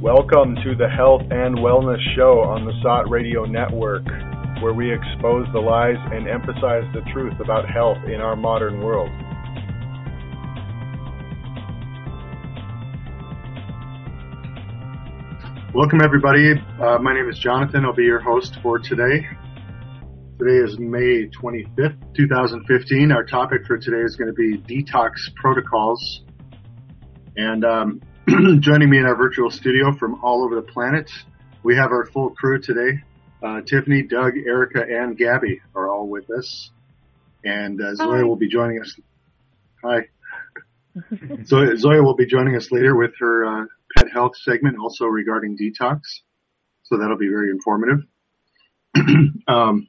Welcome to the Health and Wellness Show on the SOTT Radio Network, where we expose the lies and emphasize the truth about health in our modern world. Welcome, everybody. Uh, my name is Jonathan. I'll be your host for today. Today is May 25th, 2015. Our topic for today is going to be detox protocols. And um, joining me in our virtual studio from all over the planet, we have our full crew today. Uh, Tiffany, Doug, Erica, and Gabby are all with us. And uh, Zoya will be joining us. Hi. so Zoya will be joining us later with her uh, pet health segment, also regarding detox. So that'll be very informative. um,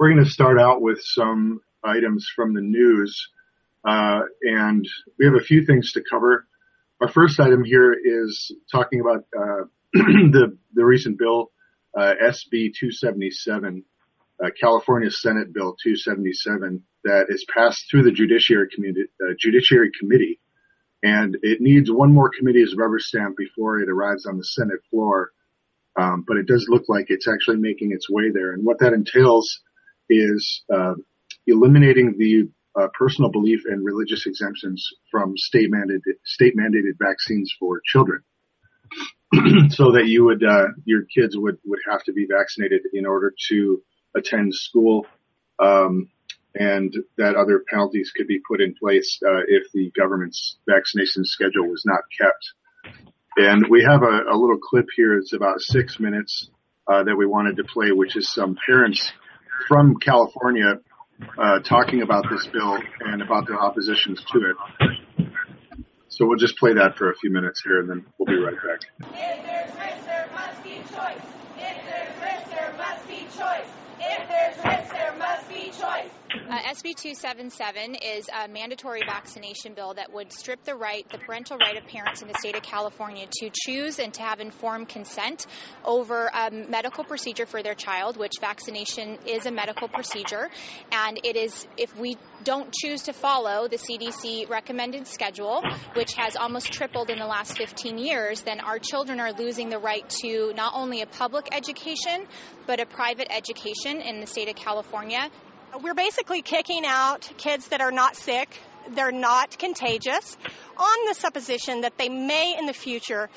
we're going to start out with some items from the news, uh, and we have a few things to cover. Our first item here is talking about uh, the the recent bill, uh, SB 277, uh, California Senate Bill 277, that is passed through the Judiciary Committee, uh, Judiciary Committee, and it needs one more committee's rubber stamp before it arrives on the Senate floor. Um, but it does look like it's actually making its way there, and what that entails is uh, eliminating the uh, personal belief and religious exemptions from state mandated state mandated vaccines for children, so that you would uh, your kids would would have to be vaccinated in order to attend school, um, and that other penalties could be put in place uh, if the government's vaccination schedule was not kept. And we have a, a little clip here. It's about six minutes uh, that we wanted to play, which is some parents from California uh, talking about this bill and about their oppositions to it. So we'll just play that for a few minutes here, and then we'll be right back. If there's risk, there must be choice. If there's risk, there must be choice. If there's risk, there must be choice. Uh, SB 277 is a mandatory vaccination bill that would strip the right, the parental right of parents in the state of California to choose and to have informed consent over a medical procedure for their child, which vaccination is a medical procedure. And it is, if we don't choose to follow the CDC recommended schedule, which has almost tripled in the last 15 years, then our children are losing the right to not only a public education, but a private education in the state of California. We're basically kicking out kids that are not sick, they're not contagious, on the supposition that they may in the future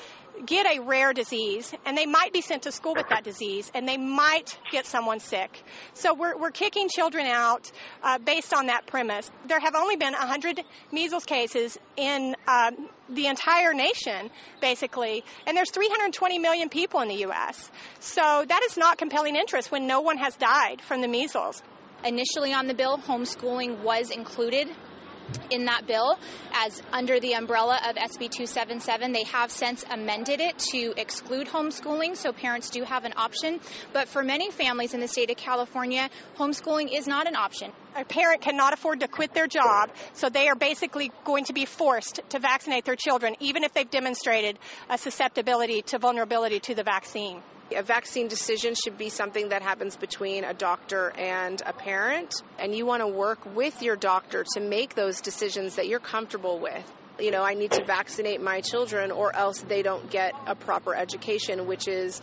get a rare disease and they might be sent to school with that disease and they might get someone sick. So we're, we're kicking children out uh, based on that premise. There have only been 100 measles cases in uh, the entire nation, basically, and there's 320 million people in the U.S. So that is not compelling interest when no one has died from the measles. Initially on the bill, homeschooling was included in that bill as under the umbrella of SB 277. They have since amended it to exclude homeschooling, so parents do have an option. But for many families in the state of California, homeschooling is not an option. A parent cannot afford to quit their job, so they are basically going to be forced to vaccinate their children, even if they've demonstrated a susceptibility to vulnerability to the vaccine. A vaccine decision should be something that happens between a doctor and a parent, and you want to work with your doctor to make those decisions that you're comfortable with. You know, I need to vaccinate my children, or else they don't get a proper education, which is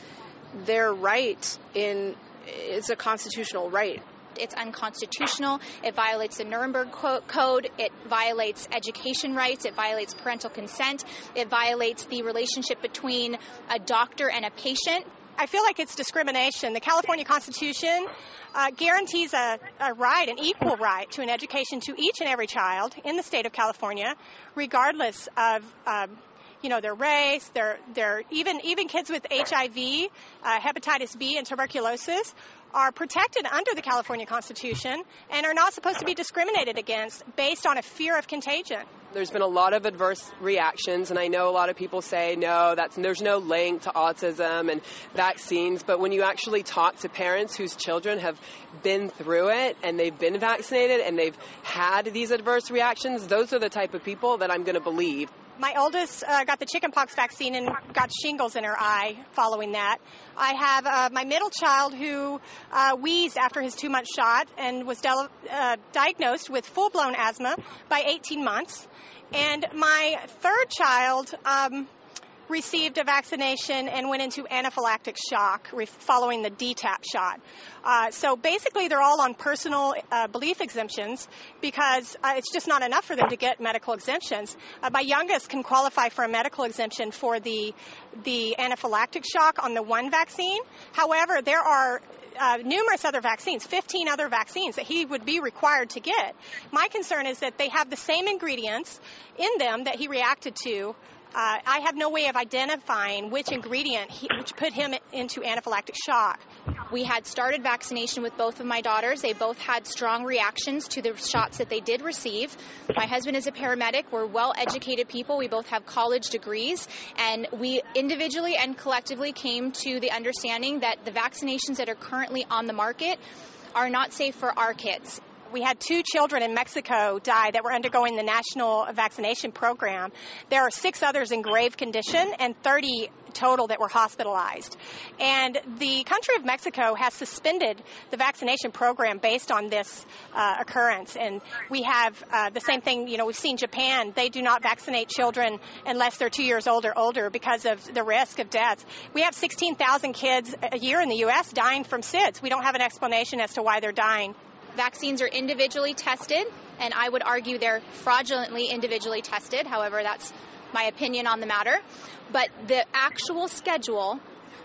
their right in it's a constitutional right. It's unconstitutional. It violates the Nuremberg Code. It violates education rights. It violates parental consent. It violates the relationship between a doctor and a patient. I feel like it's discrimination. The California Constitution uh, guarantees a, a, right, an equal right to an education to each and every child in the state of California, regardless of. Um, you know their race, their their even even kids with HIV, uh, hepatitis B, and tuberculosis are protected under the California Constitution and are not supposed to be discriminated against based on a fear of contagion. There's been a lot of adverse reactions, and I know a lot of people say no, that's there's no link to autism and vaccines. But when you actually talk to parents whose children have been through it and they've been vaccinated and they've had these adverse reactions, those are the type of people that I'm going to believe. My oldest uh, got the chickenpox vaccine and got shingles in her eye following that. I have uh, my middle child who uh, wheezed after his two month shot and was uh, diagnosed with full blown asthma by 18 months. And my third child um, received a vaccination and went into anaphylactic shock following the DTaP shot. Uh, so basically, they're all on personal uh, belief exemptions because uh, it's just not enough for them to get medical exemptions. Uh, my youngest can qualify for a medical exemption for the the anaphylactic shock on the one vaccine. However, there are uh, numerous other vaccines, 15 other vaccines that he would be required to get. My concern is that they have the same ingredients in them that he reacted to uh, I have no way of identifying which ingredient he, which put him into anaphylactic shock. We had started vaccination with both of my daughters. They both had strong reactions to the shots that they did receive. My husband is a paramedic. We're well educated people. We both have college degrees. And we individually and collectively came to the understanding that the vaccinations that are currently on the market are not safe for our kids. We had two children in Mexico die that were undergoing the national vaccination program. There are six others in grave condition and 30 total that were hospitalized. And the country of Mexico has suspended the vaccination program based on this uh, occurrence. And we have uh, the same thing, you know, we've seen Japan. They do not vaccinate children unless they're two years old or older because of the risk of deaths. We have 16,000 kids a year in the U.S. dying from SIDS. We don't have an explanation as to why they're dying. Vaccines are individually tested, and I would argue they're fraudulently individually tested. However, that's my opinion on the matter. But the actual schedule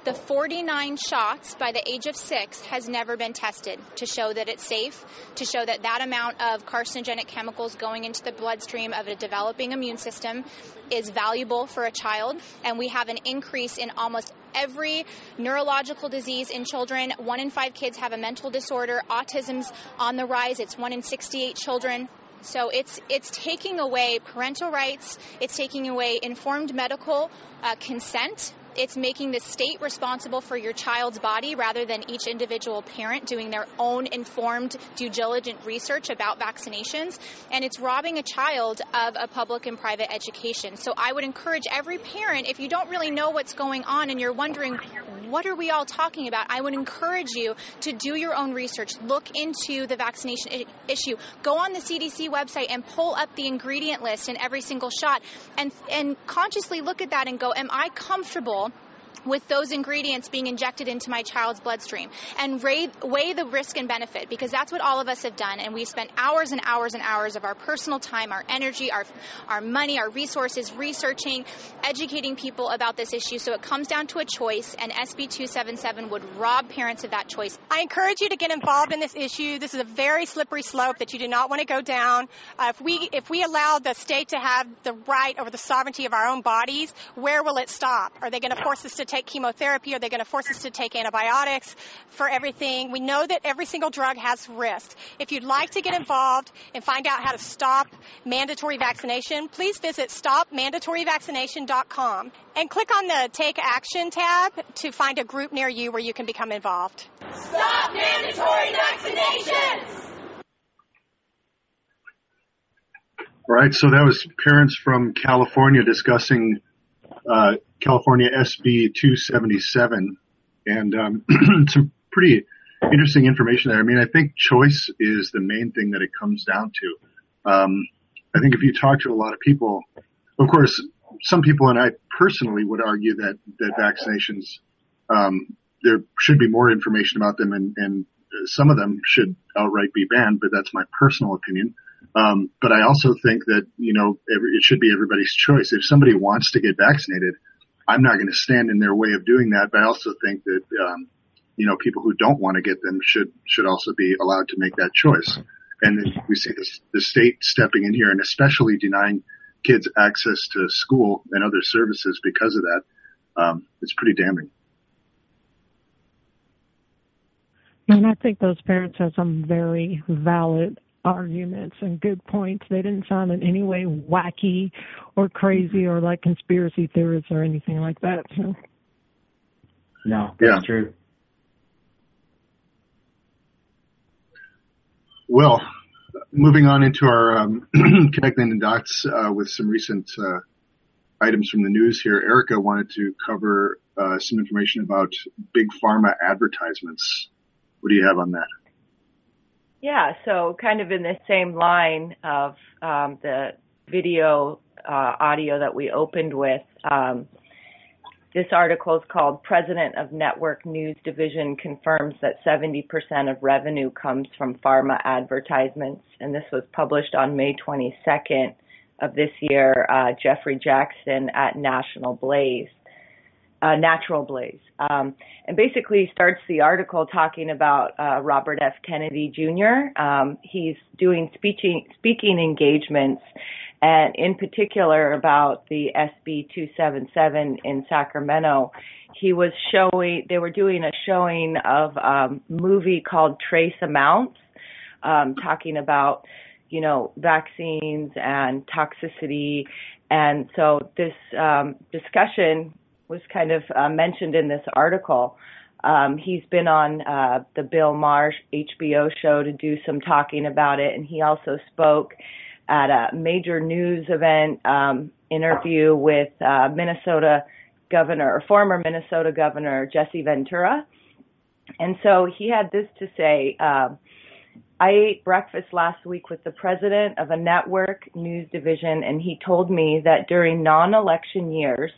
the 49 shots by the age of six has never been tested to show that it's safe, to show that that amount of carcinogenic chemicals going into the bloodstream of a developing immune system is valuable for a child. And we have an increase in almost every neurological disease in children. One in five kids have a mental disorder. Autism's on the rise. It's one in 68 children. So it's it's taking away parental rights. It's taking away informed medical uh, consent it's making the state responsible for your child's body rather than each individual parent doing their own informed due diligent research about vaccinations. And it's robbing a child of a public and private education. So I would encourage every parent, if you don't really know what's going on and you're wondering, what are we all talking about? I would encourage you to do your own research, look into the vaccination I- issue, go on the CDC website and pull up the ingredient list in every single shot and, and consciously look at that and go, am I comfortable with those ingredients being injected into my child's bloodstream and weigh, the risk and benefit because that's what all of us have done and we spent hours and hours and hours of our personal time our energy our, our money our resources researching educating people about this issue. So it comes down to a choice and sb 277 would rob parents of that choice. I encourage you to get involved in this issue. This is a very slippery slope that you do not want to go down. Uh, if we if we allow the state to have the right over the sovereignty of our own bodies where will it stop? Are they going to force us to take chemotherapy? Are they going to force us to take antibiotics for everything? We know that every single drug has risk. If you'd like to get involved and find out how to stop mandatory vaccination, please visit stopmandatoryvaccination.com and click on the Take Action tab to find a group near you where you can become involved. Stop mandatory vaccinations! All right, so that was parents from California discussing uh, California SB 277, and um, some pretty interesting information there. I mean, I think choice is the main thing that it comes down to. Um, I think if you talk to a lot of people, of course, some people and I personally would argue that that vaccinations um, there should be more information about them, and, and some of them should outright be banned. But that's my personal opinion. Um, but I also think that you know every, it should be everybody's choice. If somebody wants to get vaccinated, I'm not going to stand in their way of doing that, but I also think that, um, you know, people who don't want to get them should, should also be allowed to make that choice. And we see this, the state stepping in here and especially denying kids access to school and other services because of that. Um, it's pretty damning. And I think those parents have some very valid arguments and good points. They didn't sound in any way wacky or crazy or like conspiracy theorists or anything like that. So. No, that's yeah. true. Well, moving on into our um, connecting the dots uh, with some recent uh, items from the news here. Erica wanted to cover uh, some information about big pharma advertisements. What do you have on that? Yeah, so kind of in the same line of um, the video uh, audio that we opened with, um, this article is called President of Network News Division Confirms that 70% of revenue comes from pharma advertisements. And this was published on May 22nd of this year, uh, Jeffrey Jackson at National Blaze. Uh, Natural Blaze, um, and basically starts the article talking about uh, Robert F. Kennedy Jr. Um, he's doing speaking speaking engagements and in particular about the SB 277 in Sacramento. He was showing, they were doing a showing of a um, movie called Trace Amounts, um, talking about, you know, vaccines and toxicity. And so this um, discussion was kind of uh, mentioned in this article. Um, he's been on uh, the Bill Maher HBO show to do some talking about it, and he also spoke at a major news event um, interview with uh, Minnesota Governor, or former Minnesota Governor Jesse Ventura. And so he had this to say. Uh, I ate breakfast last week with the president of a network news division, and he told me that during non election years,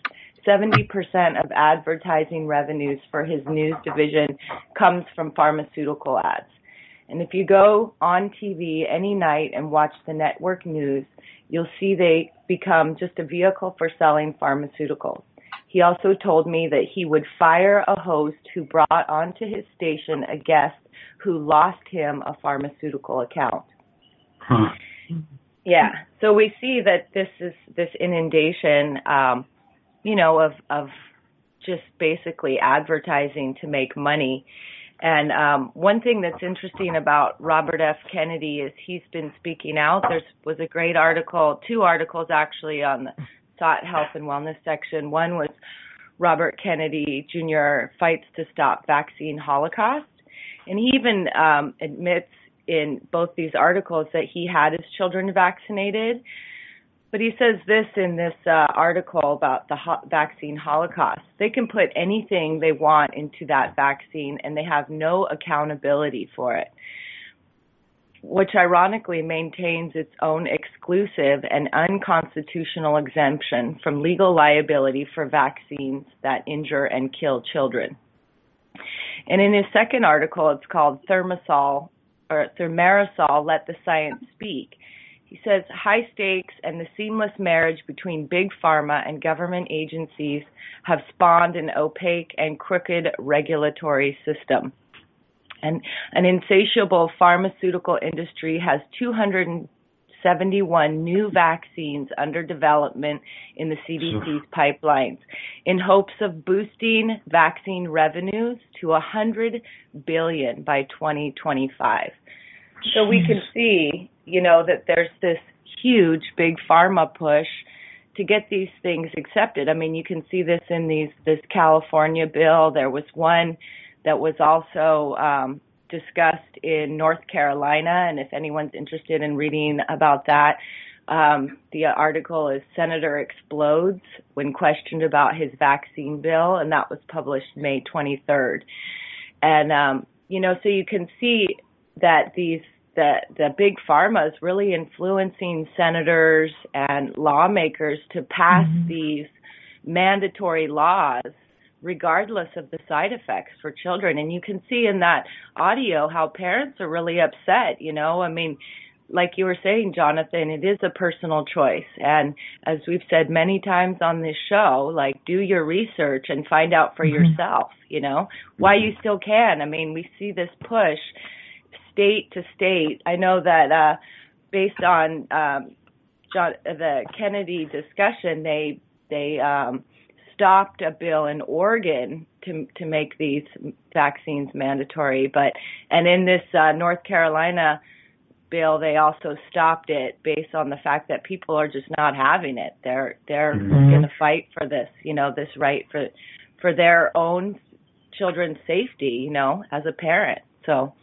70% of advertising revenues for his news division comes from pharmaceutical ads. And if you go on TV any night and watch the network news, you'll see they become just a vehicle for selling pharmaceuticals. He also told me that he would fire a host who brought onto his station a guest who lost him a pharmaceutical account. Huh. Yeah. So we see that this is this inundation, um, you know, of of just basically advertising to make money. And um, one thing that's interesting about Robert F. Kennedy is he's been speaking out. There was a great article, two articles actually on the SOTT Health and Wellness section. One was Robert Kennedy Jr. fights to stop vaccine holocaust, and he even um, admits in both these articles that he had his children vaccinated. But he says this in this uh, article about the ho- vaccine holocaust. They can put anything they want into that vaccine and they have no accountability for it, which ironically maintains its own exclusive and unconstitutional exemption from legal liability for vaccines that injure and kill children. And in his second article, it's called Thermosol or Thimerosal, Let the Science Speak he says high stakes and the seamless marriage between big pharma and government agencies have spawned an opaque and crooked regulatory system. And an insatiable pharmaceutical industry has 271 new vaccines under development in the CDC's pipelines in hopes of boosting vaccine revenues to 100 billion by 2025. So we can see you know, that there's this huge big pharma push to get these things accepted. I mean, you can see this in these this California bill. There was one that was also um, discussed in North Carolina, and if anyone's interested in reading about that, um, the article is Senator Explodes when questioned about his vaccine bill, and that was published May 23rd. And um, you know, so you can see that these the the big pharma is really influencing senators and lawmakers to pass mm-hmm. these mandatory laws regardless of the side effects for children. And you can see in that audio how parents are really upset you know? I mean like you were saying jonathan it is a personal choice. And as we've said many times on this show like do your research and find out for mm-hmm. yourself you know? Why you still can. I mean we see this push state to state. I know that uh, based on um, John, the Kennedy discussion, they they um, stopped a bill in Oregon to to make these vaccines mandatory. But and in this uh, North Carolina bill, they also stopped it based on the fact that people are just not having it. They're they're mm-hmm. going to fight for this, you know, this right for for their own children's safety, you know, as a parent. So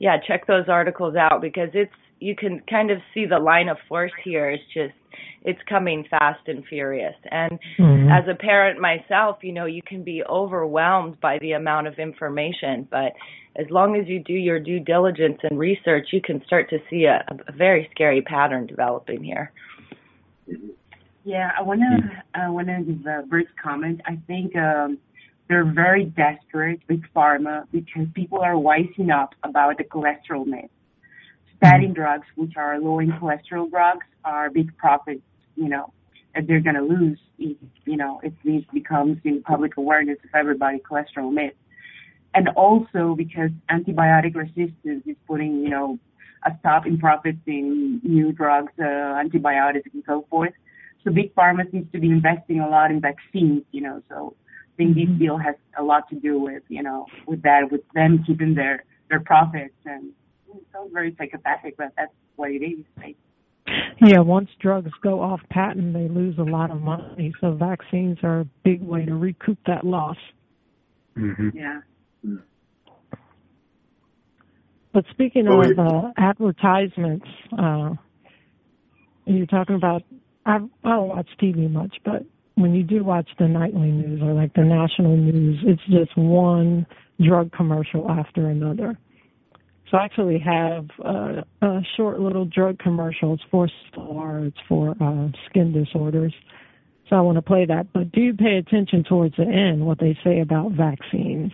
yeah, check those articles out because it's you can kind of see the line of force here. It's just it's coming fast and furious. And mm-hmm. as a parent myself, you know, you can be overwhelmed by the amount of information, but as long as you do your due diligence and research, you can start to see a, a very scary pattern developing here. Yeah, I want to I want to give a brief comment. I think um, they're very desperate with pharma because people are wising up about the cholesterol myth. Statin drugs, which are lowering cholesterol drugs, are big profits, you know, that they're going to lose if, you know, if this becomes in public awareness of everybody cholesterol myth. And also because antibiotic resistance is putting, you know, a stop in profits in new drugs, uh, antibiotics and so forth. So big pharma seems to be investing a lot in vaccines, you know, so think this deal has a lot to do with, you know, with that, with them keeping their, their profits and it sounds very psychopathic, but that's what it is, right? Yeah, once drugs go off patent, they lose a lot of money. So vaccines are a big way to recoup that loss. Mm-hmm. Yeah. But speaking oh, of uh, advertisements, uh, you're talking about. I, I don't watch TV much, but when you do watch the nightly news or like the national news, it's just one drug commercial after another. So I actually have uh, a short little drug commercials for Stelara. It's for uh, skin disorders. So I want to play that. But do pay attention towards the end what they say about vaccines.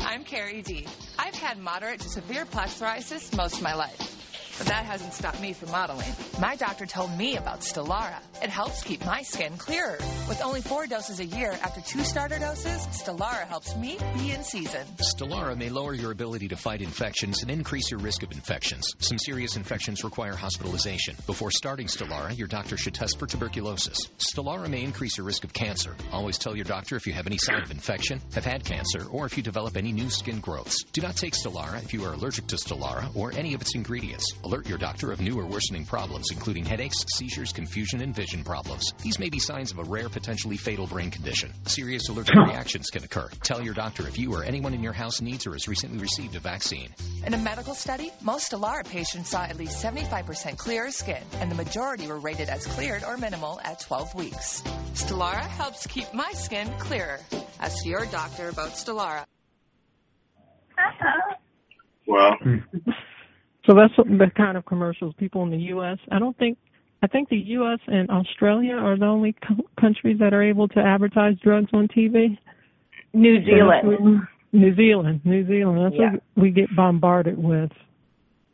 I'm Carrie D. I've had moderate to severe plaque psoriasis most of my life. But that hasn't stopped me from modeling. My doctor told me about Stelara. It helps keep my skin clearer. With only four doses a year after two starter doses, Stelara helps me be in season. Stelara may lower your ability to fight infections and increase your risk of infections. Some serious infections require hospitalization. Before starting Stelara, your doctor should test for tuberculosis. Stelara may increase your risk of cancer. Always tell your doctor if you have any sign of infection, have had cancer, or if you develop any new skin growths. Do not take Stelara if you are allergic to Stelara or any of its ingredients. Alert your doctor of new or worsening problems, including headaches, seizures, confusion, and vision problems. These may be signs of a rare, potentially fatal brain condition. Serious allergic reactions can occur. Tell your doctor if you or anyone in your house needs or has recently received a vaccine. In a medical study, most Stelara patients saw at least 75% clearer skin, and the majority were rated as cleared or minimal at 12 weeks. Stelara helps keep my skin clearer. Ask your doctor about Stelara. Uh-huh. Well, hmm. So that's the kind of commercials people in the U.S. I don't think. I think the U.S. and Australia are the only co- countries that are able to advertise drugs on TV. New Zealand. New Zealand. New Zealand. That's Yeah. what we get bombarded with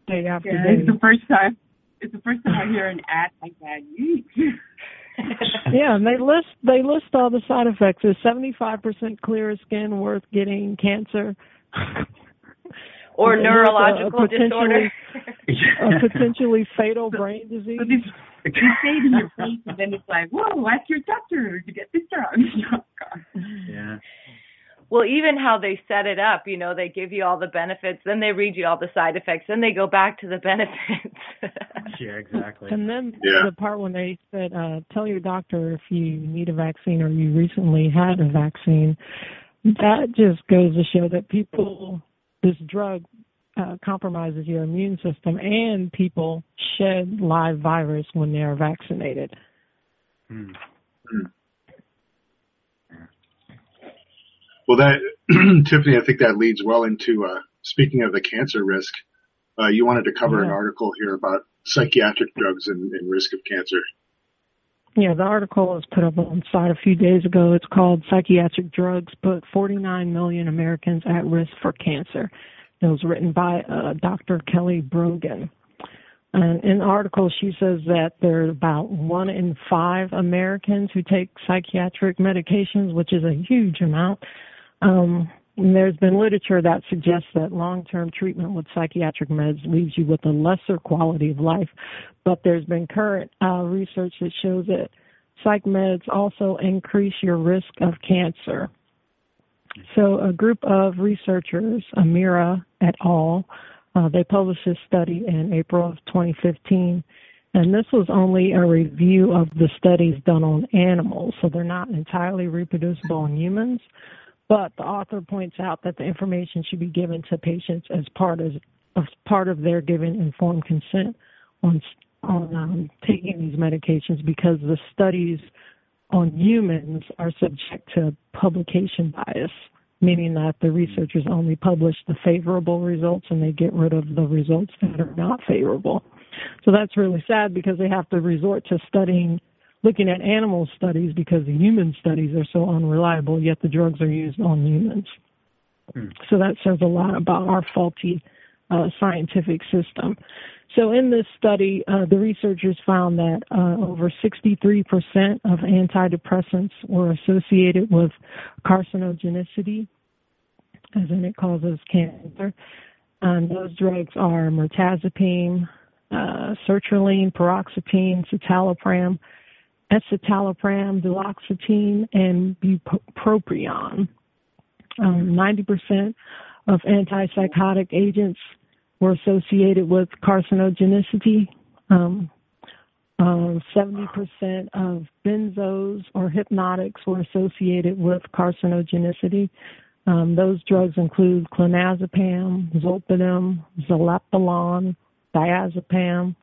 day after Yeah, day. it's the first time. It's the first time I hear an ad like that. Yeah, and they list they list all the side effects. Is seventy five percent clearer skin worth getting cancer? Or Is it neurological a potentially- disorder. a potentially fatal brain disease. So this, they say it in your face, and then it's like, whoa, ask your doctor to get this drug. Oh, Yeah. Well, even how they set it up, you know, they give you all the benefits, then they read you all the side effects, then they go back to the benefits. Yeah, exactly. And then Yeah. the part when they said, uh, tell your doctor if you need a vaccine or you recently had a vaccine, that just goes to show that people, this drug uh, compromises your immune system and people shed live virus when they are vaccinated. Hmm. Well, that Tiffany, I think that leads well into uh, speaking of the cancer risk. Uh, you wanted to cover an article here about psychiatric drugs and, and risk of cancer. Yeah, the article was put up on site a few days ago. It's called Psychiatric Drugs Put 49 Million Americans at Risk for Cancer. It was written by uh, Dr. Kelly Brogan. And in the article, she says that there are about one in five Americans who take psychiatric medications, which is a huge amount. Um, there's been literature that suggests that long-term treatment with psychiatric meds leaves you with a lesser quality of life. But there's been current uh, research that shows that psych meds also increase your risk of cancer. So a group of researchers, Amerio et al., uh, they published this study in April of 2015. And this was only a review of the studies done on animals, so they're not entirely reproducible in humans. But the author points out that the information should be given to patients as part of, as part of their given informed consent on on um, taking these medications because the studies on humans are subject to publication bias, meaning that the researchers only publish the favorable results and they get rid of the results that are not favorable. So that's really sad because they have to resort to studying, looking at animal studies because the human studies are so unreliable, yet the drugs are used on humans. Hmm. So that says a lot about our faulty uh, scientific system. So in this study, uh, the researchers found that uh, over 63% of antidepressants were associated with carcinogenicity, as in it causes cancer. And those drugs are mirtazapine, uh, sertraline, paroxetine, citalopram, escitalopram, duloxetine, and bupropion. Um, 90% of antipsychotic agents were associated with carcinogenicity. Um, uh, 70% of benzos or hypnotics were associated with carcinogenicity. Um, those drugs include clonazepam, zolpidem, zolpidem, diazepam,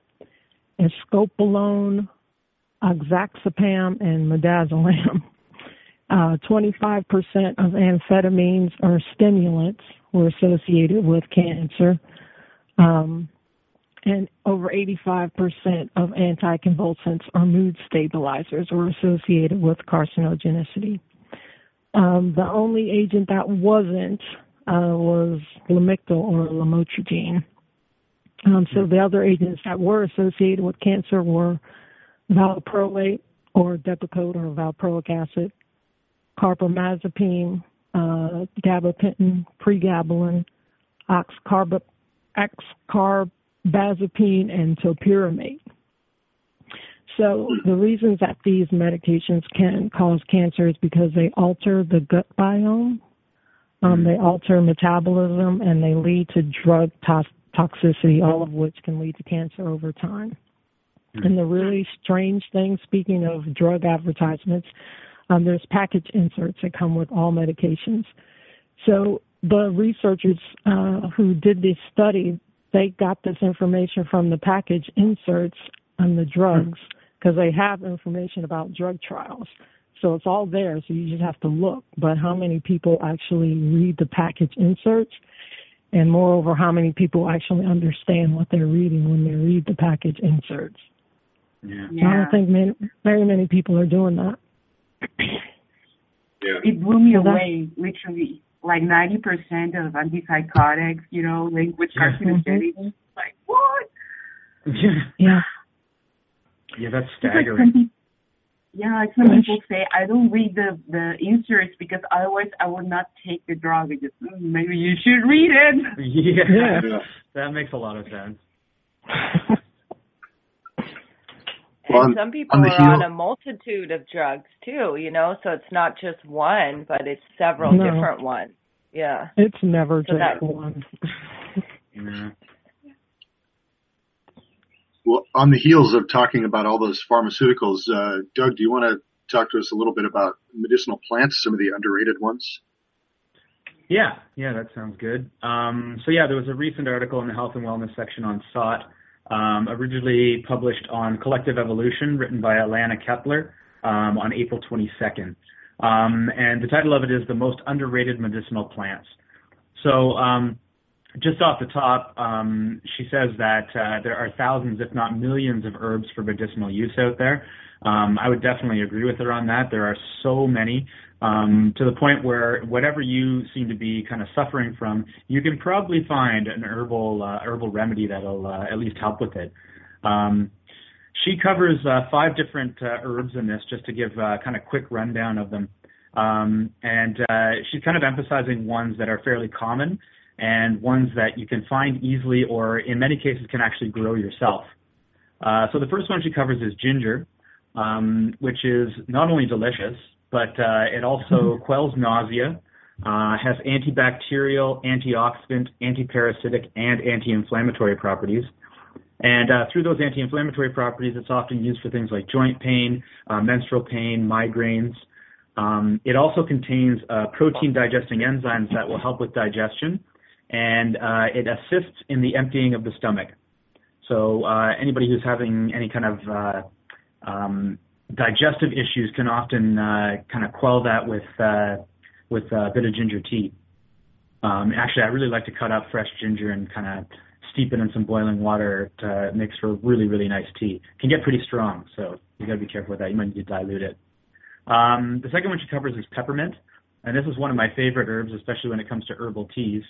escopolamine, oxazepam, and midazolam. Uh, 25% of amphetamines or stimulants were associated with cancer. Um, and over 85% of anticonvulsants or mood stabilizers were associated with carcinogenicity. Um, the only agent that wasn't uh, was Lamictal or lamotrigine. Um, so the other agents that were associated with cancer were valproate or Depakote or valproic acid, carbamazepine, uh, gabapentin, pregabalin, oxcarbazepine, and topiramate. So the reasons that these medications can cause cancer is because they alter the gut biome, um, they alter metabolism, and they lead to drug to- toxicity, all of which can lead to cancer over time. And the really strange thing, speaking of drug advertisements, um, there's package inserts that come with all medications. So the researchers uh, who did this study, they got this information from the package inserts on the drugs because they have information about drug trials. So it's all there, so you just have to look. But how many people actually read the package inserts? And moreover, how many people actually understand what they're reading when they read the package inserts? Yeah. I don't think many, very many people are doing that. Yeah. It blew me away, literally. Like 90% of antipsychotics, you know, linked with carcinogenic. Mm-hmm. Like, what? Yeah. Yeah, yeah that's It's like staggering. yeah, like some people say, I don't read the the inserts because otherwise I would not take the drug. Because "Mm, maybe you should read it. Yeah. Yeah. That makes a lot of sense. Well, and some people on the are on a multitude of drugs too, you know, so it's not just one, but it's several No. different ones. Yeah. It's never So just that- one. Yeah. Well, on the heels of talking about all those pharmaceuticals, uh, Doug, do you want to talk to us a little bit about medicinal plants, some of the underrated ones? Yeah, yeah, that sounds good. Um, so yeah, there was a recent article in the health and wellness section on SOTT, um, originally published on Collective Evolution, written by Alanna Ketler um, on April 22nd. Um, and the title of it is The Most Underrated Medicinal Plants. So um, just off the top, um, she says that uh, there are thousands, if not millions, of herbs for medicinal use out there. Um, I would definitely agree with her on that. There are so many, um, to the point where whatever you seem to be kind of suffering from, you can probably find an herbal uh, herbal remedy that'll uh, at least help with it. Um, she covers uh, five different uh, herbs in this, just to give uh, kind of quick rundown of them. Um, and uh, she's kind of emphasizing ones that are fairly common and ones that you can find easily or in many cases can actually grow yourself. Uh, so the first one she covers is ginger, um, which is not only delicious, but uh, it also quells nausea, uh, has antibacterial, antioxidant, antiparasitic, and anti-inflammatory properties. And uh, through those anti-inflammatory properties, it's often used for things like joint pain, uh, menstrual pain, migraines. Um, it also contains uh, protein digesting enzymes that will help with digestion, and uh, it assists in the emptying of the stomach. So uh, anybody who's having any kind of uh, um, digestive issues can often uh, kind of quell that with uh, with a bit of ginger tea. Um, actually, I really like to cut up fresh ginger and kind of steep it in some boiling water to makes for really really nice tea. Can get pretty strong, so you got to be careful with that. You might need to dilute it. Um, the second one she covers is peppermint, and this is one of my favorite herbs, especially when it comes to herbal teas.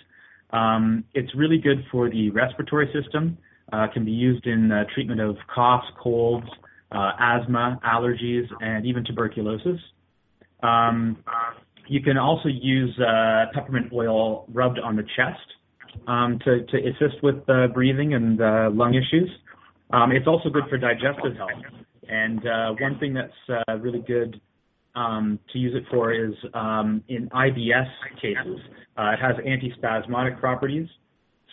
Um, it's really good for the respiratory system. Uh, can be used in uh, treatment of coughs, colds, uh, asthma, allergies, and even tuberculosis. Um, you can also use uh, peppermint oil rubbed on the chest um, to, to assist with uh, breathing and uh, lung issues. Um, it's also good for digestive health. And uh, one thing that's uh, really good um, to use it for is um, in IBS cases. Uh, it has antispasmodic properties.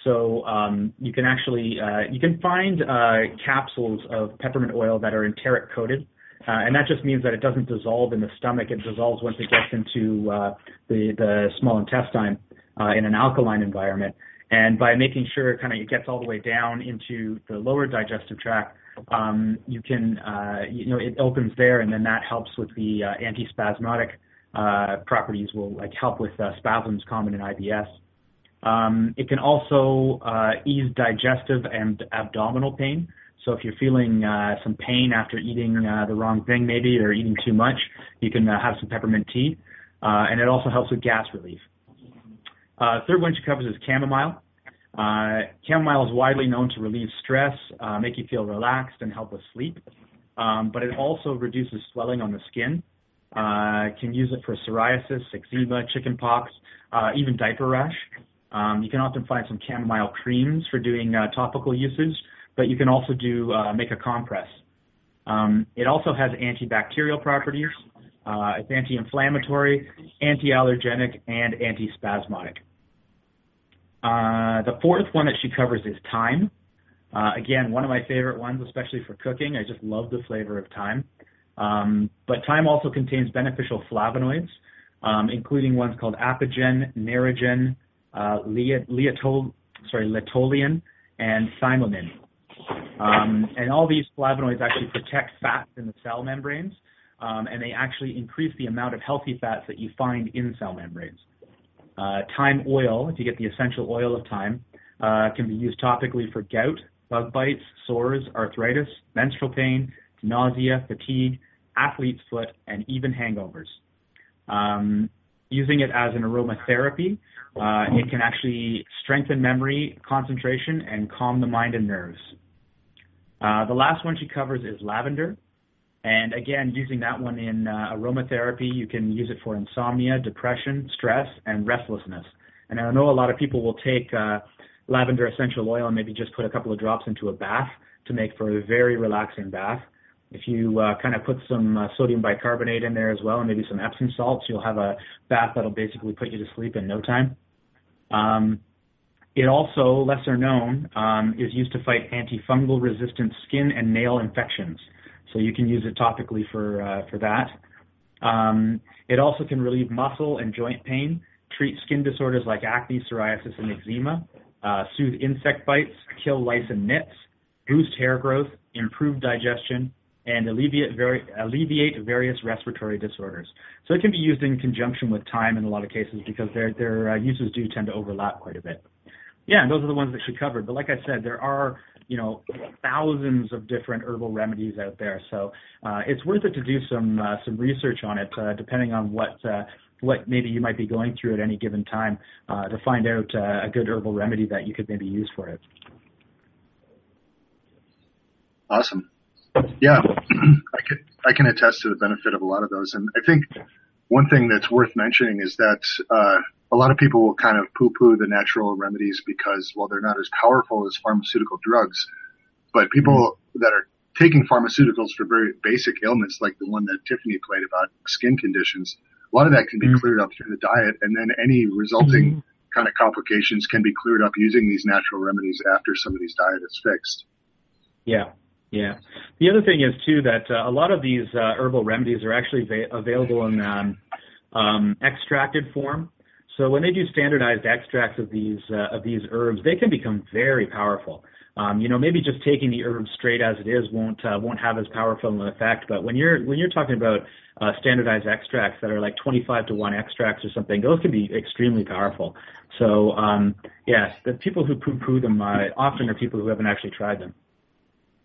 So um, you can actually uh, you can find uh, capsules of peppermint oil that are enteric coated, uh, and that just means that it doesn't dissolve in the stomach. It dissolves once it gets into uh, the the small intestine uh, in an alkaline environment. And by making sure kind of it gets all the way down into the lower digestive tract, um, you can you know it opens there, and then that helps with the antispasmodic properties. Will like help with spasms common in IBS. Um, it can also uh, ease digestive and abdominal pain. So if you're feeling uh, some pain after eating uh, the wrong thing, maybe, or eating too much, you can uh, have some peppermint tea, uh, and it also helps with gas relief. Uh, third one she covers is chamomile. Uh, chamomile is widely known to relieve stress, uh, make you feel relaxed, and help with sleep. Um, but it also reduces swelling on the skin. Uh, can use it for psoriasis, eczema, chickenpox, uh, even diaper rash. Um, you can often find some chamomile creams for doing uh, topical usage, but you can also do uh, make a compress. Um, it also has antibacterial properties. Uh, it's anti-inflammatory, anti-allergenic, and anti-spasmodic. Uh, the fourth one that she covers is thyme. Uh, again, one of my favorite ones, especially for cooking. I just love the flavor of thyme. Um, but thyme also contains beneficial flavonoids, um, including ones called apigen, nerogen, uh, sorry, luteolin, and thymamine. Um, and all these flavonoids actually protect fats in the cell membranes, um, and they actually increase the amount of healthy fats that you find in cell membranes. Uh, thyme oil, if you get the essential oil of thyme, uh, can be used topically for gout, bug bites, sores, arthritis, menstrual pain, nausea, fatigue, athlete's foot, and even hangovers. Um, using it as an aromatherapy, uh, it can actually strengthen memory, concentration, and calm the mind and nerves. Uh, the last one she covers is lavender. And again, using that one in uh, aromatherapy, you can use it for insomnia, depression, stress, and restlessness. And I know a lot of people will take uh, lavender essential oil and maybe just put a couple of drops into a bath to make for a very relaxing bath. If you uh, kind of put some uh, sodium bicarbonate in there as well and maybe some Epsom salts, you'll have a bath that'll basically put you to sleep in no time. Um, it also, lesser known, um, is used to fight antifungal resistant skin and nail infections. So you can use it topically for uh, for that. Um, it also can relieve muscle and joint pain, treat skin disorders like acne, psoriasis, and eczema, uh, soothe insect bites, kill lice and nits, boost hair growth, improve digestion, and alleviate, vari- alleviate various respiratory disorders. So it can be used in conjunction with thyme in a lot of cases because their their uh, uses do tend to overlap quite a bit. Yeah, and those are the ones that she covered. But like I said, there are you know thousands of different herbal remedies out there. So uh, it's worth it to do some uh, some research on it, uh, depending on what uh, what maybe you might be going through at any given time, uh, to find out uh, a good herbal remedy that you could maybe use for it. Awesome. Yeah, I can I can attest to the benefit of a lot of those, and I think one thing that's worth mentioning is that uh, a lot of people will kind of poo-poo the natural remedies because, well, they're not as powerful as pharmaceutical drugs. But people mm-hmm. that are taking pharmaceuticals for very basic ailments, like the one that Tiffany played about skin conditions, a lot of that can be mm-hmm. cleared up through the diet, and then any resulting mm-hmm. kind of complications can be cleared up using these natural remedies after somebody's diet is fixed. Yeah, yeah. The other thing is too that uh, a lot of these uh, herbal remedies are actually va- available in um, um, extracted form. So when they do standardized extracts of these uh, of these herbs, they can become very powerful. um, you know, maybe just taking the herb straight as it is won't uh, won't have as powerful an effect. But when you're when you're talking about uh, standardized extracts that are like 25 to one extracts or something, those can be extremely powerful. So um, yeah, the people who poo-poo them uh, often are people who haven't actually tried them.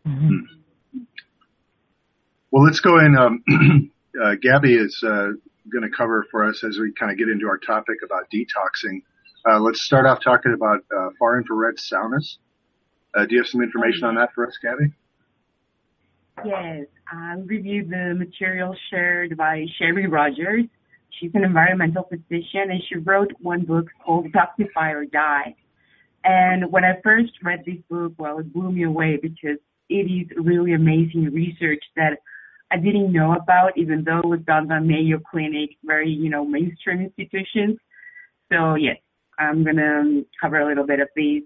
Mm-hmm. Well, let's go in. Um, uh, Gabby is uh, going to cover for us as we kind of get into our topic about detoxing. Uh, let's start off talking about uh, far infrared saunas. Uh, do you have some information on that for us, Gabby? Yes, I reviewed the material shared by Sherry Rogers. She's an environmental physician and she wrote one book called Detoxify or Die. And when I first read this book, well, it blew me away because it is really amazing research that I didn't know about, even though it was done by Mayo Clinic, very, you know, mainstream institutions. So yes, I'm going to cover a little bit of these.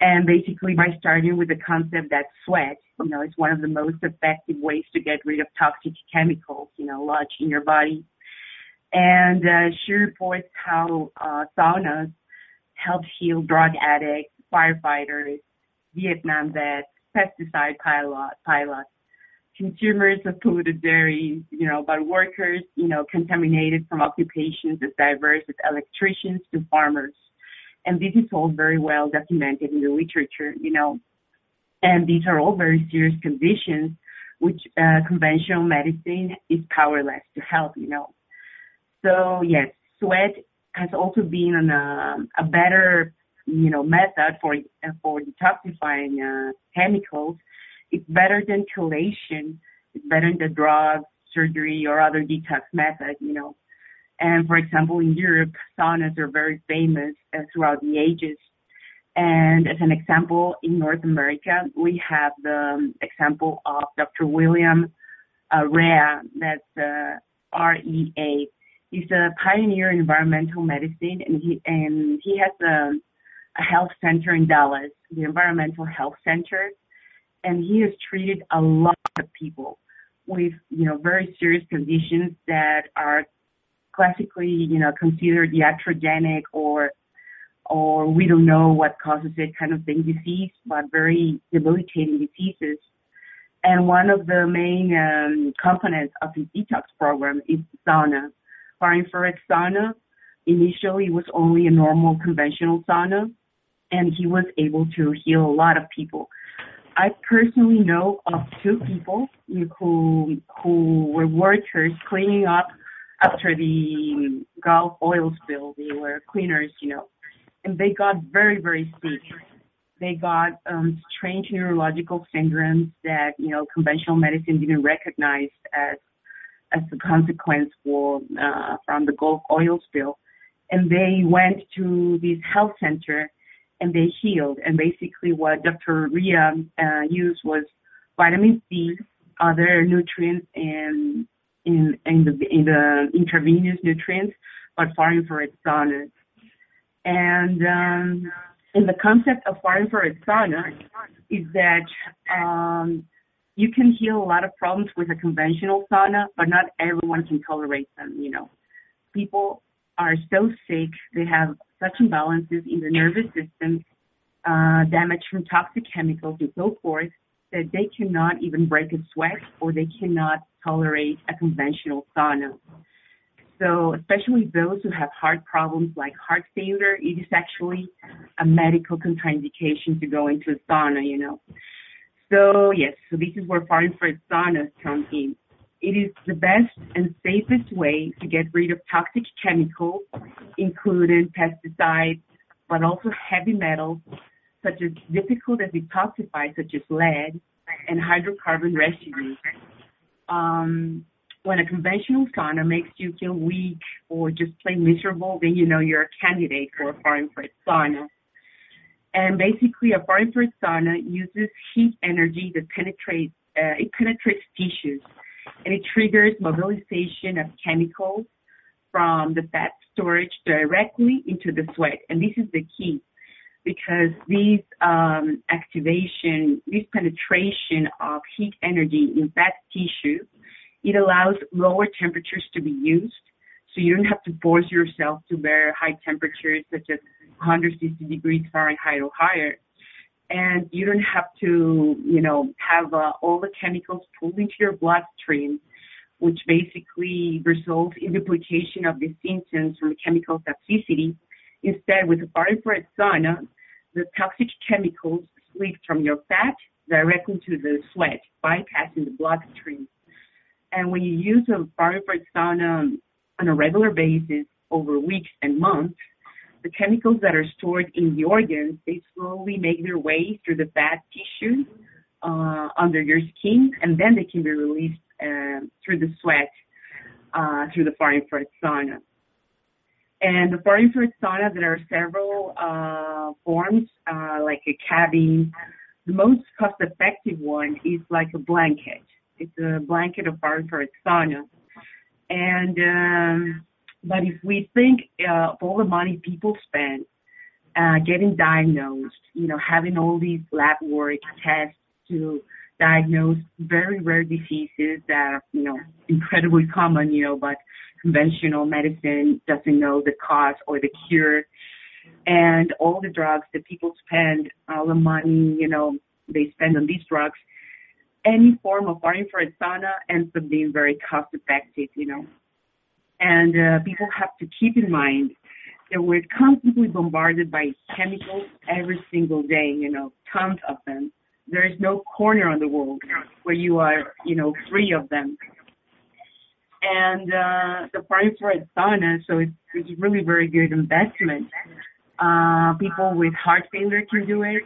And basically by starting with the concept that sweat, you know, is one of the most effective ways to get rid of toxic chemicals, you know, lodged in your body. And uh, she reports how uh, saunas help heal drug addicts, firefighters, Vietnam vets, pesticide pilot, pilots, consumers of polluted dairy, you know, but workers, you know, contaminated from occupations as diverse as electricians to farmers. And this is all very well documented in the literature, you know, and these are all very serious conditions which uh, conventional medicine is powerless to help, you know. So yes, sweat has also been an, uh, a better, you know, method for for detoxifying uh, chemicals. It's better than chelation. It's better than the drugs, surgery, or other detox methods, you know. And for example, in Europe, saunas are very famous uh, throughout the ages. And as an example, in North America, we have the um, example of Dr. William uh, Rea, that's uh, R-E-A. He's a pioneer in environmental medicine, and he and he has a, um, a health center in Dallas, the Environmental Health Center, and he has treated a lot of people with you know very serious conditions that are classically, you know, considered iatrogenic or or we don't know what causes it kind of thing disease, but very debilitating diseases. And one of the main um, components of his detox program is sauna. Far infrared sauna initially it was only a normal conventional sauna, and he was able to heal a lot of people. I personally know of two people who who were workers cleaning up after the Gulf oil spill. They were cleaners, you know, and they got very, very sick. They got um, strange neurological syndromes that you know conventional medicine didn't recognize as as a consequence for uh, from the Gulf oil spill, and they went to this health center and they healed. And basically, what Dr. Rea uh, used was vitamin C, other nutrients, and in, in the in the intravenous nutrients, but far infrared sauna. And um, in the concept of far infrared sauna is that um, you can heal a lot of problems with a conventional sauna, but not everyone can tolerate them. You know, people are so sick, they have such imbalances in the nervous system, uh, damage from toxic chemicals and so forth, that they cannot even break a sweat or they cannot tolerate a conventional sauna. So especially those who have heart problems like heart failure, it is actually a medical contraindication to go into a sauna, you know. So yes, so this is where far infrared saunas come in. It is the best and safest way to get rid of toxic chemicals, including pesticides, but also heavy metals such as difficult as detoxify, such as lead and hydrocarbon residues. Um, when a conventional sauna makes you feel weak or just plain miserable, then you know you're a candidate for a far infrared sauna. And basically, a far infrared sauna uses heat energy that penetrates uh, it penetrates tissues, and it triggers mobilization of chemicals from the fat storage directly into the sweat. And this is the key because these um, activation, this penetration of heat energy in fat tissue, it allows lower temperatures to be used. So you don't have to force yourself to bear high temperatures such as 160 degrees Fahrenheit or higher. And you don't have to, you know, have uh, all the chemicals pulled into your bloodstream, which basically results in duplication of the symptoms from chemical toxicity. Instead, with infrared sauna, the toxic chemicals slip from your fat directly to the sweat, bypassing the bloodstream. And when you use a infrared sauna on a regular basis over weeks and months, the chemicals that are stored in the organs, they slowly make their way through the fat tissue uh, under your skin, and then they can be released uh, through the sweat uh, through the far infrared sauna. And the far infrared sauna, there are several uh, forms, uh, like a cabin. The most cost-effective one is like a blanket. It's a blanket of far infrared sauna. And um, but if we think uh, of all the money people spend uh, getting diagnosed, you know, having all these lab work tests to diagnose very rare diseases that are, you know, incredibly common, you know, but conventional medicine doesn't know the cause or the cure. And all the drugs that people spend, all the money, you know, they spend on these drugs, any form of far infrared sauna ends up being very cost effective, you know. And uh, people have to keep in mind that we're constantly bombarded by chemicals every single day, you know, tons of them. There is no corner on the world where you are, you know, free of them. And uh, the far infrared sauna, so it's, it's really very good investment. Uh, people with heart failure can do it,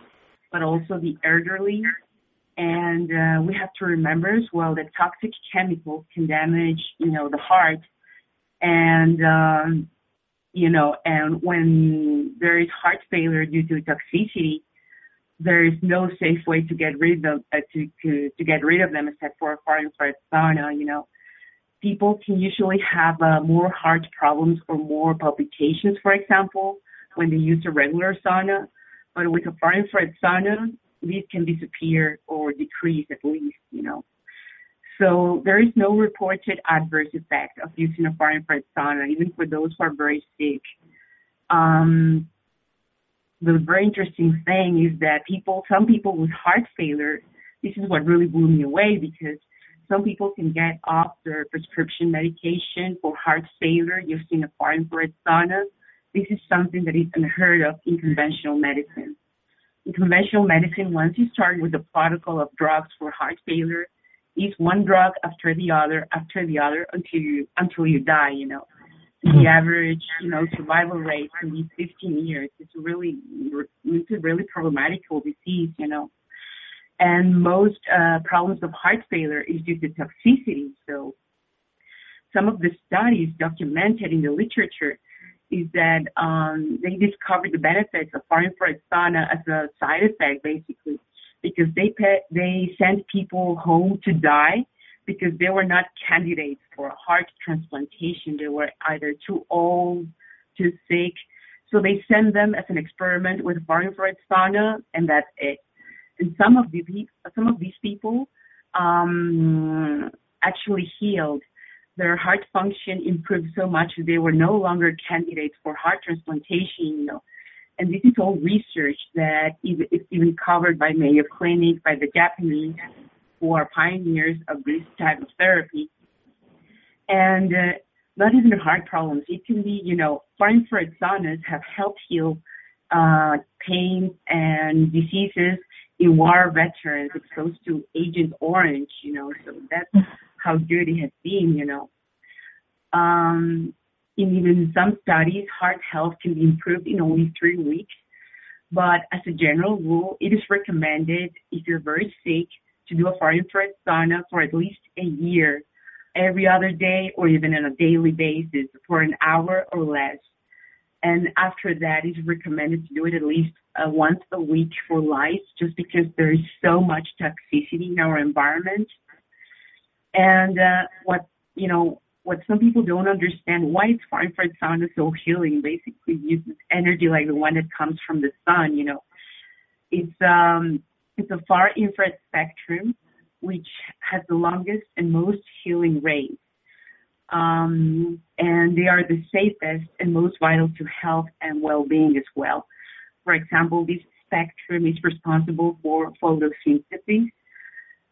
but also the elderly. And uh, we have to remember as well that toxic chemicals can damage, you know, the heart and um, you know, and when there is heart failure due to toxicity, there is no safe way to get rid of uh, to, to to get rid of them except for a far infrared sauna. You know, people can usually have uh, more heart problems or more palpitations, for example, when they use a regular sauna. But with a far infrared sauna, these can disappear or decrease at least. You know. So there is no reported adverse effect of using a far infrared sauna, even for those who are very sick. Um, the very interesting thing is that people, some people with heart failure, this is what really blew me away because some people can get off their prescription medication for heart failure using a far infrared sauna. This is something that is unheard of in conventional medicine. In conventional medicine, once you start with the protocol of drugs for heart failure, is one drug after the other after the other until you until you die. You know, the hmm. average you know survival rate can be 15 years. It's really it's a really problematical disease. You know, and most uh, problems of heart failure is due to toxicity. So some of the studies documented in the literature is that um, they discovered the benefits of sauna as a side effect, basically because they pay, they sent people home to die because they were not candidates for heart transplantation. They were either too old, too sick. So they send them as an experiment with far infrared sauna, and that's it. And some of these some of these people um, actually healed. Their heart function improved so much they were no longer candidates for heart transplantation. You know, and this is all research that is even covered by Mayo Clinic, by the Japanese, who are pioneers of this type of therapy. And uh, not even heart problems. It can be, you know, infrared saunas have helped heal uh, pain and diseases in war veterans exposed to Agent Orange, you know, so that's how good it has been, you know. Um, in even some studies, heart health can be improved in only three weeks. But as a general rule, it is recommended if you're very sick to do a infrared sauna for at least a year, every other day or even on a daily basis for an hour or less. And after that, it's recommended to do it at least uh, once a week for life, just because there is so much toxicity in our environment. And uh, what you know, what some people don't understand why it's far infrared sauna is so healing. Basically, uses energy like the one that comes from the sun. You know, it's um it's a far infrared spectrum which has the longest and most healing rays. Um, and they are the safest and most vital to health and well-being as well. For example, this spectrum is responsible for photosynthesis.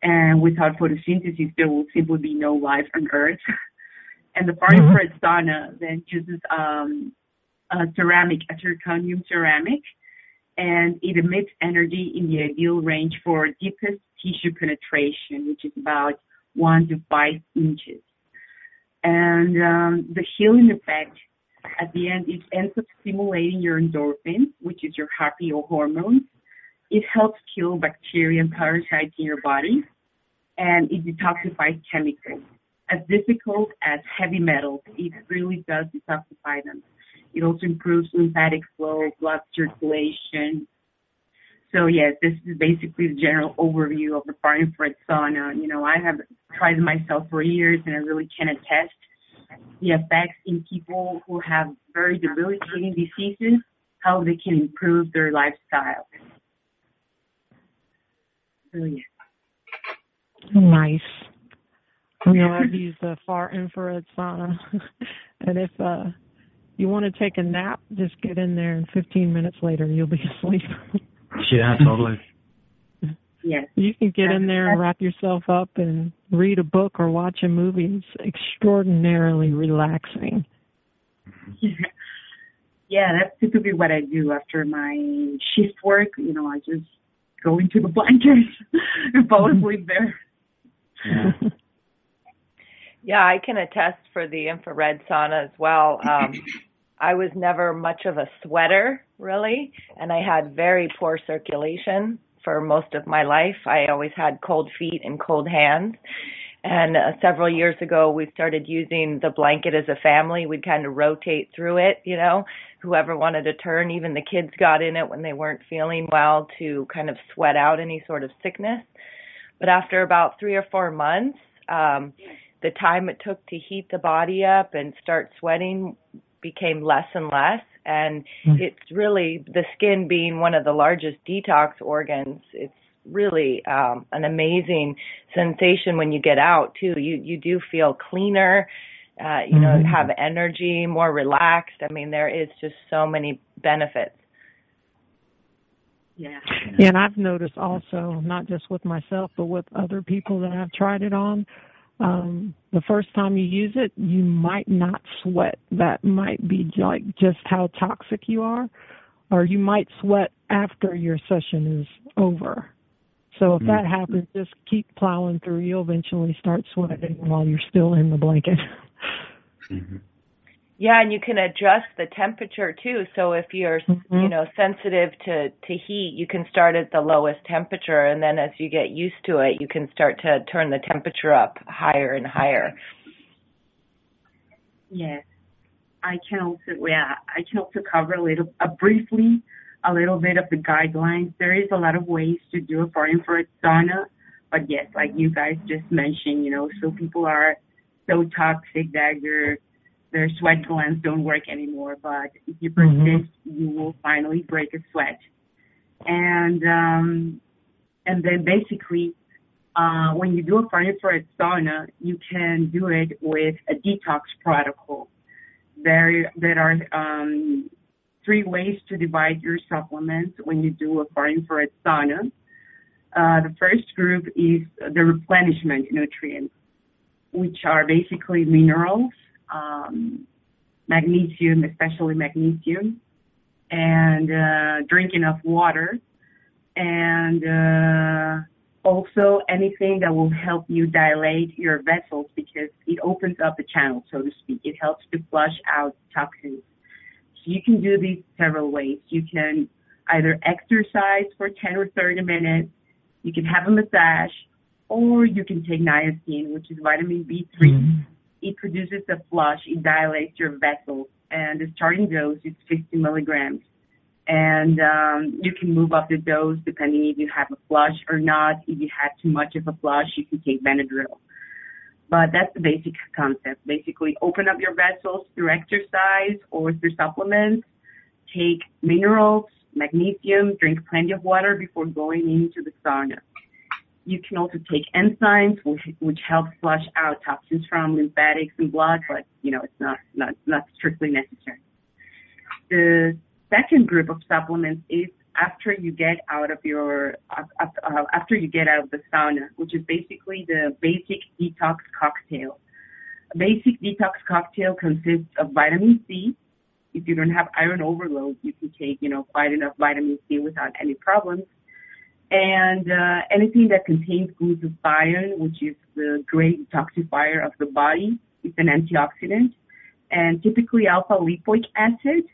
And without photosynthesis, there will simply be no life on Earth. and the far infrared sauna then uses um, a ceramic, a zirconium ceramic, and it emits energy in the ideal range for deepest tissue penetration, which is about one to five inches. And um, the healing effect at the end, it ends up stimulating your endorphins, which is your happy hormone. It helps kill bacteria and parasites in your body, and it detoxifies chemicals. As difficult as heavy metals, it really does detoxify them. It also improves lymphatic flow, blood circulation. So yes, this is basically the general overview of the far infrared sauna. You know, I have tried it myself for years and I really can attest the effects in people who have very debilitating diseases, how they can improve their lifestyle. So yeah. Nice. You know, I've used the far infrared sauna, and if uh you want to take a nap, just get in there, and 15 minutes later you'll be asleep. yeah, totally. Yes. You can get in there and wrap yourself up and read a book or watch a movie. It's extraordinarily relaxing. Yeah. yeah, that's typically what I do after my shift work. You know, I just go into the blankets and fall asleep there. Yeah. Yeah, I can attest for the infrared sauna as well. Um, I was never much of a sweater, really, and I had very poor circulation for most of my life. I always had cold feet and cold hands. And uh, several years ago, we started using the blanket as a family. We'd kind of rotate through it, you know, whoever wanted to turn, even the kids got in it when they weren't feeling well to kind of sweat out any sort of sickness. But after about three or four months, um, the time it took to heat the body up and start sweating became less and less and mm. it's really the skin being one of the largest detox organs it's really um an amazing sensation when you get out too you you do feel cleaner uh you know mm-hmm. have energy more relaxed i mean there is just so many benefits yeah. yeah and i've noticed also not just with myself but with other people that i've tried it on um, the first time you use it, you might not sweat. That might be like just how toxic you are, or you might sweat after your session is over. So if mm-hmm. that happens, just keep plowing through. You'll eventually start sweating while you're still in the blanket. Mm-hmm. Yeah, and you can adjust the temperature too. So if you're, mm-hmm. you know, sensitive to to heat, you can start at the lowest temperature, and then as you get used to it, you can start to turn the temperature up higher and higher. Yes, I can also, yeah, I can also cover a little, uh, briefly, a little bit of the guidelines. There is a lot of ways to do a far infrared sauna, but yes, like you guys just mentioned, you know, so people are so toxic that you're their sweat glands don't work anymore. But if you persist, mm-hmm. you will finally break a sweat. And um, and then basically, uh, when you do a far infrared sauna, you can do it with a detox protocol. There there are um, three ways to divide your supplements when you do a far infrared sauna. Uh, the first group is the replenishment nutrients, which are basically minerals um, magnesium, especially magnesium, and uh, drink enough water, and uh, also anything that will help you dilate your vessels because it opens up the channel, so to speak. It helps to flush out toxins. So you can do these several ways. You can either exercise for 10 or 30 minutes, you can have a massage, or you can take niacin, which is vitamin B3. Mm-hmm it produces a flush, it dilates your vessels, and the starting dose is 50 milligrams. And um, you can move up the dose depending if you have a flush or not. If you have too much of a flush, you can take Benadryl. But that's the basic concept. Basically, open up your vessels through exercise or through supplements. Take minerals, magnesium, drink plenty of water before going into the sauna. You can also take enzymes, which, which help flush out toxins from lymphatics and blood, but you know it's not not not strictly necessary. The second group of supplements is after you get out of your uh, after you get out of the sauna, which is basically the basic detox cocktail. A basic detox cocktail consists of vitamin C. If you don't have iron overload, you can take you know quite enough vitamin C without any problems. And uh, anything that contains glutathione, which is the great detoxifier of the body, it's an antioxidant. And typically alpha lipoic acid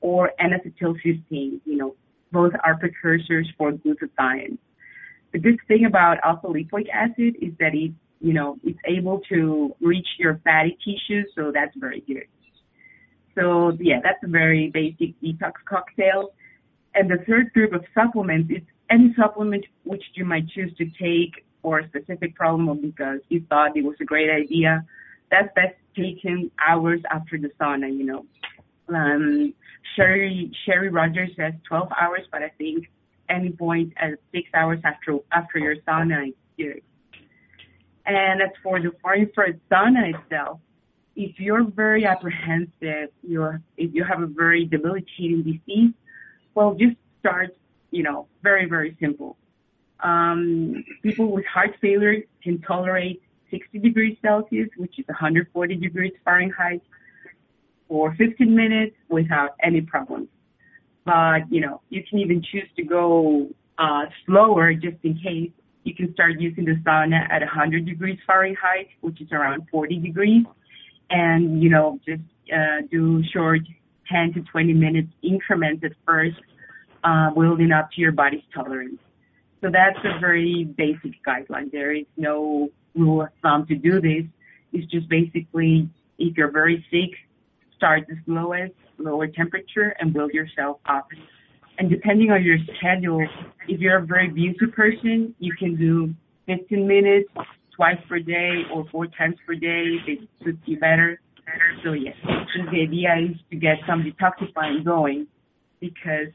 or N-acetylcysteine, you know, both are precursors for glutathione. The good thing about alpha lipoic acid is that it, you know, it's able to reach your fatty tissues, so that's very good. So yeah, that's a very basic detox cocktail. And the third group of supplements is any supplement which you might choose to take for a specific problem or because you thought it was a great idea. That's best taken hours after the sauna, you know. Um, Sherry Sherry Rogers says 12 hours, but I think any point at six hours after after your sauna is good. And as for the infrared sauna itself, if you're very apprehensive, you're if you have a very debilitating disease, well, just start. You know, very very simple. Um, people with heart failure can tolerate 60 degrees Celsius, which is 140 degrees Fahrenheit for 15 minutes without any problems. But, you know, you can even choose to go uh, slower just in case. You can start using the sauna at 100 degrees Fahrenheit, which is around 40 degrees, and, you know, just uh, do short 10 to 20 minutes increments at first, uh, building up to your body's tolerance. So that's a very basic guideline. There is no rule of thumb to do this. It's just basically if you're very sick, start the slowest, lower temperature, and build yourself up. And depending on your schedule, if you're a very busy person, you can do 15 minutes twice per day or four times per day it suits you better. So yes, the idea is to get some detoxifying going because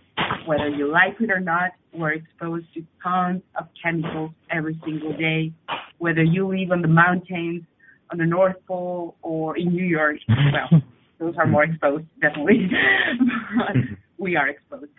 whether you like it or not, we're exposed to tons of chemicals every single day. Whether you live on the mountains, on the North Pole, or in New York, well, those are more exposed, definitely. but we are exposed.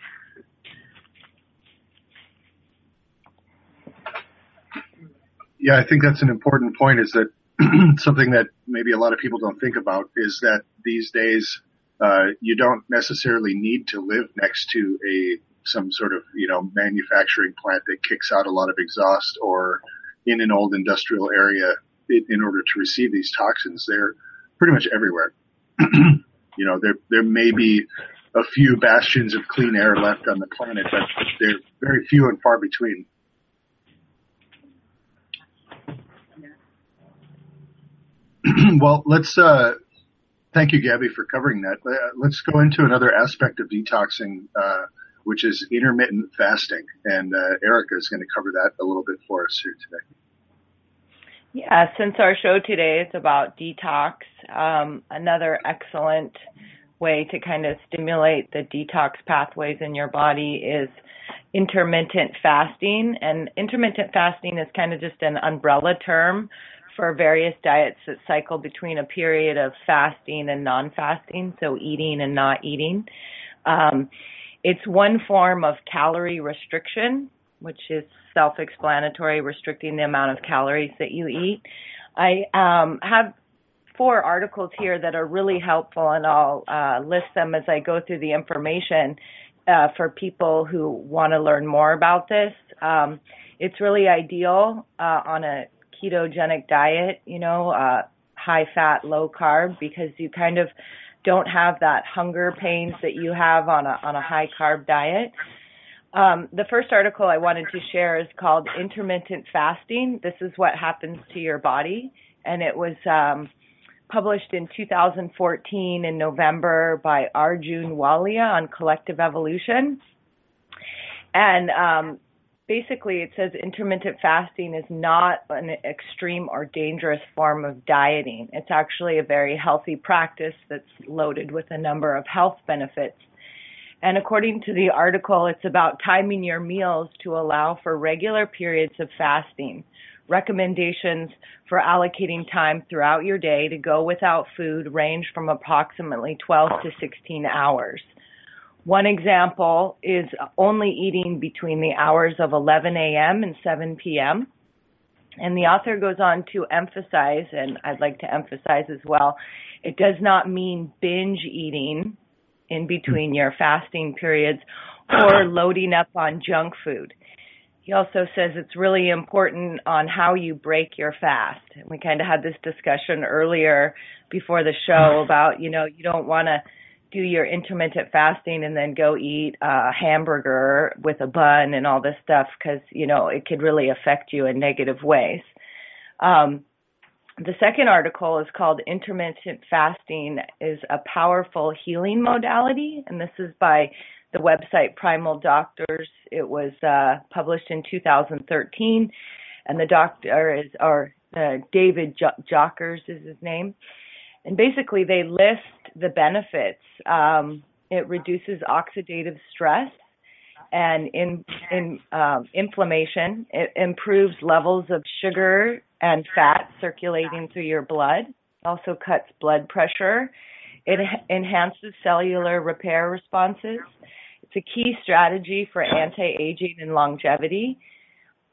Yeah, I think that's an important point is that something that maybe a lot of people don't think about is that these days, uh, you don't necessarily need to live next to a, some sort of, you know, manufacturing plant that kicks out a lot of exhaust or in an old industrial area in, in order to receive these toxins. They're pretty much everywhere. you know, there there may be a few bastions of clean air left on the planet, but they're very few and far between. well, let's uh, thank you, Gabby, for covering that. Uh, let's go into another aspect of detoxing, uh, which is intermittent fasting, and uh, Erica is going to cover that a little bit for us here today. Yeah, since our show today is about detox, um, another excellent way to kind of stimulate the detox pathways in your body is intermittent fasting. And intermittent fasting is kind of just an umbrella term for various diets that cycle between a period of fasting and non fasting, so eating and not eating. Um, it's one form of calorie restriction which is self-explanatory, restricting the amount of calories that you eat. I um, have four articles here that are really helpful, and I'll uh, list them as I go through the information uh, for people who want to learn more about this. Um, it's really ideal uh, on a ketogenic diet, you know, uh, high fat, low carb, because you kind of don't have that hunger pains that you have on a on a high carb diet. Um, the first article I wanted to share is called Intermittent Fasting. This is what happens to your body. And it was um, published in 2014 in November by Arjun Walia on Collective Evolution. And um, basically, it says intermittent fasting is not an extreme or dangerous form of dieting. It's actually a very healthy practice that's loaded with a number of health benefits. And according to the article, it's about timing your meals to allow for regular periods of fasting. Recommendations for allocating time throughout your day to go without food range from approximately 12 to 16 hours. One example is only eating between the hours of 11 a.m. and 7 p.m. And the author goes on to emphasize, and I'd like to emphasize as well, it does not mean binge eating in between your fasting periods or loading up on junk food. He also says it's really important on how you break your fast. We kind of had this discussion earlier before the show about, you know, you don't want to do your intermittent fasting and then go eat a hamburger with a bun and all this stuff because, you know, it could really affect you in negative ways. Um, the second article is called Intermittent Fasting is a Powerful Healing Modality, and this is by the website Primal Doctors. It was uh, published in 2013, and the doctor is, or uh, David jo- Jockers is his name. And basically, they list the benefits. Um, it reduces oxidative stress and in, in um, inflammation. It improves levels of sugar and fat circulating through your blood. It Also cuts blood pressure. It enhances cellular repair responses. It's a key strategy for anti-aging and longevity.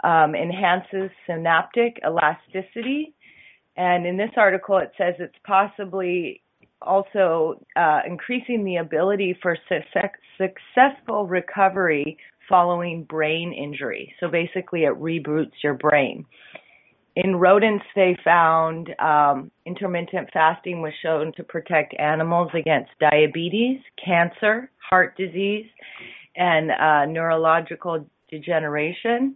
Um, enhances synaptic elasticity. And in this article, it says it's possibly also uh, increasing the ability for su- successful recovery following brain injury. So basically, it reboots your brain. In rodents, they found um, intermittent fasting was shown to protect animals against diabetes, cancer, heart disease, and uh, neurological degeneration.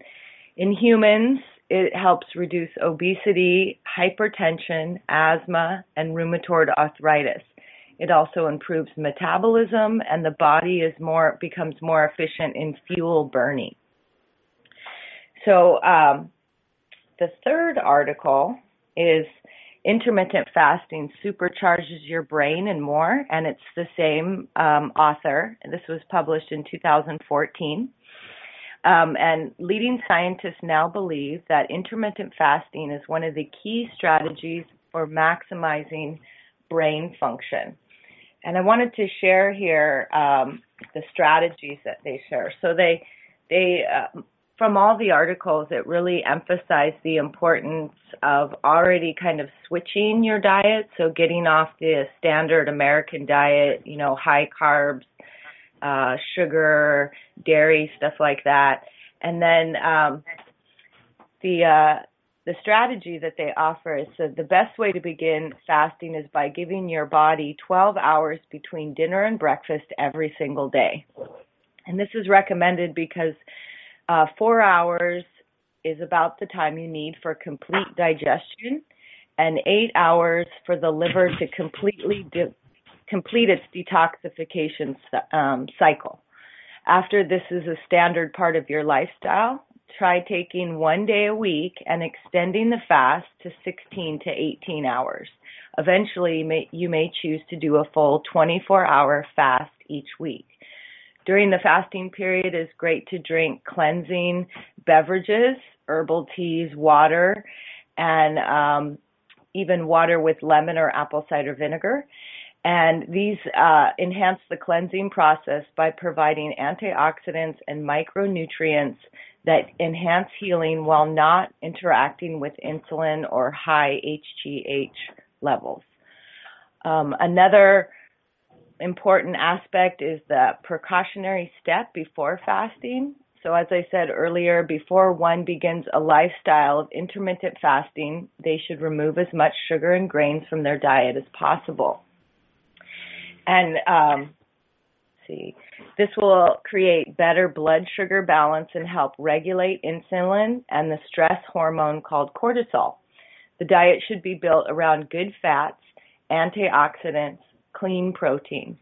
In humans, it helps reduce obesity, hypertension, asthma, and rheumatoid arthritis. It also improves metabolism and the body is more becomes more efficient in fuel burning. So um, the third article is intermittent fasting supercharges your brain and more, and it's the same um, author. This was published in 2014. Um, and leading scientists now believe that intermittent fasting is one of the key strategies for maximizing brain function. And I wanted to share here um, the strategies that they share. So they they uh, from all the articles, it really emphasized the importance of already kind of switching your diet. So getting off the standard American diet, you know, high carbs, uh, sugar, dairy, stuff like that. And then um, the uh, the strategy that they offer is the best way to begin fasting is by giving your body 12 hours between dinner and breakfast every single day. And this is recommended because uh, four hours is about the time you need for complete digestion, and eight hours for the liver to completely de- complete its detoxification um, cycle. After this is a standard part of your lifestyle, try taking one day a week and extending the fast to 16 to 18 hours. Eventually, you may, you may choose to do a full 24 hour fast each week during the fasting period is great to drink cleansing beverages, herbal teas, water, and um, even water with lemon or apple cider vinegar. And these uh, enhance the cleansing process by providing antioxidants and micronutrients that enhance healing while not interacting with insulin or high HGH levels. Um, another important aspect is the precautionary step before fasting. So, as I said earlier, before one begins a lifestyle of intermittent fasting, they should remove as much sugar and grains from their diet as possible. And um, see, this will create better blood sugar balance and help regulate insulin and the stress hormone called cortisol. The diet should be built around good fats, antioxidants, clean protein.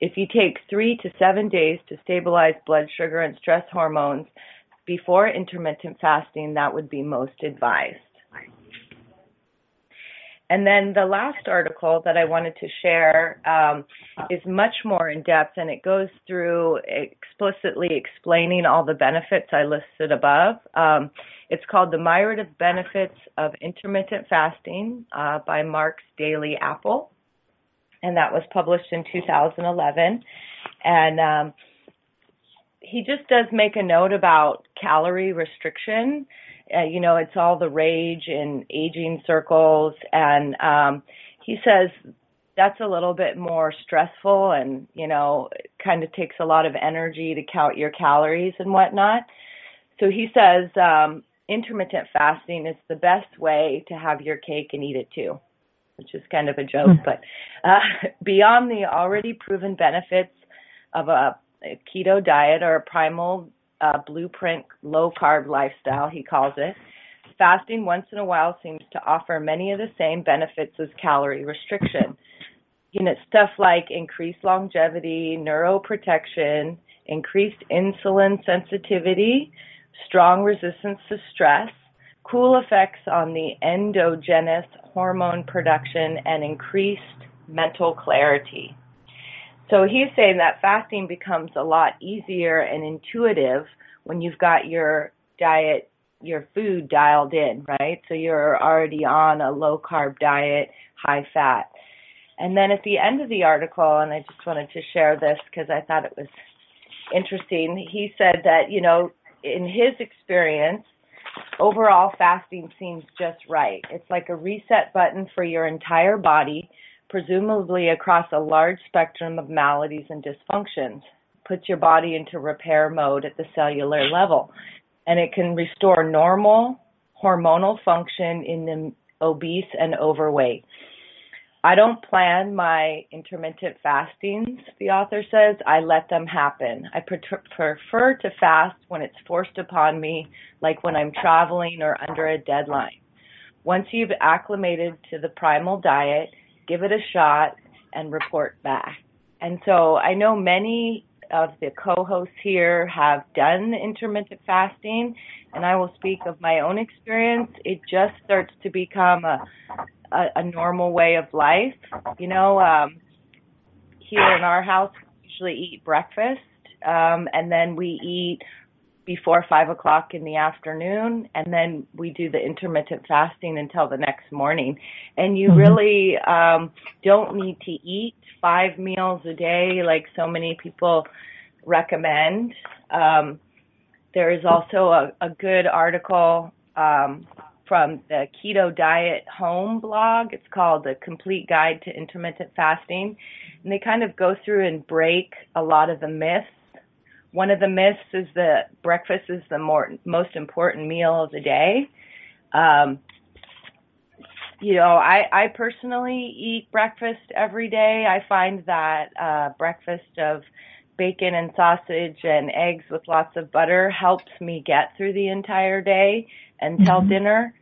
If you take three to seven days to stabilize blood sugar and stress hormones before intermittent fasting, that would be most advised. And then the last article that I wanted to share um, is much more in depth and it goes through explicitly explaining all the benefits I listed above. Um, it's called The Myriad Benefits of Intermittent Fasting uh, by Mark's Daily Apple and that was published in 2011. And um, he just does make a note about calorie restriction. Uh, you know, it's all the rage in aging circles, and um, he says that's a little bit more stressful and you know kind of takes a lot of energy to count your calories and whatnot. So he says um intermittent fasting is the best way to have your cake and eat it too which is kind of a joke but uh beyond the already proven benefits of a, a keto diet or a primal uh, blueprint low carb lifestyle he calls it fasting once in a while seems to offer many of the same benefits as calorie restriction you know, stuff like increased longevity, neuroprotection, increased insulin sensitivity, strong resistance to stress, cool effects on the endogenous hormone production, and increased mental clarity. So he's saying that fasting becomes a lot easier and intuitive when you've got your diet, your food dialed in, right? So you're already on a low carb diet, high fat. And then at the end of the article, and I just wanted to share this because I thought it was interesting, he said that, you know, in his experience, overall fasting seems just right. It's like a reset button for your entire body, presumably across a large spectrum of maladies and dysfunctions. Puts your body into repair mode at the cellular level. And it can restore normal hormonal function in the obese and overweight. I don't plan my intermittent fastings, the author says. I let them happen. I prefer to fast when it's forced upon me, like when I'm traveling or under a deadline. Once you've acclimated to the primal diet, give it a shot and report back. And so I know many of the co-hosts here have done intermittent fasting and I will speak of my own experience. It just starts to become a a, a normal way of life. You know, um, here in our house, we usually eat breakfast, um, and then we eat before five o'clock in the afternoon, and then we do the intermittent fasting until the next morning. And you mm-hmm. really um, don't need to eat five meals a day like so many people recommend. Um, there is also a, a good article um, from the Keto Diet Home blog. It's called The Complete Guide to Intermittent Fasting. And they kind of go through and break a lot of the myths. One of the myths is that breakfast is the more, most important meal of the day. Um, you know, I, I personally eat breakfast every day. I find that uh, breakfast of bacon and sausage and eggs with lots of butter helps me get through the entire day until mm-hmm. dinner.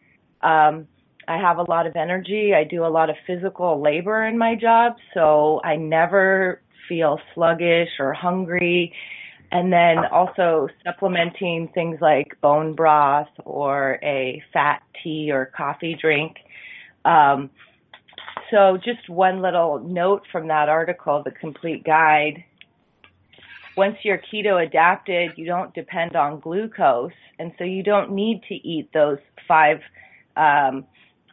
Um, I have a lot of energy. I do a lot of physical labor in my job, so I never feel sluggish or hungry. And then also supplementing things like bone broth or a fat tea or coffee drink. Um, so just one little note from that article, the complete guide once you're keto adapted, you don't depend on glucose, and so you don't need to eat those five um,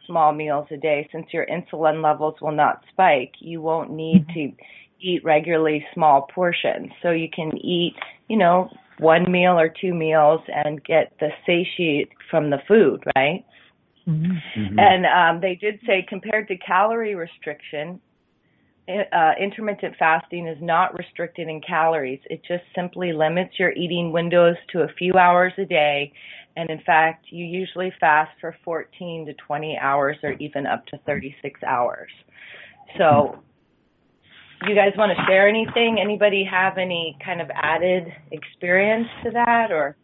small meals a day since your insulin levels will not spike. You won't need mm-hmm. to eat regularly small portions, so you can eat, you know, one meal or two meals and get the satiate from the food, right? Mm-hmm. And um, they did say compared to calorie restriction, uh, intermittent fasting is not restricted in calories. It just simply limits your eating windows to a few hours a day. And in fact, you usually fast for 14 to 20 hours or even up to 36 hours. So, you guys want to share anything? Anybody have any kind of added experience to that or?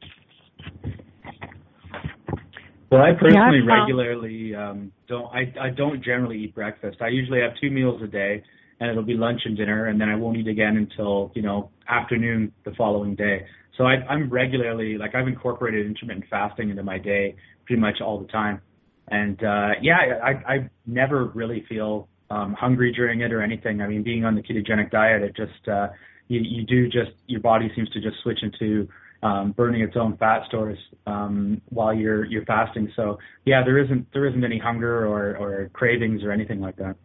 Well, I personally yeah, regularly um, don't. I, I don't generally eat breakfast. I usually have two meals a day and it'll be lunch and dinner, and then I won't eat again until you know afternoon the following day. So I, I'm regularly like I've incorporated intermittent fasting into my day pretty much all the time, and uh, yeah, I, I never really feel um, hungry during it or anything. I mean, being on the ketogenic diet, it just uh, you, you do just your body seems to just switch into um, burning its own fat stores um, while you're you're fasting. So yeah, there isn't there isn't any hunger or or cravings or anything like that.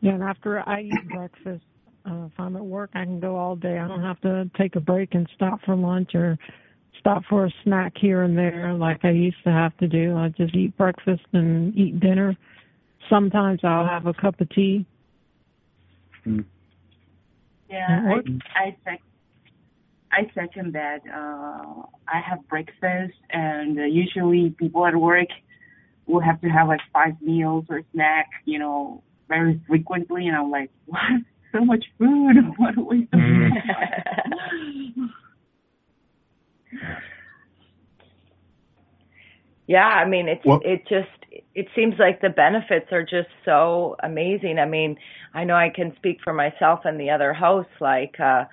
Yeah, and after I eat breakfast, uh, if I'm at work, I can go all day. I don't have to take a break and stop for lunch or stop for a snack here and there like I used to have to do. I just eat breakfast and eat dinner. Sometimes I'll have a cup of tea. Mm. Yeah, I I sec I second that. Uh, I have breakfast, and uh, usually people at work will have to have like five meals or snack, you know, very frequently, and I'm like, what? So much food. What a waste of Mm. Yeah, I mean it's Well- it just it seems like the benefits are just so amazing. I mean, I know I can speak for myself and the other hosts like uh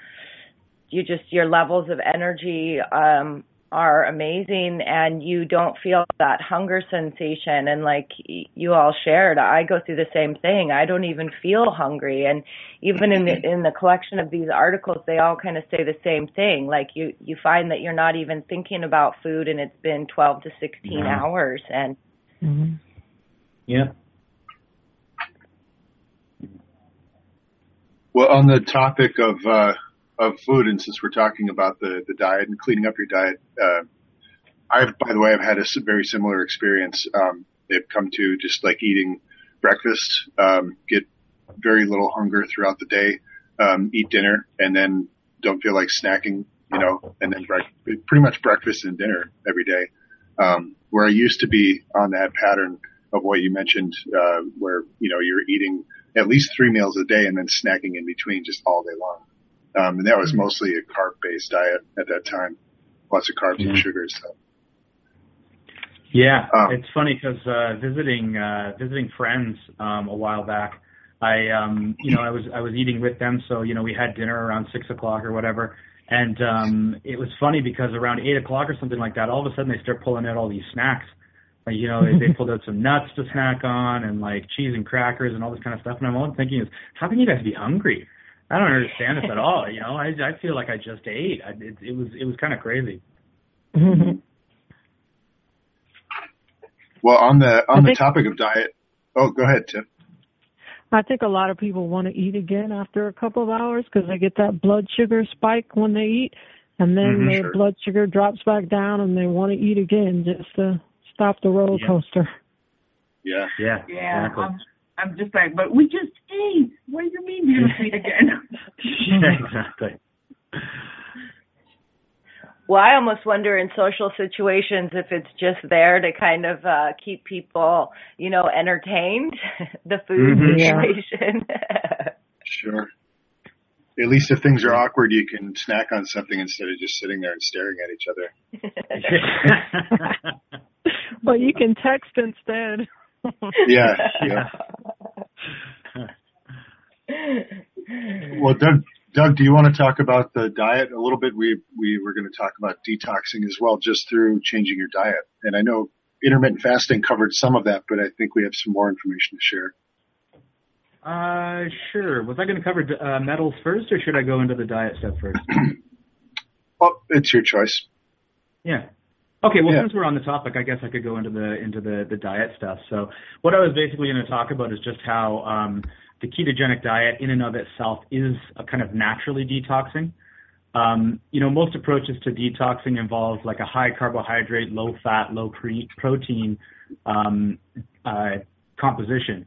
you just your levels of energy um are amazing and you don't feel that hunger sensation and like you all shared I go through the same thing I don't even feel hungry and even in the in the collection of these articles they all kind of say the same thing like you you find that you're not even thinking about food and it's been 12 to 16 Yeah. hours and Mm-hmm. Yeah. Well, on the topic of uh, of food, and since we're talking about the the diet and cleaning up your diet, uh, I've by the way, I've had a very similar experience. Um, they've come to just like eating breakfast, um, get very little hunger throughout the day, um, eat dinner, and then don't feel like snacking, you know, and then brec- pretty much breakfast and dinner every day. Um, where I used to be on that pattern of what you mentioned, uh, where you know you're eating at least three meals a day and then snacking in between just all day long. Um, and that was mostly a carb based diet at that time. Lots of carbs and sugars. So. Yeah, Um, it's funny because uh, visiting uh, visiting friends um, a while back, I um, you know I was I was eating with them, so you know we had dinner around six o'clock or whatever, and um, it was funny because around eight o'clock or something like that, all of a sudden they start pulling out all these snacks. Like you know they, they pulled out some nuts to snack on and like cheese and crackers and all this kind of stuff, and I'm all thinking is how can you guys be hungry? I don't understand this at all. You know I I feel like I just ate. I, it, it was it was kind of crazy. Mm-hmm. Well, on the on I the think- topic of diet. Oh, go ahead, Tim. I think a lot of people want to eat again after a couple of hours because they get that blood sugar spike when they eat, and then Mhm, their sure. blood sugar drops back down, and they want to eat again just to stop the roller Yeah. coaster. Yeah. Yeah, Yeah, exactly. I'm, I'm just like, but we just ate. What do you mean you don't eat again? yeah, exactly. Well, I almost wonder in social situations if it's just there to kind of uh keep people, you know, entertained, the food Mhm. Situation. Sure. At least if things are awkward, you can snack on something instead of just sitting there and staring at each other. well, you can text instead. Yeah. yeah. Well, Doug, Doug, do you want to talk about the diet a little bit? We we were going to talk about detoxing as well, just through changing your diet. And I know intermittent fasting covered some of that, but I think we have some more information to share. Uh, sure. Was I going to cover uh, metals first, or should I go into the diet stuff first? Well, it's your choice. Yeah. Okay. Well, Yeah. since we're on the topic, I guess I could go into the into the the diet stuff. So, what I was basically going to talk about is just how um, the ketogenic diet, in and of itself, is a kind of naturally detoxing. Um, you know, most approaches to detoxing involve like a high carbohydrate, low fat, low pre- protein um, uh, composition.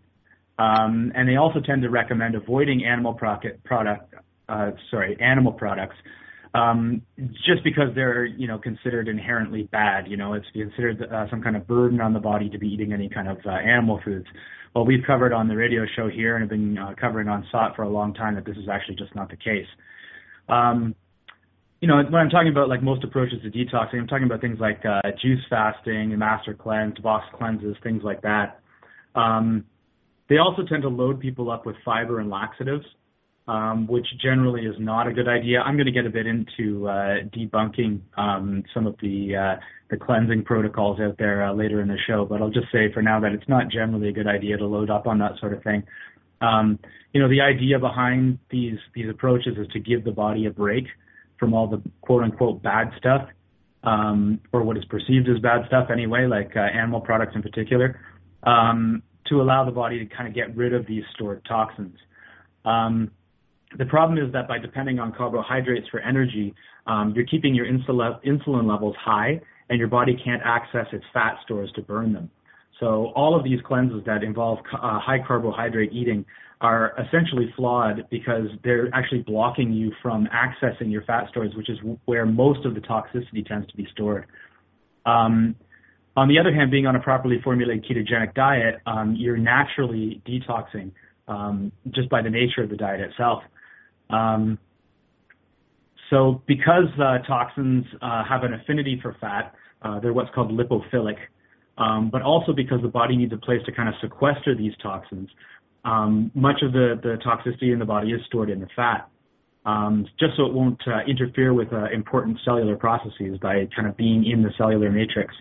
Um, and they also tend to recommend avoiding animal product, product uh, sorry, animal products, um, just because they're you know considered inherently bad. You know, it's considered uh, some kind of burden on the body to be eating any kind of uh, animal foods. Well, we've covered on the radio show here and have been uh, covering on SOTT for a long time that this is actually just not the case. Um, you know, when I'm talking about like most approaches to detoxing, I'm talking about things like uh, juice fasting, master cleanse, box cleanses, things like that. Um, they also tend to load people up with fiber and laxatives, um, which generally is not a good idea. I'm going to get a bit into uh, debunking um, some of the uh, the cleansing protocols out there uh, later in the show, but I'll just say for now that it's not generally a good idea to load up on that sort of thing. Um, you know, the idea behind these these approaches is to give the body a break from all the quote unquote bad stuff, um, or what is perceived as bad stuff anyway, like uh, animal products in particular. Um, to allow the body to kind of get rid of these stored toxins. Um, the problem is that by depending on carbohydrates for energy, um, you're keeping your insulin levels high, and your body can't access its fat stores to burn them. So all of these cleanses that involve uh, high carbohydrate eating are essentially flawed because they're actually blocking you from accessing your fat stores, which is where most of the toxicity tends to be stored. Um, on the other hand, being on a properly formulated ketogenic diet, um, you're naturally detoxing um, just by the nature of the diet itself. Um, so because uh, toxins uh, have an affinity for fat, uh, they're what's called lipophilic, um, but also because the body needs a place to kind of sequester these toxins. Um, much of the, the toxicity in the body is stored in the fat, um, just so it won't uh, interfere with uh, important cellular processes by kind of being in the cellular matrix.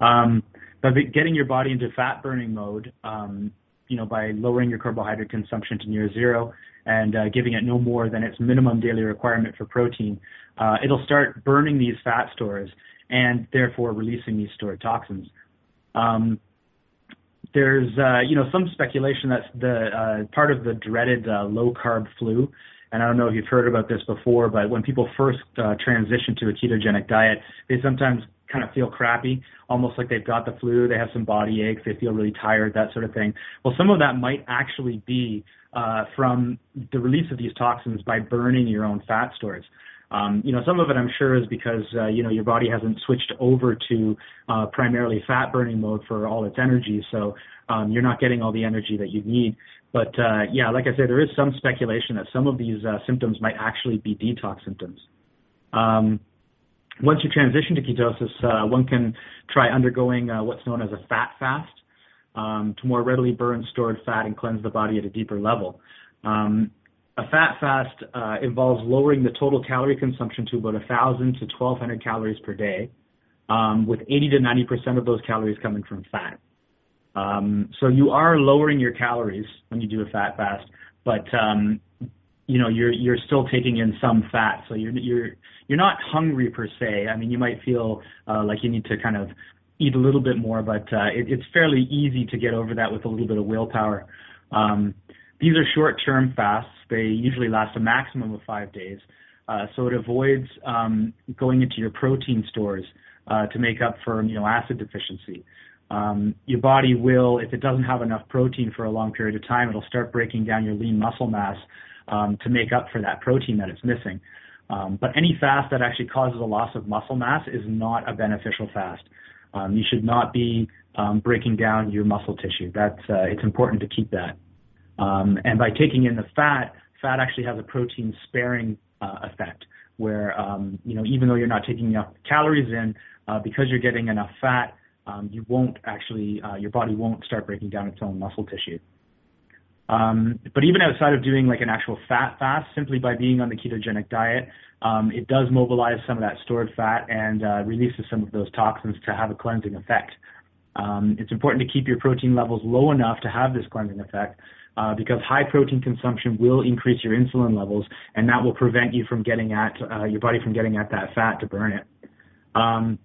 Um, but getting your body into fat burning mode, um, you know, by lowering your carbohydrate consumption to near zero and uh, giving it no more than its minimum daily requirement for protein, uh, it'll start burning these fat stores and therefore releasing these stored toxins. Um, there's, uh, you know, some speculation that's the uh, part of the dreaded uh, low carb flu. And I don't know if you've heard about this before, but when people first uh, transition to a ketogenic diet, they sometimes kind of feel crappy, almost like they've got the flu, they have some body aches, they feel really tired, that sort of thing. Well, some of that might actually be uh, from the release of these toxins by burning your own fat stores. Um, you know, some of it I'm sure is because uh, you know your body hasn't switched over to uh, primarily fat burning mode for all its energy, so um, you're not getting all the energy that you need. But uh, yeah, like I said, there is some speculation that some of these uh, symptoms might actually be detox symptoms. Um, once you transition to ketosis, uh, one can try undergoing uh, what's known as a fat fast um, to more readily burn stored fat and cleanse the body at a deeper level. Um, a fat fast uh, involves lowering the total calorie consumption to about 1,000 to 1,200 calories per day, um, with 80 to 90 percent of those calories coming from fat. Um, so you are lowering your calories when you do a fat fast, but um, you know you're you're still taking in some fat, so you're you're you're not hungry per se. I mean, you might feel uh, like you need to kind of eat a little bit more, but uh, it, it's fairly easy to get over that with a little bit of willpower. Um, these are short-term fasts. They usually last a maximum of five days, uh, so it avoids um, going into your protein stores uh, to make up for amino acid deficiency. Um, your body will, if it doesn't have enough protein for a long period of time, it'll start breaking down your lean muscle mass um, to make up for that protein that it's missing. Um, but any fast that actually causes a loss of muscle mass is not a beneficial fast. Um, you should not be um, breaking down your muscle tissue. That's uh, it's important to keep that. Um, and by taking in the fat, fat actually has a protein sparing uh, effect, where um, you know even though you're not taking enough calories in, uh, because you're getting enough fat, um, you won't actually uh, your body won't start breaking down its own muscle tissue. Um, but even outside of doing like an actual fat fast, simply by being on the ketogenic diet, um, it does mobilize some of that stored fat and uh, releases some of those toxins to have a cleansing effect. Um, it's important to keep your protein levels low enough to have this cleansing effect uh, because high protein consumption will increase your insulin levels and that will prevent you from getting at uh, your body from getting at that fat to burn it. Um,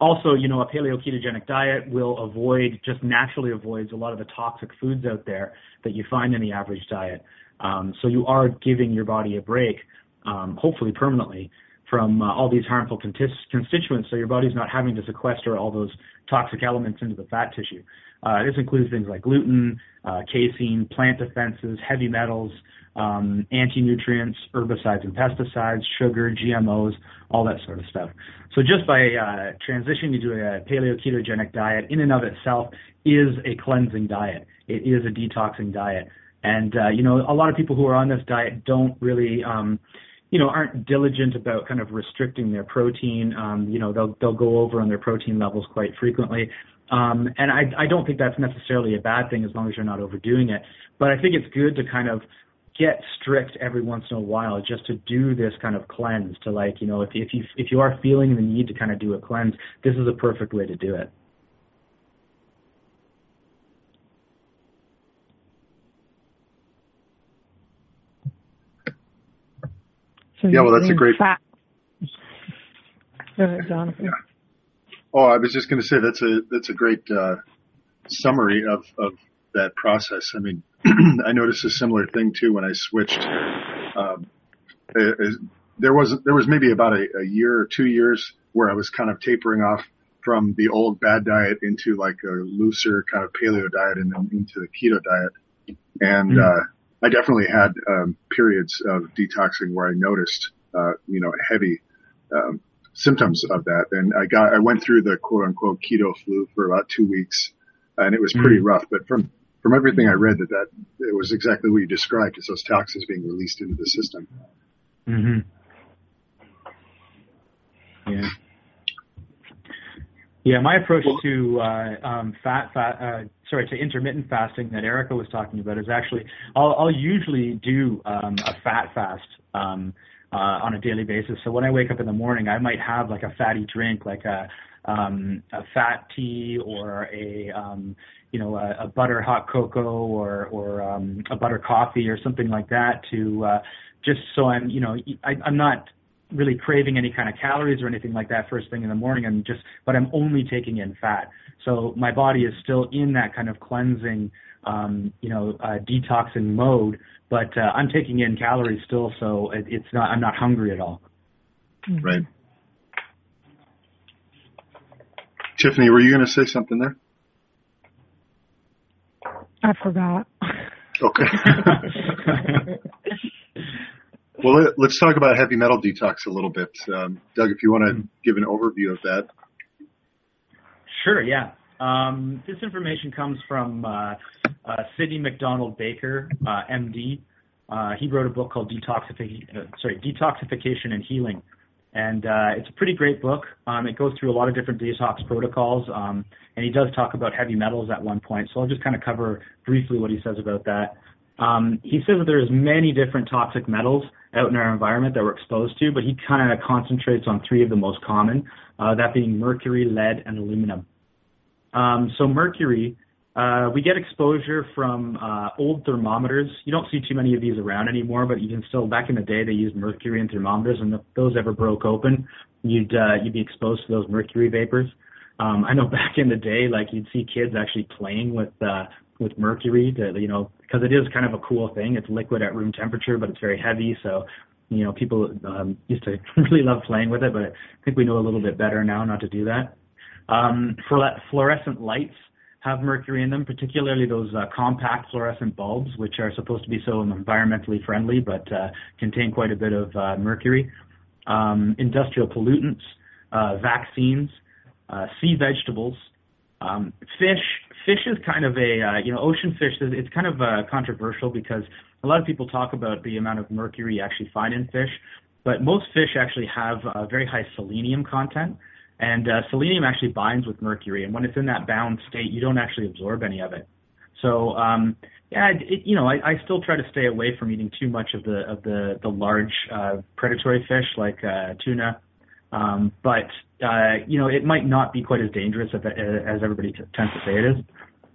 also, you know, a paleo ketogenic diet will avoid, just naturally avoids a lot of the toxic foods out there that you find in the average diet. Um, so you are giving your body a break, um, hopefully permanently, from uh, all these harmful constituents so your body's not having to sequester all those toxic elements into the fat tissue. Uh, this includes things like gluten, uh, casein, plant defenses, heavy metals, um, anti-nutrients, herbicides and pesticides, sugar, GMOs, all that sort of stuff. So just by uh, transitioning to a paleo ketogenic diet in and of itself is a cleansing diet. It is a detoxing diet. And, uh, you know, a lot of people who are on this diet don't really, um, you know, aren't diligent about kind of restricting their protein. Um, you know, they'll, they'll go over on their protein levels quite frequently. Um, and I, I don't think that's necessarily a bad thing as long as you're not overdoing it. But I think it's good to kind of get strict every once in a while just to do this kind of cleanse to like you know if if you if you are feeling the need to kind of do a cleanse this is a perfect way to do it So yeah, well, that's a great. Fat. Go ahead, Jonathan. Yeah. Oh, I was just going to say that's a that's a great uh, summary of, of that process. I mean, I noticed a similar thing too when I switched. Um, there was there was maybe about a, a year or two years where I was kind of tapering off from the old bad diet into like a looser kind of paleo diet and then into the keto diet. And, mm-hmm. uh, I definitely had, um, periods of detoxing where I noticed, uh, you know, heavy, um, symptoms of that. And I got, I went through the quote unquote keto flu for about two weeks and it was pretty mm-hmm. rough, but from, from everything I read that that it was exactly what you described as those toxins being released into the system. Mm-hmm. Yeah. Yeah, my approach to uh, um, fat, fat, uh, sorry, to intermittent fasting that Erica was talking about is actually I'll, I'll usually do um, a fat fast um, uh, on a daily basis. So when I wake up in the morning, I might have like a fatty drink, like a um, a fat tea or a um, you know a, a butter hot cocoa or or um, a butter coffee or something like that to uh, just so I'm you know I, I'm not really craving any kind of calories or anything like that first thing in the morning. I'm just, but I'm only taking in fat. So my body is still in that kind of cleansing, um, you know, uh, detoxing mode, but uh, I'm taking in calories still. So it, it's not, I'm not hungry at all. Right. Tiffany, were you going to say something there? I forgot. Okay. Well, let's talk about heavy metal detox a little bit. Um, Doug, if you want to mm-hmm. give an overview of that. Sure, yeah. Um, this information comes from uh, uh, Sidney MacDonald Baker, uh, MD. Uh, he wrote a book called Detoxification, uh, sorry, Detoxification and Healing. And uh, it's a pretty great book. Um, it goes through a lot of different detox protocols, um, and he does talk about heavy metals at one point. So I'll just kind of cover briefly what he says about that. Um, he says that there's many different toxic metals out in our environment that we're exposed to, but he kind of concentrates on three of the most common, uh, that being mercury, lead, and aluminum. Um, so mercury, uh, we get exposure from uh, old thermometers. You don't see too many of these around anymore, but you can still. Back in the day, they used mercury in thermometers, and if those ever broke open, you'd uh, you'd be exposed to those mercury vapors. Um, I know back in the day, like you'd see kids actually playing with uh, with mercury to you know because it is kind of a cool thing. It's liquid at room temperature, but it's very heavy. So you know people um, used to really love playing with it, but I think we know a little bit better now not to do that. Um, for fluorescent lights have mercury in them, particularly those uh, compact fluorescent bulbs, which are supposed to be so environmentally friendly, but uh, contain quite a bit of uh, mercury. Um, industrial pollutants, uh, vaccines, uh, sea vegetables, um, fish, fish is kind of a uh, you know ocean fish. It's kind of controversial because a lot of people talk about the amount of mercury you actually find in fish, but most fish actually have very high selenium content, and uh, selenium actually binds with mercury, and when it's in that bound state, you don't actually absorb any of it. So um, yeah, it, you know, I, I still try to stay away from eating too much of the of the the large uh, predatory fish like uh, tuna um, but uh, you know, it might not be quite as dangerous as, as everybody t- tends to say it is.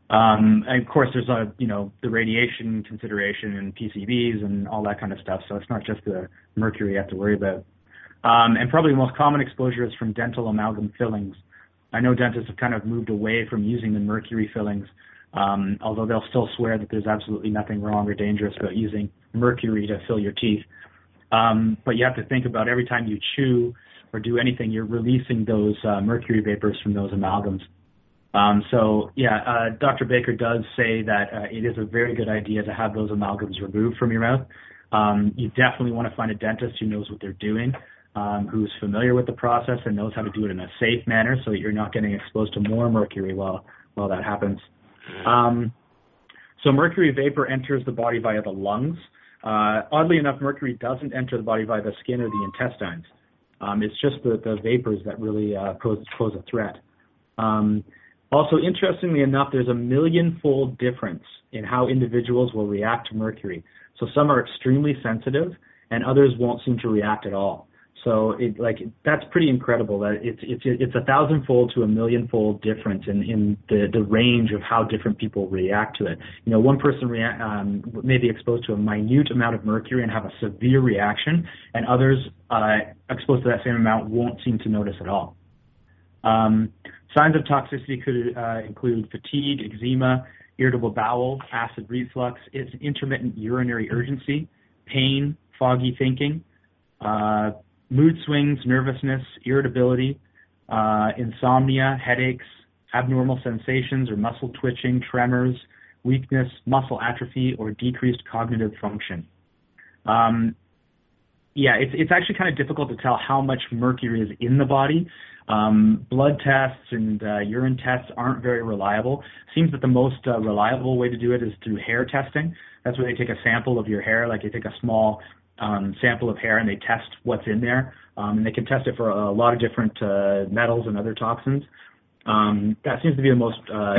Um, and of course, there's a you know the radiation consideration and PCBs and all that kind of stuff. So it's not just the mercury you have to worry about. Um, and probably the most common exposure is from dental amalgam fillings. I know dentists have kind of moved away from using the mercury fillings, um, although they'll still swear that there's absolutely nothing wrong or dangerous about using mercury to fill your teeth. Um, but you have to think about every time you chew or do anything, you're releasing those uh, mercury vapors from those amalgams. Um, so yeah, uh, Dr. Baker does say that uh, it is a very good idea to have those amalgams removed from your mouth. Um, you definitely want to find a dentist who knows what they're doing, um, who's familiar with the process and knows how to do it in a safe manner, so that you're not getting exposed to more mercury while while that happens. Um, so mercury vapor enters the body via the lungs. Uh, oddly enough, mercury doesn't enter the body via the skin or the intestines. Um, it's just the, the vapors that really uh, pose, pose a threat. Um, also, interestingly enough, there's a million-fold difference in how individuals will react to mercury. So some are extremely sensitive, and others won't seem to react at all. So it like that's pretty incredible that it's it's it's a thousandfold to a millionfold difference in in the the range of how different people react to it. You know, one person rea- um, may be exposed to a minute amount of mercury and have a severe reaction, and others uh, exposed to that same amount won't seem to notice at all. Um, signs of toxicity could uh, include fatigue, eczema, irritable bowel, acid reflux, intermittent urinary urgency, pain, foggy thinking, uh, mood swings, nervousness, irritability, uh, insomnia, headaches, abnormal sensations or muscle twitching, tremors, weakness, muscle atrophy, or decreased cognitive function. Um, yeah, it's it's actually kind of difficult to tell how much mercury is in the body. Um, blood tests and uh, urine tests aren't very reliable. Seems that the most uh, reliable way to do it is through hair testing. That's where they take a sample of your hair, like they take a small um, sample of hair and they test what's in there, um, and they can test it for a lot of different uh, metals and other toxins. Um, that seems to be the most uh,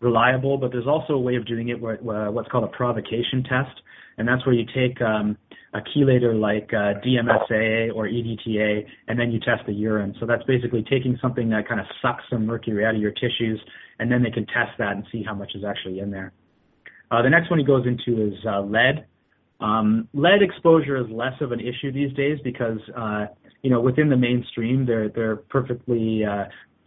reliable, but there's also a way of doing it where, what's called a provocation test, and that's where you take um, a chelator like uh, DMSA or EDTA, and then you test the urine. So that's basically taking something that kind of sucks some mercury out of your tissues, and then they can test that and see how much is actually in there. Uh, the next one he goes into is uh, lead. Um, lead exposure is less of an issue these days because uh, you know within the mainstream they're they're perfectly uh,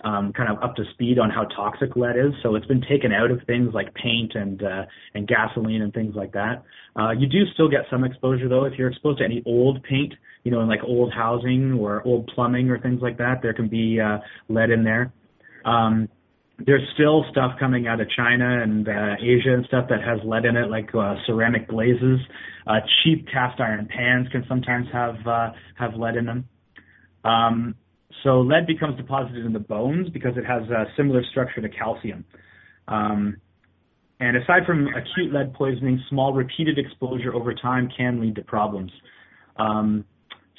um, kind of up to speed on how toxic lead is. So it's been taken out of things like paint and uh, and gasoline and things like that. Uh, you do still get some exposure though if you're exposed to any old paint, you know, in like old housing or old plumbing or things like that. There can be uh, lead in there. Um, there's still stuff coming out of China and uh, Asia and stuff that has lead in it, like uh, ceramic glazes. Uh, cheap cast iron pans can sometimes have uh, have lead in them. Um, so lead becomes deposited in the bones because it has a similar structure to calcium. Um, and aside from acute lead poisoning, small repeated exposure over time can lead to problems. Um,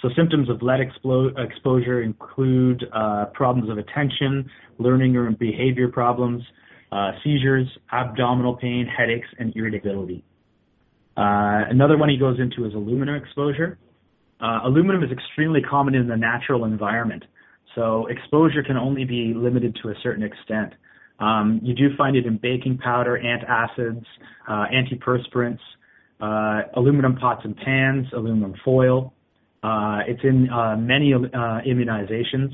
so symptoms of lead explo- exposure include uh, problems of attention, learning or behavior problems, uh, seizures, abdominal pain, headaches, and irritability. Uh, another one he goes into is aluminum exposure. Uh, aluminum is extremely common in the natural environment, so exposure can only be limited to a certain extent. Um, you do find it in baking powder, antacids, uh, antiperspirants, uh, aluminum pots and pans, aluminum foil, it's in uh, many uh, immunizations.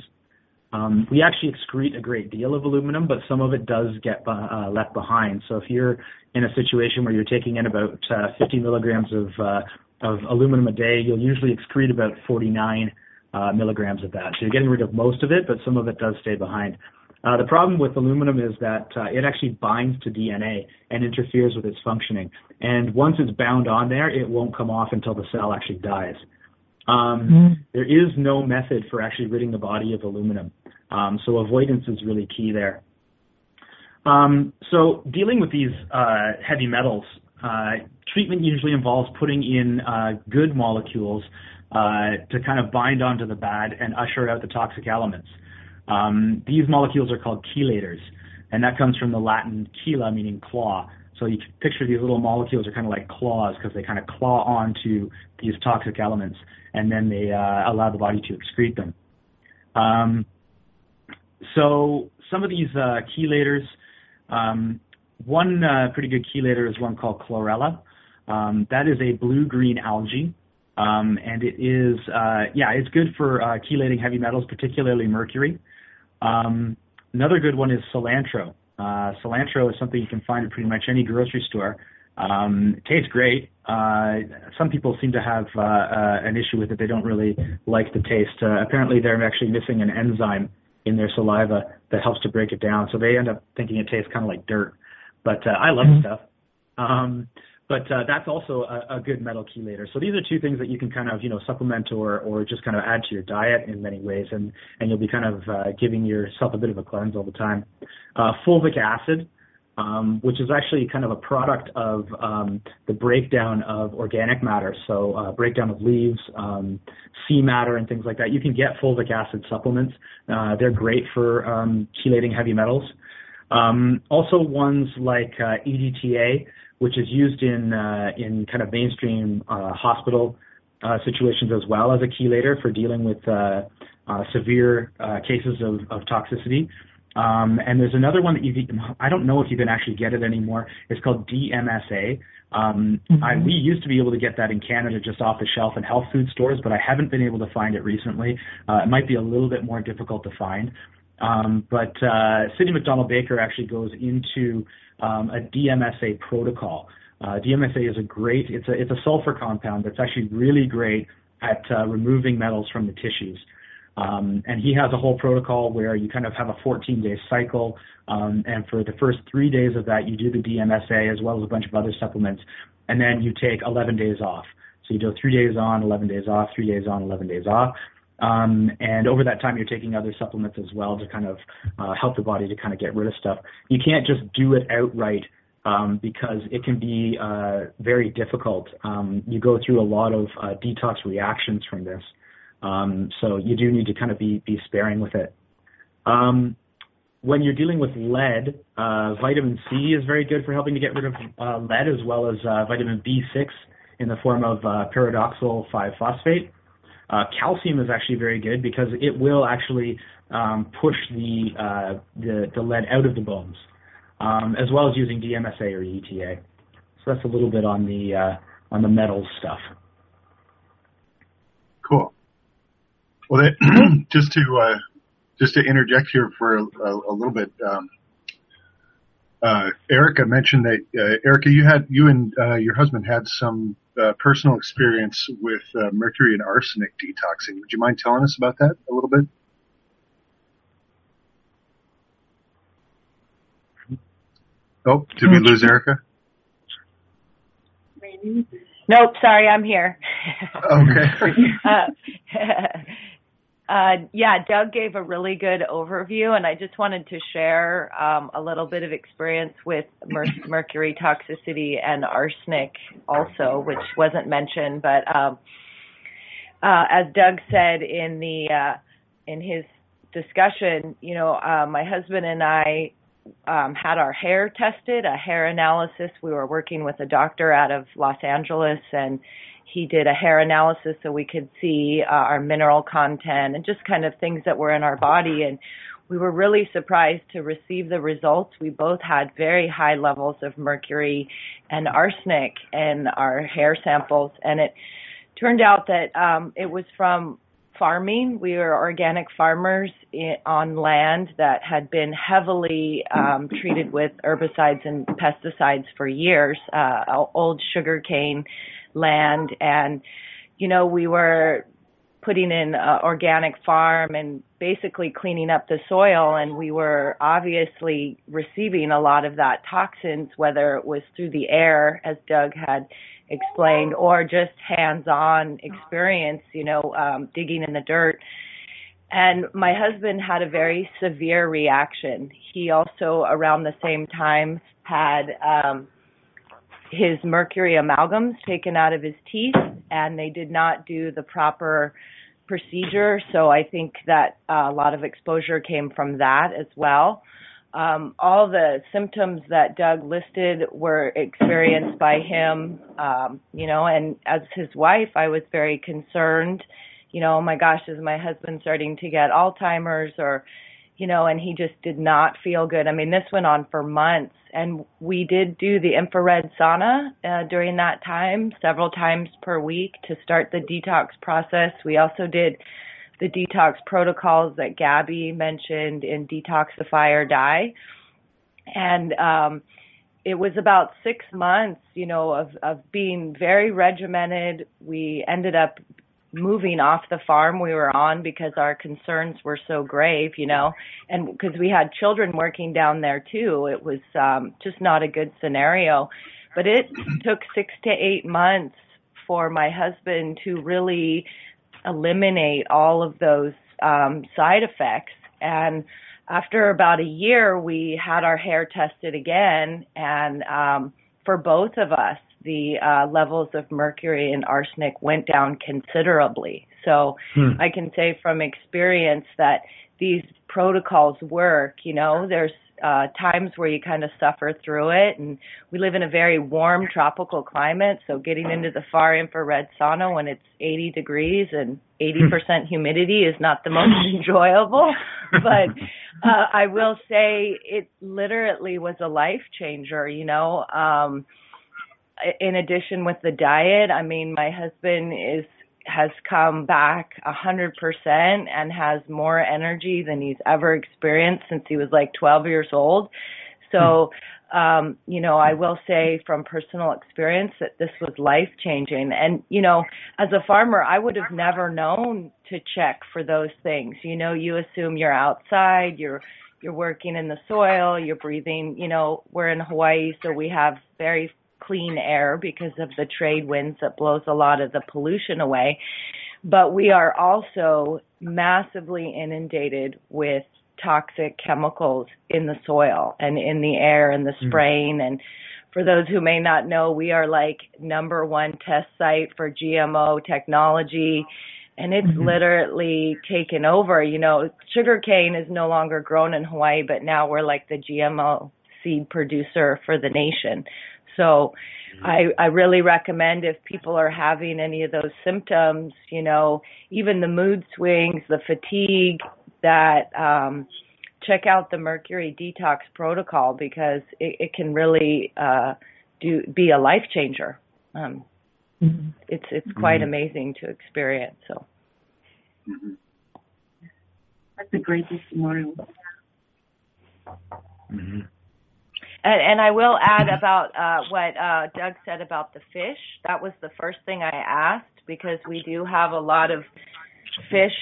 Um, we actually excrete a great deal of aluminum, but some of it does get uh, left behind. So if you're in a situation where you're taking in about uh, 50 milligrams of uh, of aluminum a day, you'll usually excrete about 49 uh, milligrams of that. So you're getting rid of most of it, but some of it does stay behind. Uh, the problem with aluminum is that uh, it actually binds to DNA and interferes with its functioning. And once it's bound on there, it won't come off until the cell actually dies. Um, mm. There is no method for actually ridding the body of aluminum. Um, so avoidance is really key there. Um, so dealing with these uh, heavy metals, uh, treatment usually involves putting in uh, good molecules uh, to kind of bind onto the bad and usher out the toxic elements. Um, these molecules are called chelators, and that comes from the Latin chela, meaning claw. So you can picture these little molecules are kind of like claws because they kind of claw onto these toxic elements, and then they uh, allow the body to excrete them. Um, so some of these uh, chelators, um, one uh, pretty good chelator is one called chlorella. Um, that is a blue-green algae, um, and it is uh, yeah, it's good for uh, chelating heavy metals, particularly mercury. Um, another good one is cilantro. Uh, cilantro is something you can find at pretty much any grocery store. Um, it tastes great. Uh, some people seem to have uh, uh, an issue with it. They don't really like the taste. Uh, apparently, they're actually missing an enzyme in their saliva that helps to break it down. So they end up thinking it tastes kind of like dirt. But uh, I love mm-hmm. the stuff. Um, but uh, that's also a, a good metal chelator. So these are two things that you can kind of you know supplement or or just kind of add to your diet in many ways, and and you'll be kind of uh, giving yourself a bit of a cleanse all the time. Uh, fulvic acid. Um, which is actually kind of a product of um, the breakdown of organic matter, so uh, breakdown of leaves, um, sea matter, and things like that. You can get fulvic acid supplements. Uh, they're great for um, chelating heavy metals. Um, also, ones like uh, EDTA, which is used in uh, in kind of mainstream uh, hospital uh, situations as well as a chelator for dealing with uh, uh, severe uh, cases of, of toxicity. Um, and there's another one that you I don't know if you can actually get it anymore. It's called DMSA. Um, mm-hmm. I, we used to be able to get that in Canada just off the shelf in health food stores, but I haven't been able to find it recently. Uh, it might be a little bit more difficult to find. Um, but uh, Sidney MacDonald Baker actually goes into um, a DMSA protocol. Uh, DMSA is a great, it's a, it's a sulfur compound that's actually really great at uh, removing metals from the tissues. Um, and he has a whole protocol where you kind of have a 14 day cycle. Um, and for the first three days of that, you do the DMSA as well as a bunch of other supplements. And then you take 11 days off. So you do three days on, 11 days off, three days on, 11 days off. Um, and over that time, you're taking other supplements as well to kind of uh, help the body to kind of get rid of stuff. You can't just do it outright um, because it can be uh, very difficult. Um, you go through a lot of uh, detox reactions from this. Um, so you do need to kind of be, be sparing with it. Um, when you're dealing with lead, uh, vitamin C is very good for helping to get rid of uh, lead as well as uh, vitamin B6 in the form of uh, pyridoxal 5-phosphate. Uh, calcium is actually very good because it will actually um, push the, uh, the, the lead out of the bones, um, as well as using DMSA or EDTA. So that's a little bit on the uh, on the metals stuff. Cool. Well, that, just to uh, just to interject here for a, a, little bit, um, uh, Erica mentioned that uh, Erica, you had you and your husband had some uh, personal experience with uh, mercury and arsenic detoxing. Would you mind telling us about that a little bit? Oh, did we lose Erica? Nope, sorry, I'm here. Okay. uh, uh, yeah, Doug gave a really good overview, and I just wanted to share um, a little bit of experience with mer- mercury toxicity and arsenic also, which wasn't mentioned. But um, uh, as Doug said in the uh, in his discussion, you know, uh, my husband and I um, had our hair tested, a hair analysis. We were working with a doctor out of Los Angeles, and he did a hair analysis so we could see uh, our mineral content and just kind of things that were in our body. And we were really surprised to receive the results. We both had very high levels of mercury and arsenic in our hair samples, and it turned out that um, it was from farming. We were organic farmers in, on land that had been heavily um, treated with herbicides and pesticides for years, uh, old sugarcane land. And, you know, we were putting in organic farm and basically cleaning up the soil and we were obviously receiving a lot of that toxins whether it was through the air as Doug had explained or just hands-on experience, you know, um, digging in the dirt. And my husband had a very severe reaction. He also, around the same time, had um, his mercury amalgams taken out of his teeth, and they did not do the proper procedure. So I think that uh, a lot of exposure came from that as well. Um, all the symptoms that Doug listed were experienced by him, um, you know, and as his wife, I was very concerned, you know, oh my gosh, is my husband starting to get Alzheimer's or, you know, and he just did not feel good. I mean, this went on for months and we did do the infrared sauna uh, during that time several times per week to start the detox process. We also did the detox protocols that Gabby mentioned in Detoxify or Die. And um, it was about six months, you know, of, of being very regimented. We ended up moving off the farm we were on because our concerns were so grave, you know, and because we had children working down there too. It was um, just not a good scenario. But it took six to eight months for my husband to really eliminate all of those um, side effects. And after about a year, we had our hair tested again, and um, for both of us, the uh, levels of mercury and arsenic went down considerably. So hmm. I can say from experience that these protocols work. You know, there's uh, times where you kind of suffer through it. And we live in a very warm tropical climate, so getting into the far infrared sauna when it's 80 degrees and 80% humidity is not the most enjoyable. But uh, I will say it literally was a life changer, you know. Um, in addition with the diet, I mean, my husband is has come back a hundred percent and has more energy than he's ever experienced since he was like 12 years old. So, um, you know, I will say from personal experience that this was life changing. And, you know, as a farmer, I would have never known to check for those things. You know, you assume you're outside, you're, you're working in the soil, you're breathing, you know, we're in Hawaii, so we have very clean air because of the trade winds that blows a lot of the pollution away. But we are also massively inundated with toxic chemicals in the soil and in the air and the Mm. spraying and for those who may not know, we are like number one test site for GMO technology and it's Mhm. literally taken over. You know, sugarcane is no longer grown in Hawaii, but now we're like the GMO seed producer for the nation. So I, I really recommend if people are having any of those symptoms, you know, even the mood swings, the fatigue, that um, check out the mercury detox protocol because it, it can really uh, do be a life changer. Um, It's it's quite Mhm. amazing to experience. So That's a great testimonial. And, and I will add about uh, what uh, Doug said about the fish. That was the first thing I asked because we do have a lot of fish,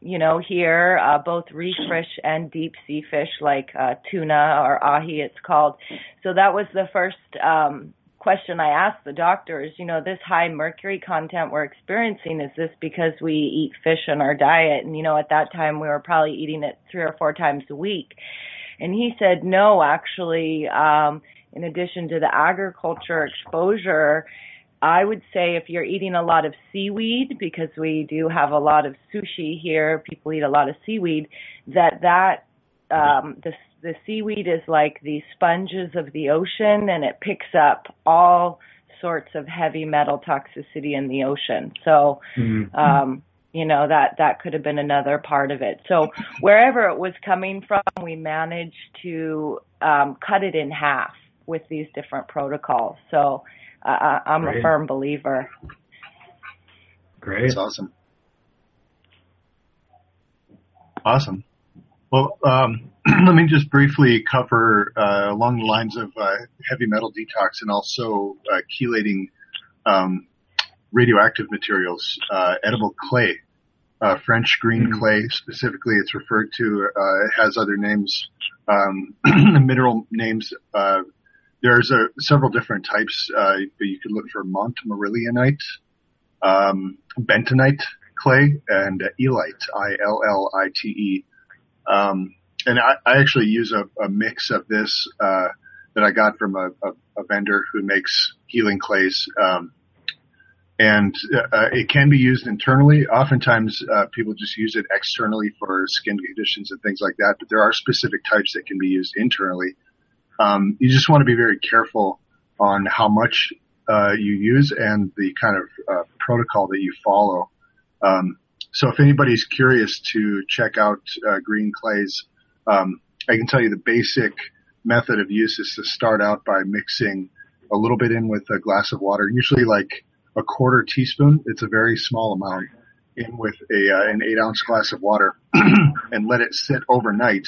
you know, here, uh, both reef fish and deep sea fish like uh, tuna or ahi, it's called. So that was the first um, question I asked the doctors. You know, this high mercury content we're experiencing is this because we eat fish in our diet? And you know, at that time we were probably eating it three or four times a week. And he said, no, actually, um, in addition to the agriculture exposure, I would say if you're eating a lot of seaweed, because we do have a lot of sushi here, people eat a lot of seaweed, that that, um, the, the seaweed is like the sponges of the ocean and it picks up all sorts of heavy metal toxicity in the ocean. So, um, you know that that could have been another part of it. So wherever it was coming from, we managed to um, cut it in half with these different protocols. So uh, I- I'm a firm believer. Great. That's awesome. Awesome. Well, um, let me just briefly cover uh, along the lines of uh, heavy metal detox and also uh, chelating um, radioactive materials, uh, edible clay, uh, French green clay specifically. It's referred to. Uh, it has other names, um, mineral names. Uh, there's a, several different types. Uh, but you could look for Montmorillonite, um, bentonite clay, and illite, I-L-L-I-T-E. Um, and I, I actually use a, a mix of this uh, that I got from a, a, a vendor who makes healing clays. Um, and uh, it can be used internally. Oftentimes, uh, people just use it externally for skin conditions and things like that. But there are specific types that can be used internally. Um, you just want to be very careful on how much uh, you use and the kind of uh, protocol that you follow. Um, so if anybody's curious to check out uh, green clays, um, I can tell you the basic method of use is to start out by mixing a little bit in with a glass of water, usually like a quarter teaspoon. It's a very small amount in with a uh, an eight ounce glass of water, and let it sit overnight.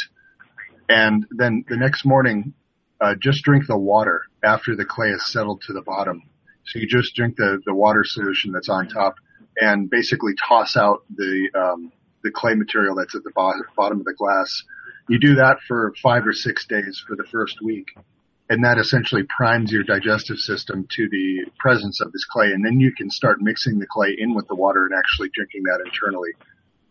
And then the next morning, uh, just drink the water after the clay is settled to the bottom. So you just drink the the water solution that's on top, and basically toss out the um, the clay material that's at the bo- bottom of the glass. You do that for five or six days for the first week, and that essentially primes your digestive system to the presence of this clay, and then you can start mixing the clay in with the water and actually drinking that internally.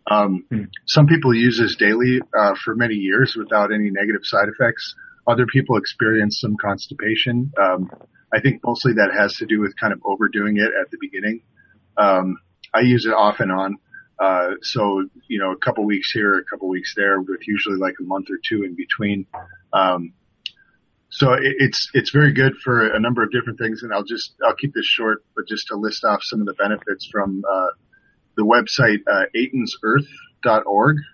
Um, Some people use this daily uh, for many years without any negative side effects. Other people experience some constipation. Um, I think mostly that has to do with kind of overdoing it at the beginning. Um, I use it off and on. Uh, so, you know, a couple weeks here, a couple weeks there, with usually like a month or two in between. Um, so it, it's, it's very good for a number of different things. And I'll just, I'll keep this short, but just to list off some of the benefits from, uh, the website, uh,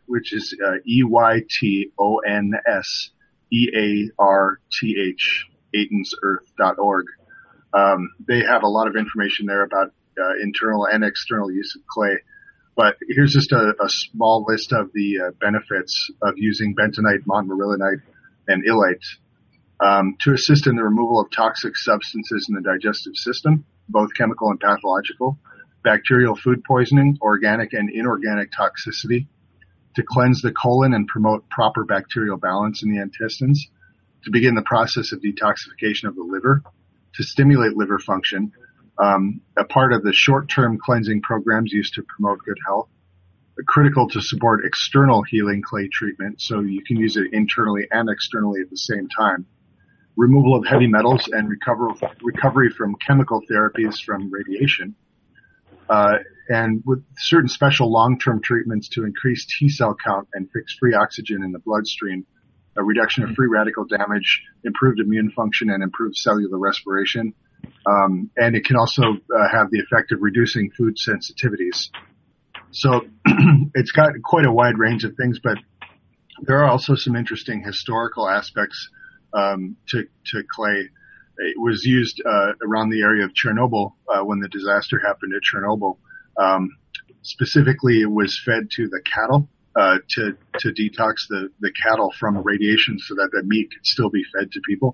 which is, uh, E-Y-T-O-N-S-E-A-R-T-H, Eytonsearth.org. Um, they have a lot of information there about uh, internal and external use of clay. But here's just a, a small list of the uh, benefits of using bentonite, montmorillonite, and illite um, to assist in the removal of toxic substances in the digestive system, both chemical and pathological, bacterial food poisoning, organic and inorganic toxicity, to cleanse the colon and promote proper bacterial balance in the intestines, to begin the process of detoxification of the liver, to stimulate liver function, um, a part of the short-term cleansing programs used to promote good health, critical to support external healing clay treatment, so you can use it internally and externally at the same time. Removal of heavy metals and recover, recovery from chemical therapies from radiation. Uh, and with certain special long-term treatments to increase T cell count and fix free oxygen in the bloodstream, a reduction of free radical damage, improved immune function, and improved cellular respiration. Um, and it can also uh, have the effect of reducing food sensitivities. So it's got quite a wide range of things, but there are also some interesting historical aspects um, to, to clay. It was used uh, around the area of Chernobyl uh, when the disaster happened at Chernobyl. Um, specifically, it was fed to the cattle uh, to to detox the the cattle from radiation, so that the meat could still be fed to people.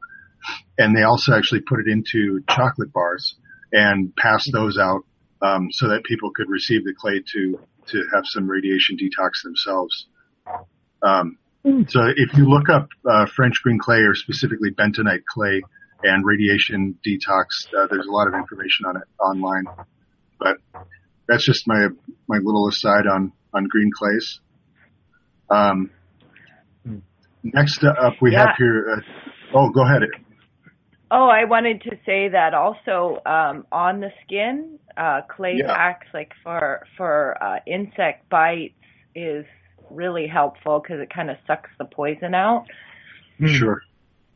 And they also actually put it into chocolate bars and passed those out um, so that people could receive the clay to to have some radiation detox themselves. Um, so if you look up uh, French green clay or specifically bentonite clay and radiation detox, uh, there's a lot of information on it online. But that's just my my little aside on on green clays. Um, next up, we Yeah. have here. Uh, oh, go ahead. Oh, I wanted to say that also um, on the skin, uh, clay Yeah. packs like for for uh, insect bites is really helpful because it kind of sucks the poison out. Sure.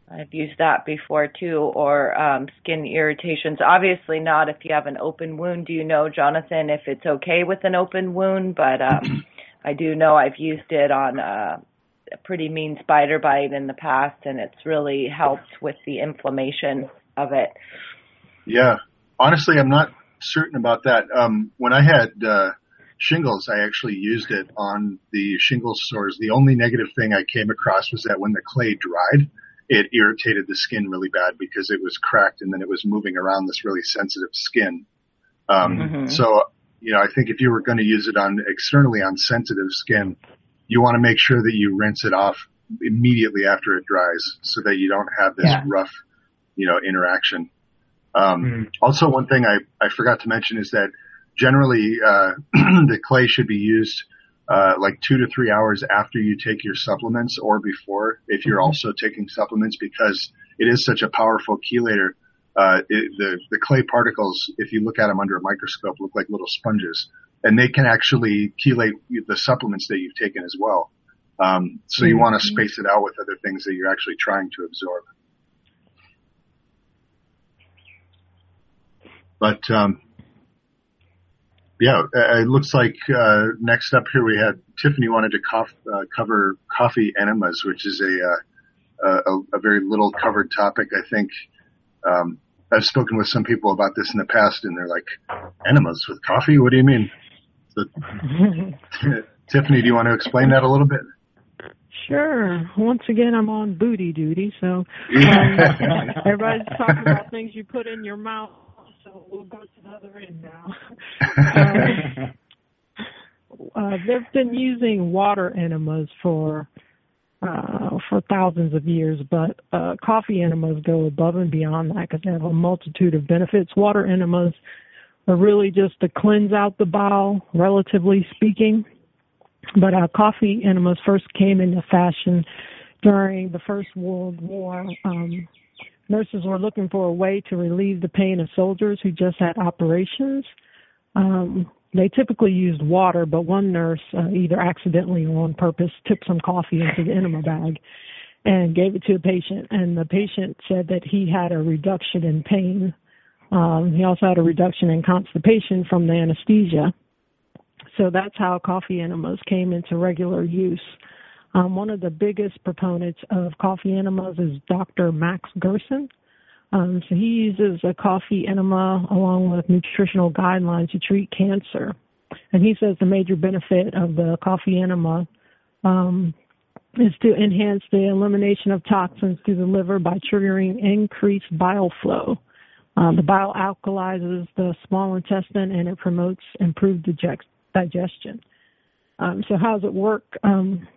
I've used that before too, or um, skin irritations. Obviously, not if you have an open wound. Do you know, Jonathan, if it's okay with an open wound? But um, I do know I've used it on uh, a pretty mean spider bite in the past, and it's really helped with the inflammation of it. Yeah. Honestly, I'm not certain about that. Um, when I had uh, shingles, I actually used it on the shingles sores. The only negative thing I came across was that when the clay dried, it irritated the skin really bad because it was cracked and then it was moving around this really sensitive skin. Um, Mhm. So, you know, I think if you were going to use it on externally on sensitive skin, you want to make sure that you rinse it off immediately after it dries so that you don't have this Yeah. rough, you know, interaction. Um, Also, one thing I, I forgot to mention is that generally uh, the clay should be used uh, like two to three hours after you take your supplements or before if you're also taking supplements because it is such a powerful chelator. Uh, it, the, the clay particles, if you look at them under a microscope, look like little sponges and they can actually chelate the supplements that you've taken as well. Um, so you want to space it out with other things that you're actually trying to absorb. But um, yeah, uh, it looks like uh, next up here we had Tiffany wanted to cof- uh, cover coffee enemas, which is a, uh, a a very little covered topic. I think um, I've spoken with some people about this in the past, and they're like, "Enemas with coffee? What do you mean?" So, Tiffany, do you want to explain that a little bit? Sure. Once again, I'm on booty duty, so um, everybody's talking about things you put in your mouth. So we'll go to the other end now. Um, uh, they've been using water enemas for uh, for thousands of years, but uh, coffee enemas go above and beyond that because they have a multitude of benefits. Water enemas are really just to cleanse out the bowel, relatively speaking. But uh, coffee enemas first came into fashion during the First World War. Um, nurses were looking for a way to relieve the pain of soldiers who just had operations. Um, they typically used water, but one nurse, uh, either accidentally or on purpose, took some coffee into the enema bag and gave it to a patient. And the patient said that he had a reduction in pain. Um, he also had a reduction in constipation from the anesthesia. So that's how coffee enemas came into regular use. Um, one of the biggest proponents of coffee enemas is Dr. Max Gerson. Um, so he uses a coffee enema along with nutritional guidelines to treat cancer. And he says the major benefit of the coffee enema um, is to enhance the elimination of toxins through the liver by triggering increased bile flow. Uh, the bile alkalizes the small intestine and it promotes improved digest- digestion. Um, so, how does it work? Um,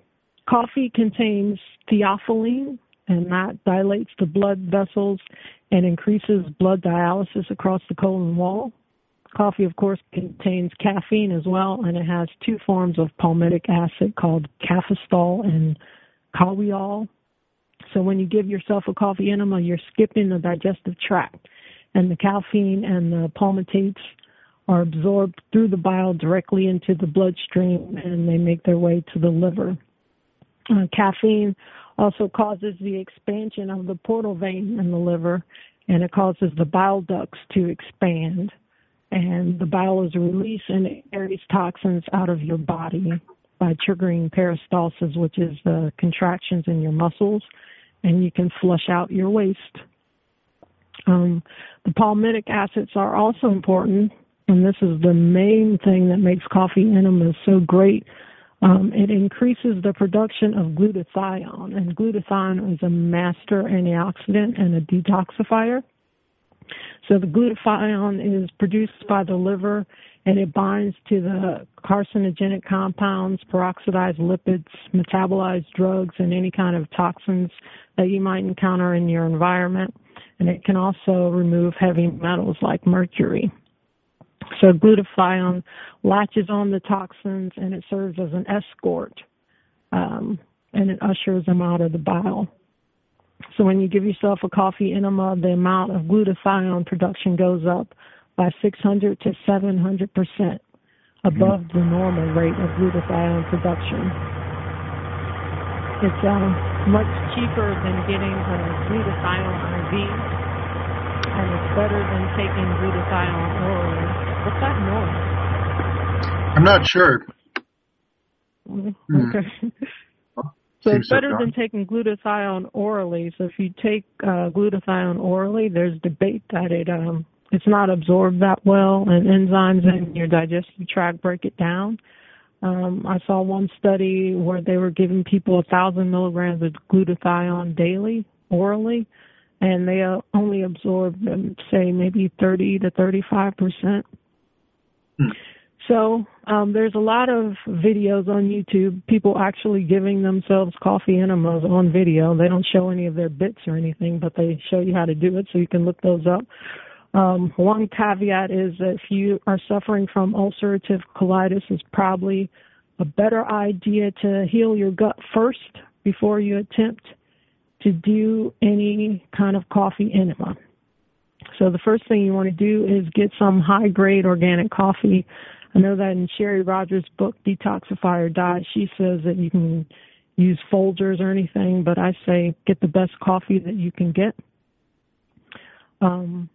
coffee contains theophylline, and that dilates the blood vessels and increases blood dialysis across the colon wall. Coffee, of course, contains caffeine as well, and it has two forms of palmitic acid called cafestol and kahweol. So when you give yourself a coffee enema, you're skipping the digestive tract, and the caffeine and the palmitates are absorbed through the bile directly into the bloodstream, and they make their way to the liver. Uh, caffeine also causes the expansion of the portal vein in the liver, and it causes the bile ducts to expand and the bile is released and it carries toxins out of your body by triggering peristalsis, which is the contractions in your muscles, and you can flush out your waste. Um, the palmitic acids are also important, and this is the main thing that makes coffee enemas so great. Um, it increases the production of glutathione, and glutathione is a master antioxidant and a detoxifier. So the glutathione is produced by the liver and it binds to the carcinogenic compounds, peroxidized lipids, metabolized drugs, and any kind of toxins that you might encounter in your environment. And it can also remove heavy metals like mercury. So glutathione latches on the toxins and it serves as an escort, um, and it ushers them out of the bile. So when you give yourself a coffee enema, the amount of glutathione production goes up by 600 to 700 percent above the normal rate of glutathione production. It's uh, much cheaper than getting a glutathione IV, and it's better than taking glutathione orally. What's that noise? I'm not sure. Mm-hmm. Okay. So it's better than taking glutathione orally. So if you take uh, glutathione orally, there's debate that it um, it's not absorbed that well, and enzymes in your digestive tract break it down. Um, I saw one study where they were giving people a thousand milligrams of glutathione daily orally, and they uh, only absorbed, um, say, maybe 30 to 35 percent. Hmm. So um, there's a lot of videos on YouTube, people actually giving themselves coffee enemas on video. They don't show any of their bits or anything, but they show you how to do it, so you can look those up. Um, one caveat is that if you are suffering from ulcerative colitis, it's probably a better idea to heal your gut first before you attempt to do any kind of coffee enema. So the first thing you want to do is get some high grade organic coffee I know that in Sherry Rogers' book, Detoxify or Die, she says that you can use Folgers or anything, but I say get the best coffee that you can get. Um,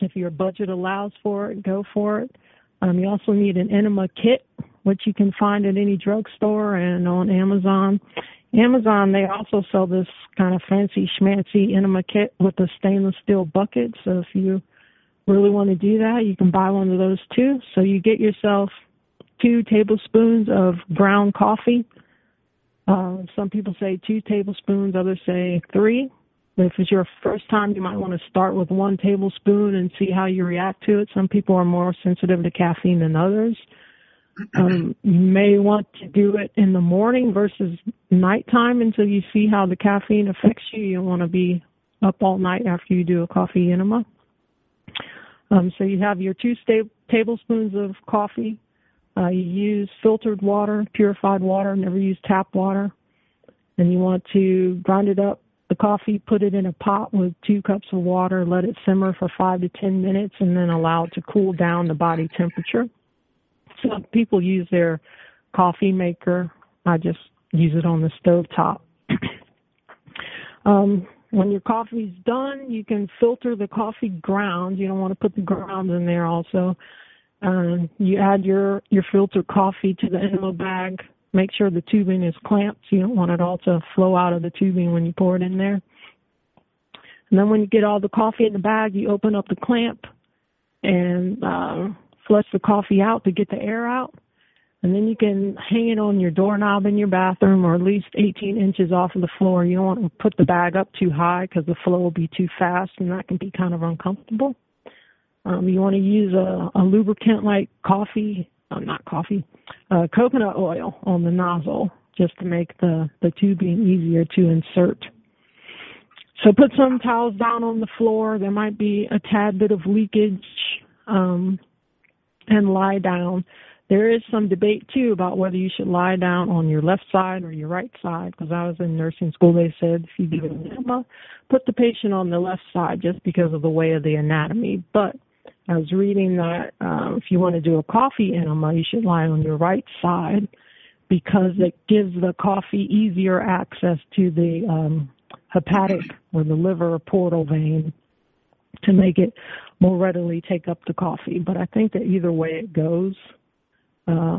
if your budget allows for it, go for it. Um, you also need an enema kit, which you can find at any drugstore and on Amazon. Amazon, they also sell this kind of fancy schmancy enema kit with a stainless steel bucket. So if you really want to do that, you can buy one of those too. So you get yourself two tablespoons of ground coffee. Uh, some people say two tablespoons, others say three. If it's your first time, you might want to start with one tablespoon and see how you react to it. Some people are more sensitive to caffeine than others. Um, you may want to do it in the morning versus nighttime until you see how the caffeine affects you. You don't want to be up all night after you do a coffee enema. Um, so you have your two sta- tablespoons of coffee. Uh, you use filtered water, purified water, never use tap water. And you want to grind it up, the coffee, put it in a pot with two cups of water, let it simmer for five to ten minutes, and then allow it to cool down to body temperature. Some people use their coffee maker. I just use it on the stove top. um, when your coffee's done, you can filter the coffee grounds. You don't want to put the grounds in there also. Um, you add your, your filtered coffee to the enema bag. Make sure the tubing is clamped. You don't want it all to flow out of the tubing when you pour it in there. And then when you get all the coffee in the bag, you open up the clamp and uh, flush the coffee out to get the air out. And then you can hang it on your doorknob in your bathroom or at least 18 inches off of the floor. You don't want to put the bag up too high because the flow will be too fast and that can be kind of uncomfortable. Um, you want to use a, a lubricant like coffee, uh, not coffee, uh, coconut oil on the nozzle just to make the, the tubing easier to insert. So put some towels down on the floor. There might be a tad bit of leakage, um, and lie down. There is some debate too about whether you should lie down on your left side or your right side. Because I was in nursing school, they said if you do an enema, put the patient on the left side just because of the way of the anatomy. But I was reading that uh, if you want to do a coffee enema, you should lie on your right side because it gives the coffee easier access to the um, hepatic or the liver portal vein to make it more readily take up the coffee. But I think that either way it goes, uh,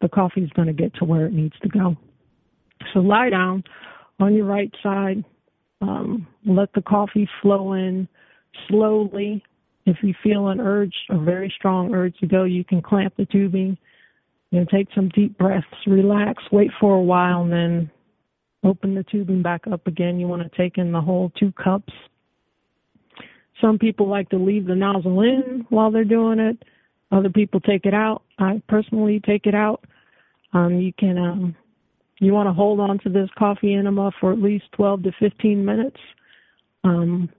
the coffee is going to get to where it needs to go. So lie down on your right side. Um, let the coffee flow in slowly. If you feel an urge, a very strong urge to go, you can clamp the tubing you know, take some deep breaths, relax, wait for a while, and then open the tubing back up again. You want to take in the whole two cups. Some people like to leave the nozzle in while they're doing it. Other people take it out. I personally take it out. Um, you can, um, you want to hold on to this coffee enema for at least 12 to 15 minutes. Um,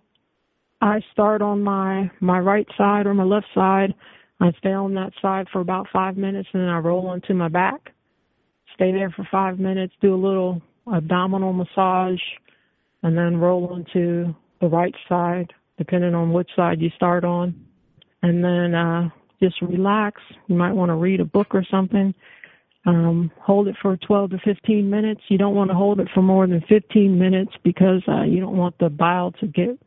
I start on my my right side or my left side I stay on that side for about five minutes and then I roll onto my back. Stay there for five minutes, do a little abdominal massage, and then roll onto the right side, depending on which side you start on. And then uh, just relax. You might want to read a book or something. Um, hold it for 12 to 15 minutes. You don't want to hold it for more than 15 minutes because uh, you don't want the bile to get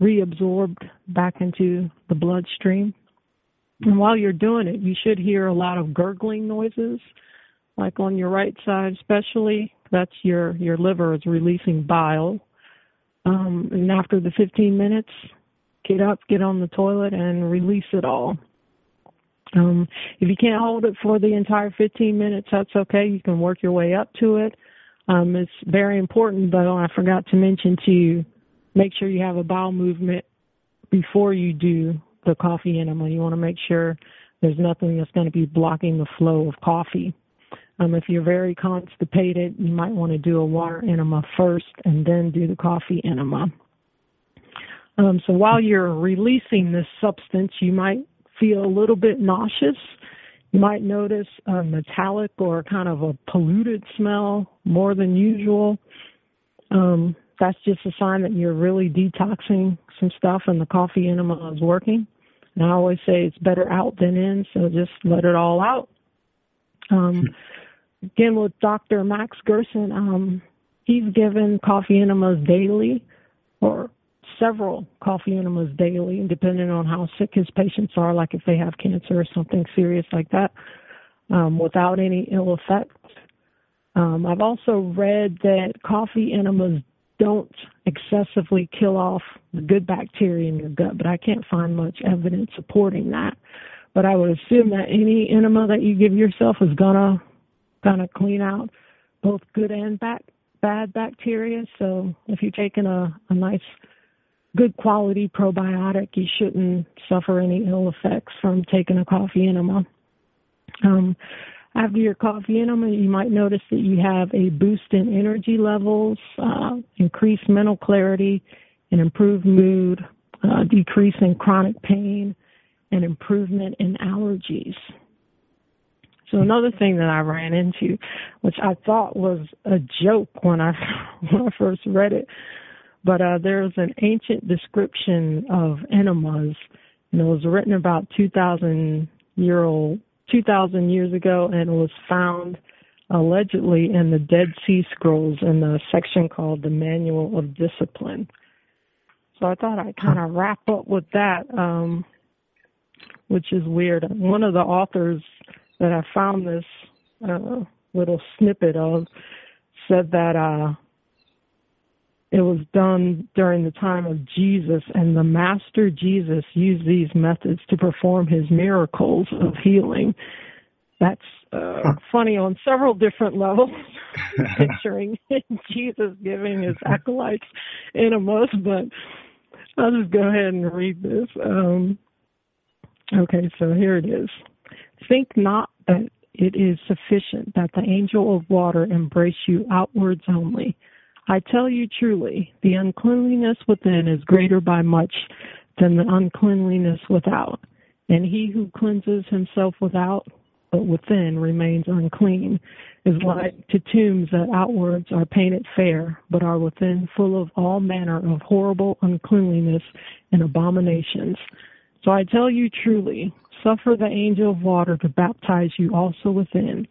reabsorbed back into the bloodstream. And while you're doing it, you should hear a lot of gurgling noises, like on your right side, especially. That's your your liver is releasing bile. Um, and after the 15 minutes, get up, get on the toilet, and release it all. Um, if you can't hold it for the entire 15 minutes, that's okay. You can work your way up to it. Um, it's very important, though. I forgot to mention to you, make sure you have a bowel movement before you do the coffee enema. You want to make sure there's nothing that's going to be blocking the flow of coffee. Um, if you're very constipated, you might want to do a water enema first and then do the coffee enema. Um, so while you're releasing this substance, you might feel a little bit nauseous. You might notice a metallic or kind of a polluted smell more than usual. Um, that's just a sign that you're really detoxing some stuff and the coffee enema is working. And I always say it's better out than in, so just let it all out. Um, again, with Dr. Max Gerson, um, he's given coffee enemas daily or several coffee enemas daily, depending on how sick his patients are, like if they have cancer or something serious like that, um, without any ill effects. Um, I've also read that coffee enemas don't excessively kill off the good bacteria in your gut, but I can't find much evidence supporting that. But I would assume that any enema that you give yourself is gonna gonna clean out both good and bad bad bacteria. So if you're taking a, a nice good quality probiotic, you shouldn't suffer any ill effects from taking a coffee enema. Um, after your coffee enema, you might notice that you have a boost in energy levels, uh, increased mental clarity, an improved mood, uh, decrease in chronic pain, and improvement in allergies. So another thing that I ran into, which I thought was a joke when I when I first read it, but uh, there's an ancient description of enemas, and it was written about 2,000 year old 2,000 years ago and it was found allegedly in the Dead Sea Scrolls in the section called the Manual of Discipline. So I thought I'd kind of wrap up with that, um, which is weird. One of the authors that I found this uh, little snippet of said that uh, It was done during the time of Jesus, and the Master Jesus used these methods to perform his miracles of healing. That's uh, funny on several different levels. Picturing Jesus giving his acolytes enemas, but I'll just go ahead and read this. Um, okay, so here it is. Think not that it is sufficient that the angel of water embrace you outwards only. I tell you truly, the uncleanliness within is greater by much than the uncleanliness without. And he who cleanses himself without, but within remains unclean, is like to tombs that outwards are painted fair, but are within full of all manner of horrible uncleanliness and abominations. So I tell you truly, suffer the angel of water to baptize you also within,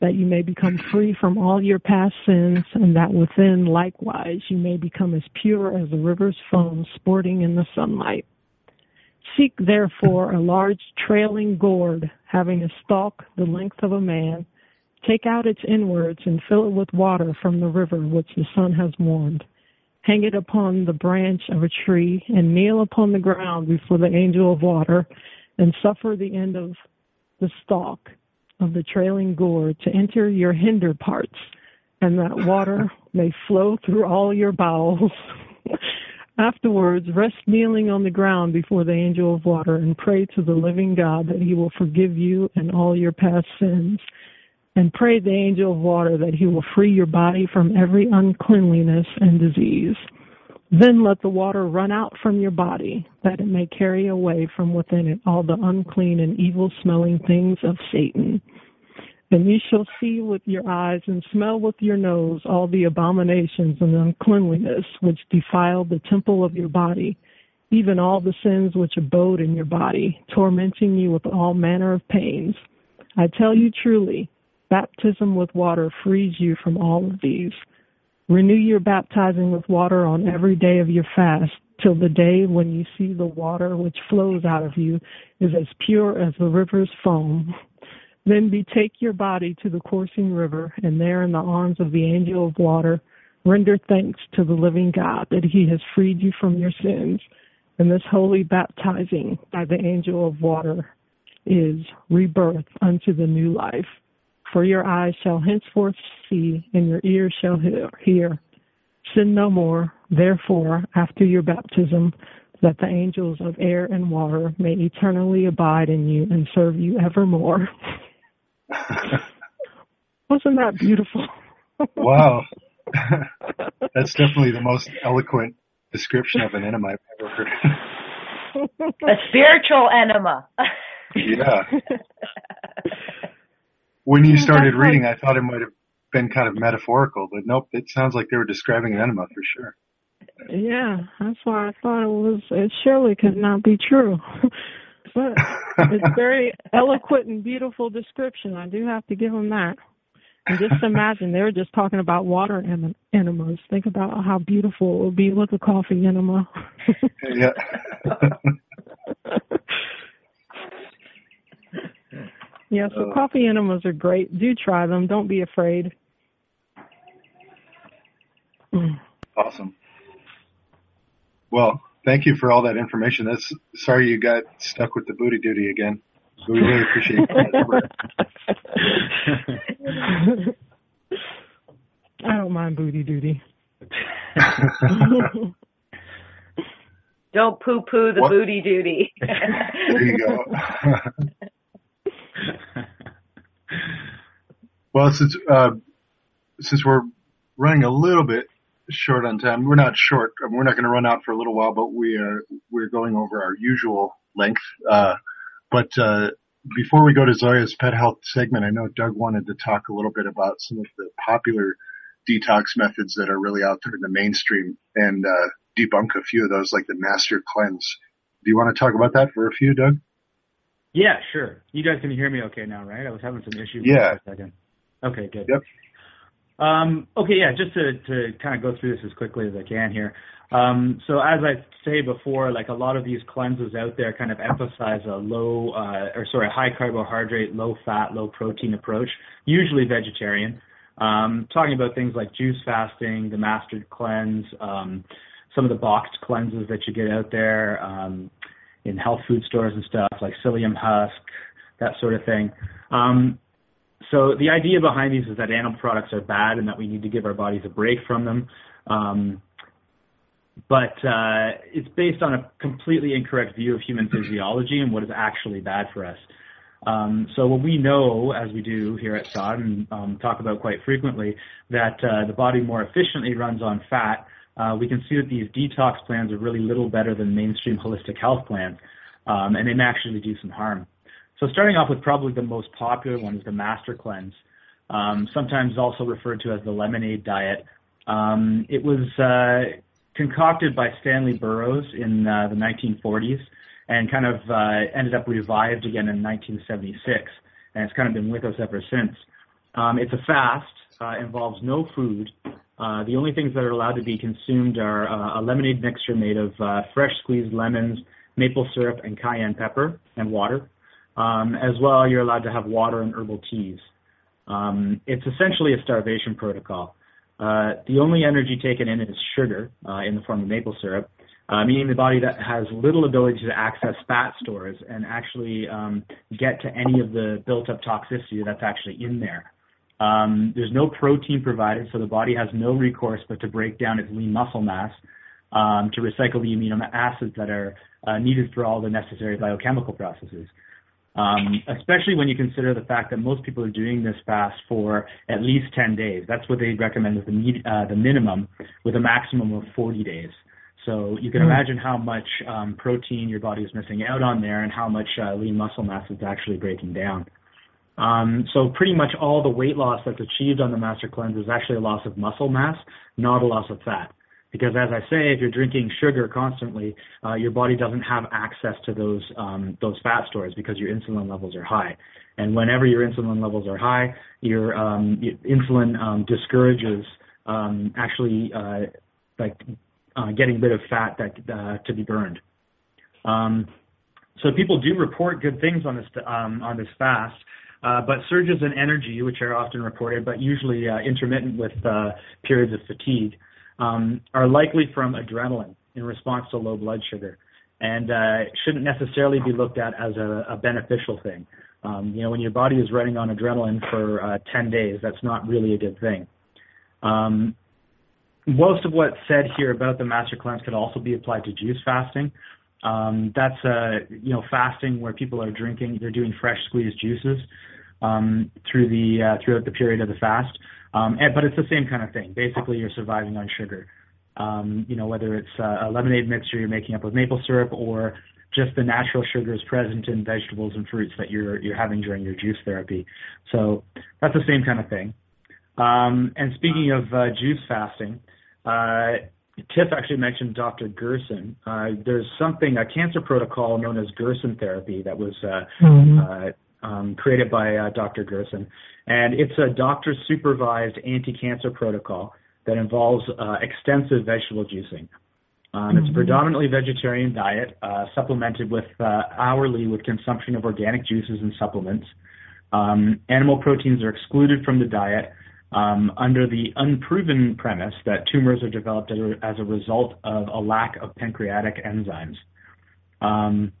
that you may become free from all your past sins, and that within likewise you may become as pure as the river's foam sporting in the sunlight. Seek therefore a large trailing gourd, having a stalk the length of a man. Take out its inwards and fill it with water from the river which the sun has warmed. Hang it upon the branch of a tree, and kneel upon the ground before the angel of water, and suffer the end of the stalk of the trailing gourd to enter your hinder parts, and that water may flow through all your bowels. Afterwards, rest kneeling on the ground before the angel of water and pray to the living God that he will forgive you and all your past sins. And pray the angel of water that he will free your body from every uncleanliness and disease. Then let the water run out from your body, that it may carry away from within it all the unclean and evil smelling things of Satan. And you shall see with your eyes and smell with your nose all the abominations and uncleanliness which defile the temple of your body, even all the sins which abode in your body, tormenting you with all manner of pains. I tell you truly, baptism with water frees you from all of these. Renew your baptizing with water on every day of your fast till the day when you see the water which flows out of you is as pure as the river's foam. Then betake your body to the coursing river, and there in the arms of the angel of water, render thanks to the living God that he has freed you from your sins. And this holy baptizing by the angel of water is rebirth unto the new life. For your eyes shall henceforth see, and your ears shall hear. Sin no more, therefore, after your baptism, that the angels of air and water may eternally abide in you and serve you evermore. Wasn't that beautiful? wow. That's definitely the most eloquent description of an enema I've ever heard. A spiritual enema. yeah when you started reading, I thought it might have been kind of metaphorical, but nope, it sounds like they were describing an enema for sure. Yeah, that's why I thought it was. It surely could not be true. but it's very eloquent and beautiful description. I do have to give them that. And just imagine they were just talking about water enemas. Think about how beautiful it would be with a coffee enema. yeah. Yeah, so uh, coffee enemas are great. Do try them. Don't be afraid. Awesome. Well, thank you for all that information. That's sorry you got stuck with the booty duty again. We really appreciate that. I don't mind booty duty. don't poo poo the what? booty duty. there you go. well, since uh, since we're running a little bit short on time, we're not short. We're not going to run out for a little while, but we are we're going over our usual length. Uh, but uh, before we go to Zoya's pet health segment, I know Doug wanted to talk a little bit about some of the popular detox methods that are really out there in the mainstream and uh, debunk a few of those, like the Master Cleanse. Do you want to talk about that for a few, Doug? Yeah, sure. You guys can hear me okay now, right? I was having some issues yeah. for a second. Okay, good. Yep. Um, okay, yeah, just to, to kind of go through this as quickly as I can here. Um, so as I say before, like a lot of these cleanses out there kind of emphasize a low, uh, or sorry, high carbohydrate, low fat, low protein approach, usually vegetarian. um, talking about things like juice fasting, the mastered cleanse, um, some of the boxed cleanses that you get out there um, in health food stores and stuff, like psyllium husk, that sort of thing. Um, so the idea behind these is that animal products are bad and that we need to give our bodies a break from them. Um, but uh, it's based on a completely incorrect view of human physiology and what is actually bad for us. Um, so what we know, as we do here at SOTT and um, talk about quite frequently, that uh, the body more efficiently runs on fat. Uh, we can see that these detox plans are really little better than mainstream holistic health plans, um, and they may actually do some harm. So starting off with probably the most popular one is the Master Cleanse, um, sometimes also referred to as the lemonade diet. Um, it was uh, concocted by Stanley Burroughs in uh, the 1940s and kind of uh, ended up revived again in 1976, and it's kind of been with us ever since. Um, it's a fast, uh, involves no food. Uh, the only things that are allowed to be consumed are uh, a lemonade mixture made of uh, fresh squeezed lemons, maple syrup, and cayenne pepper, and water. Um, as well, you're allowed to have water and herbal teas. Um, it's essentially a starvation protocol. Uh, the only energy taken in is sugar uh, in the form of maple syrup, uh, meaning the body that has little ability to access fat stores and actually um, get to any of the built-up toxicity that's actually in there. Um, there's no protein provided, so the body has no recourse but to break down its lean muscle mass um, to recycle the amino acids that are uh, needed for all the necessary biochemical processes. Um, especially when you consider the fact that most people are doing this fast for at least 10 days. That's what they recommend as the, uh, the minimum, with a maximum of 40 days. So you can mm. imagine how much um, protein your body is missing out on there, and how much uh, lean muscle mass is actually breaking down. Um, so pretty much all the weight loss that's achieved on the Master Cleanse is actually a loss of muscle mass, not a loss of fat. Because as I say, if you're drinking sugar constantly, uh, your body doesn't have access to those um, those fat stores because your insulin levels are high. And whenever your insulin levels are high, your, um, your insulin um, discourages um, actually uh, like uh, getting rid of fat that uh, to be burned. Um, so people do report good things on this on this fast, but surges in energy, which are often reported, but usually uh, intermittent with uh, periods of fatigue, um, are likely from adrenaline in response to low blood sugar and uh, shouldn't necessarily be looked at as a, a beneficial thing. Um, you know, when your body is running on adrenaline for uh, 10 days, that's not really a good thing. Um, most of what's said here about the master cleanse could also be applied to juice fasting. Um, that's uh, you know fasting where people are drinking, they're doing fresh squeezed juices um, through the uh, throughout the period of the fast. Um, and, but it's the same kind of thing. Basically, you're surviving on sugar. Um, you know, whether it's uh, a lemonade mixture you're making up with maple syrup or just the natural sugars present in vegetables and fruits that you're you're having during your juice therapy. So that's the same kind of thing. Um, and speaking of uh, juice fasting, uh, Tiff actually mentioned Dr. Gerson. Uh, there's something, a cancer protocol known as Gerson therapy that was uh, mm-hmm. uh, um, created by uh, Dr. Gerson. And it's a doctor supervised anti cancer protocol that involves uh, extensive vegetable juicing. Um, mm-hmm. It's a predominantly vegetarian diet, uh, supplemented with uh, hourly with consumption of organic juices and supplements. Um, animal proteins are excluded from the diet um, under the unproven premise that tumors are developed as a result of a lack of pancreatic enzymes. Um,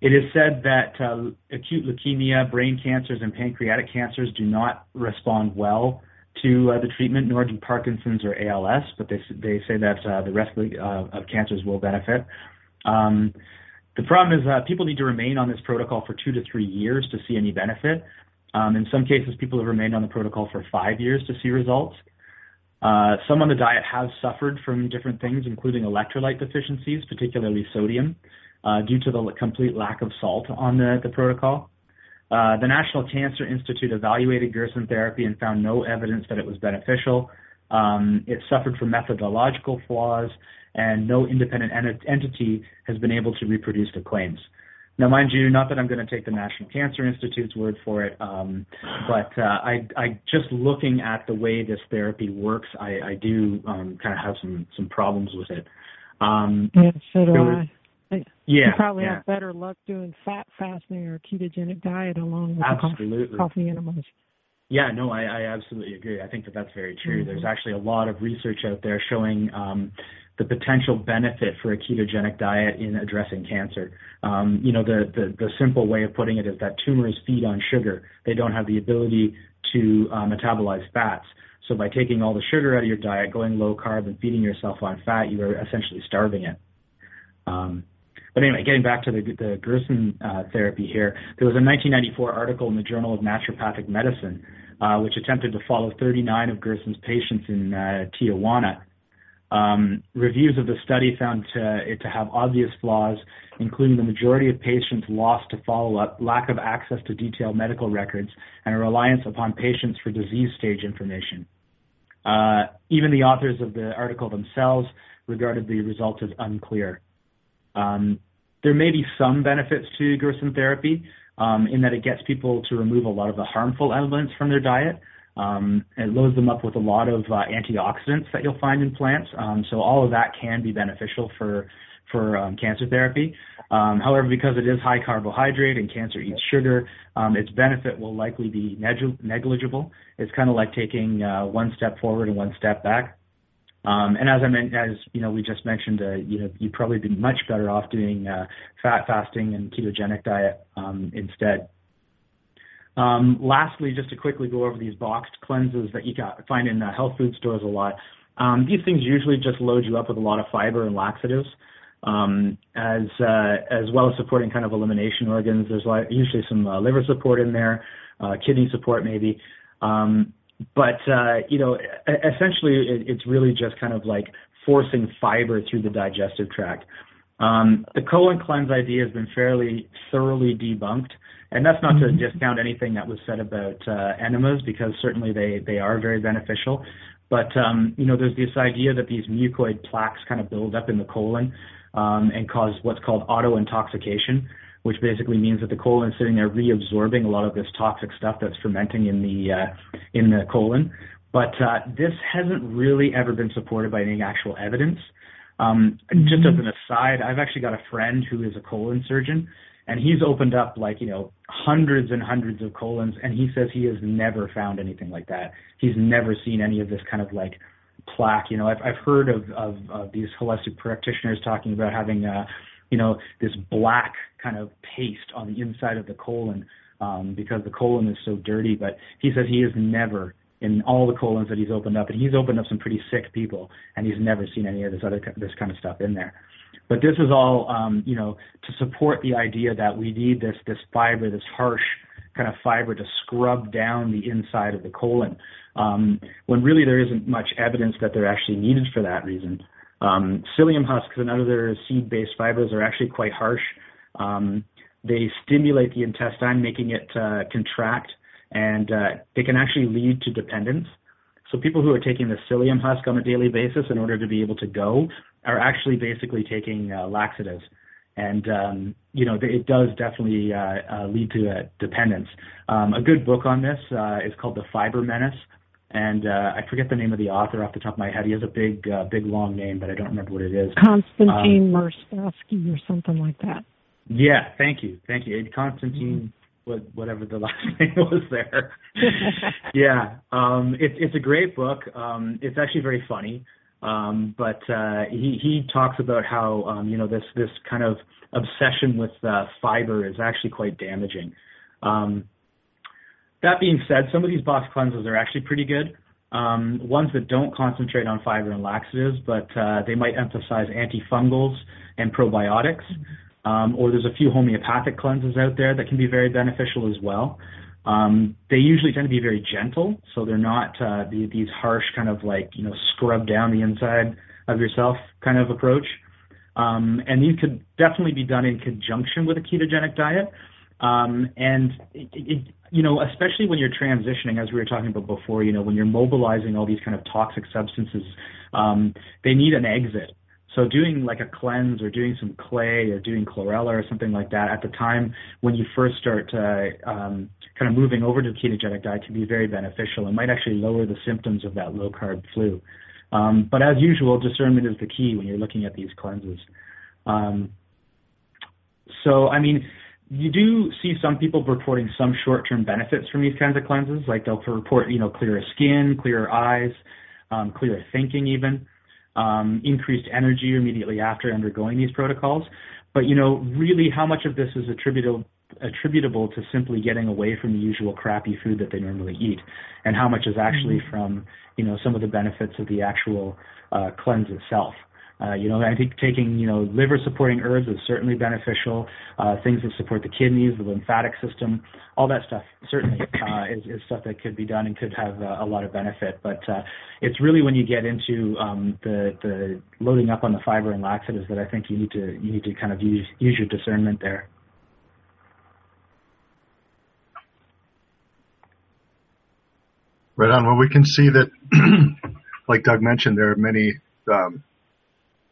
it is said that uh, acute leukemia, brain cancers, and pancreatic cancers do not respond well to uh, the treatment, nor do Parkinson's or ALS, but they, they say that uh, the rest of, the, uh, of, cancers will benefit. Um, the problem is uh, people need to remain on this protocol for two to three years to see any benefit. Um, in some cases, people have remained on the protocol for five years to see results. Uh, some on the diet have suffered from different things, including electrolyte deficiencies, particularly sodium uh, due to the complete lack of salt on the, the protocol. Uh, the National Cancer Institute evaluated Gerson therapy and found no evidence that it was beneficial. Um, it suffered from methodological flaws, and no independent ent- entity has been able to reproduce the claims. Now, mind you, not that I'm going to take the National Cancer Institute's word for it, um, but uh, I, I just looking at the way this therapy works, I, I do um, kind of have some some problems with it. Um, yeah, so do I. Yeah, you probably yeah. have better luck doing fat fasting or ketogenic diet along with Absolutely. coffee enemas. Yeah, no, I, I absolutely agree. I think that that's very true. Mm-hmm. There's actually a lot of research out there showing um, the potential benefit for a ketogenic diet in addressing cancer. Um, you know, the, the, the simple way of putting it is that tumors feed on sugar. They don't have the ability to uh, metabolize fats. So by taking all the sugar out of your diet, going low carb, and feeding yourself on fat, you are essentially starving it. Um, but anyway, getting back to the, the Gerson uh, therapy here, there was a 1994 article in the Journal of Naturopathic Medicine, uh, which attempted to follow 39 of Gerson's patients in uh, Tijuana um, reviews of the study found to, it to have obvious flaws, including the majority of patients lost to follow up, lack of access to detailed medical records, and a reliance upon patients for disease stage information. Uh, even the authors of the article themselves regarded the results as unclear. Um, there may be some benefits to Gerson therapy um, in that it gets people to remove a lot of the harmful elements from their diet, um, it loads them up with a lot of uh, antioxidants that you'll find in plants. Um, so all of that can be beneficial for for um, cancer therapy. Um, however, because it is high carbohydrate and cancer eats sugar, um, its benefit will likely be negligible. It's kind of like taking uh, one step forward and one step back. Um, and as I meant, as you know, we just mentioned, uh, you know, you'd probably be much better off doing uh, fat fasting and ketogenic diet um, instead. Um, lastly, just to quickly go over these boxed cleanses that you find in uh, health food stores a lot. Um, these things usually just load you up with a lot of fiber and laxatives, um, as uh, as well as supporting kind of elimination organs. There's usually some uh, liver support in there, kidney support maybe. But you know, essentially, it, it's really just kind of like forcing fiber through the digestive tract. Um, the colon cleanse idea has been fairly thoroughly debunked. And that's not to mm-hmm. discount anything that was said about uh, enemas, because certainly they, they are very beneficial. But um, you know, there's this idea that these mucoid plaques kind of build up in the colon um, and cause what's called auto intoxication, which basically means that the colon is sitting there reabsorbing a lot of this toxic stuff that's fermenting in the uh, in the colon. But uh, this hasn't really ever been supported by any actual evidence. Um, just as an aside, I've actually got a friend who is a colon surgeon, and he's opened up like you know hundreds and hundreds of colons and he says he has never found anything like that. He's never seen any of this kind of like plaque. You know i've i've heard of of, of these holistic practitioners talking about having uh you know this black kind of paste on the inside of the colon um because the colon is so dirty but he says he has never in all the colons that he's opened up and he's opened up some pretty sick people and he's never seen any of this other this kind of stuff in there but this is all, um, you know, to support the idea that we need this this fiber, this harsh kind of fiber to scrub down the inside of the colon, um, when really there isn't much evidence that they're actually needed for that reason. Um, psyllium husks and other seed-based fibers are actually quite harsh. Um, they stimulate the intestine, making it uh, contract, and uh, they can actually lead to dependence. So people who are taking the psyllium husk on a daily basis in order to be able to go are actually basically taking uh, laxatives. And, um, you know, it does definitely uh, uh, lead to a dependence. Um, a good book on this uh, is called The Fiber Menace. And uh, I forget the name of the author off the top of my head. He has a big, uh, big long name, but I don't remember what it is. Konstantin um, or something like that. Yeah, thank you, thank you. Konstantin, what, whatever the last name was there. yeah, um, it's it's a great book. Um, it's actually very funny. Um, but uh, he he talks about how um, you know this this kind of obsession with uh, fiber is actually quite damaging. Um, that being said, some of these box cleanses are actually pretty good. Um, ones that don't concentrate on fiber and laxatives, but uh, they might emphasize antifungals and probiotics. Um, or there's a few homeopathic cleanses out there that can be very beneficial as well. Um, they usually tend to be very gentle, so they're not uh, the, these harsh kind of like you know scrub down the inside of yourself kind of approach. Um, and these could definitely be done in conjunction with a ketogenic diet. Um, and it, it, you know, especially when you're transitioning, as we were talking about before, you know, when you're mobilizing all these kind of toxic substances, um, they need an exit. So doing like a cleanse or doing some clay or doing chlorella or something like that at the time when you first start uh, um, kind of moving over to ketogenic diet can be very beneficial and might actually lower the symptoms of that low carb flu. Um, but as usual, discernment is the key when you're looking at these cleanses. Um, so, I mean, you do see some people reporting some short-term benefits from these kinds of cleanses, like they'll report, you know, clearer skin, clearer eyes, um, clearer thinking, even um, increased energy immediately after undergoing these protocols. But you know, really, how much of this is attributable attributable to simply getting away from the usual crappy food that they normally eat, and how much is actually mm-hmm. from you know some of the benefits of the actual uh, cleanse itself. Uh, you know, I think taking, you know, liver supporting herbs is certainly beneficial. Uh, things that support the kidneys, the lymphatic system, all that stuff certainly uh, is, is stuff that could be done and could have uh, a lot of benefit. But uh, it's really when you get into um, the the loading up on the fiber and laxatives that I think you need to you need to kind of use use your discernment there. Right on. Well, we can see that, like Doug mentioned, there are many um,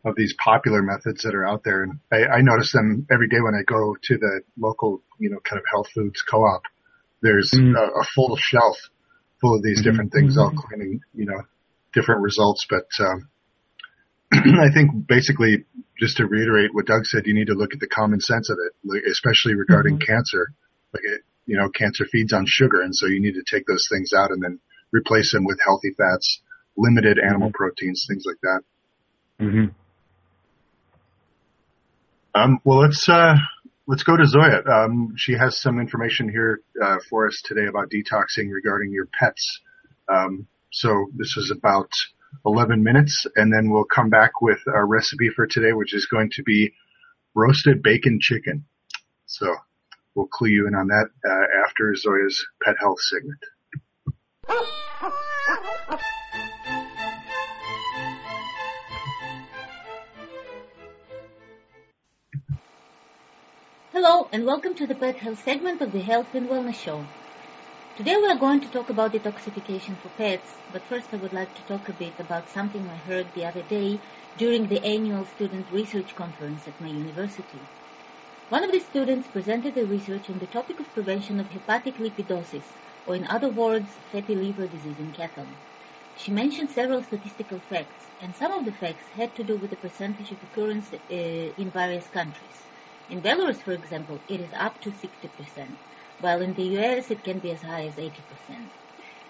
of these popular methods that are out there. And I, I notice them every day when I go to the local, you know, kind of health foods co-op. There's mm. a, a, full shelf full of these mm-hmm. different things, all mm-hmm. claiming, you know, different results. But, um, I think basically just to reiterate what Doug said, you need to look at the common sense of it, especially regarding mm-hmm. cancer. Like it, you know, cancer feeds on sugar. And so you need to take those things out and then replace them with healthy fats, limited animal mm-hmm. proteins, things like that. Um, well, let's uh, let's go to Zoya. Um, she has some information here uh, for us today about detoxing regarding your pets. Um, so this is about 11 minutes, and then we'll come back with our recipe for today, which is going to be roasted bacon chicken. So we'll clue you in on that uh, after Zoya's pet health segment. Hello and welcome to the Pet Health segment of the Health and Wellness Show. Today we are going to talk about detoxification for pets, but first I would like to talk a bit about something I heard the other day during the annual student research conference at my university. One of the students presented a research on the topic of prevention of hepatic lipidosis, or in other words, fatty liver disease in cattle. She mentioned several statistical facts, and some of the facts had to do with the percentage of occurrence uh, in various countries. In Belarus, for example, it is up to 60%, while in the US it can be as high as 80%.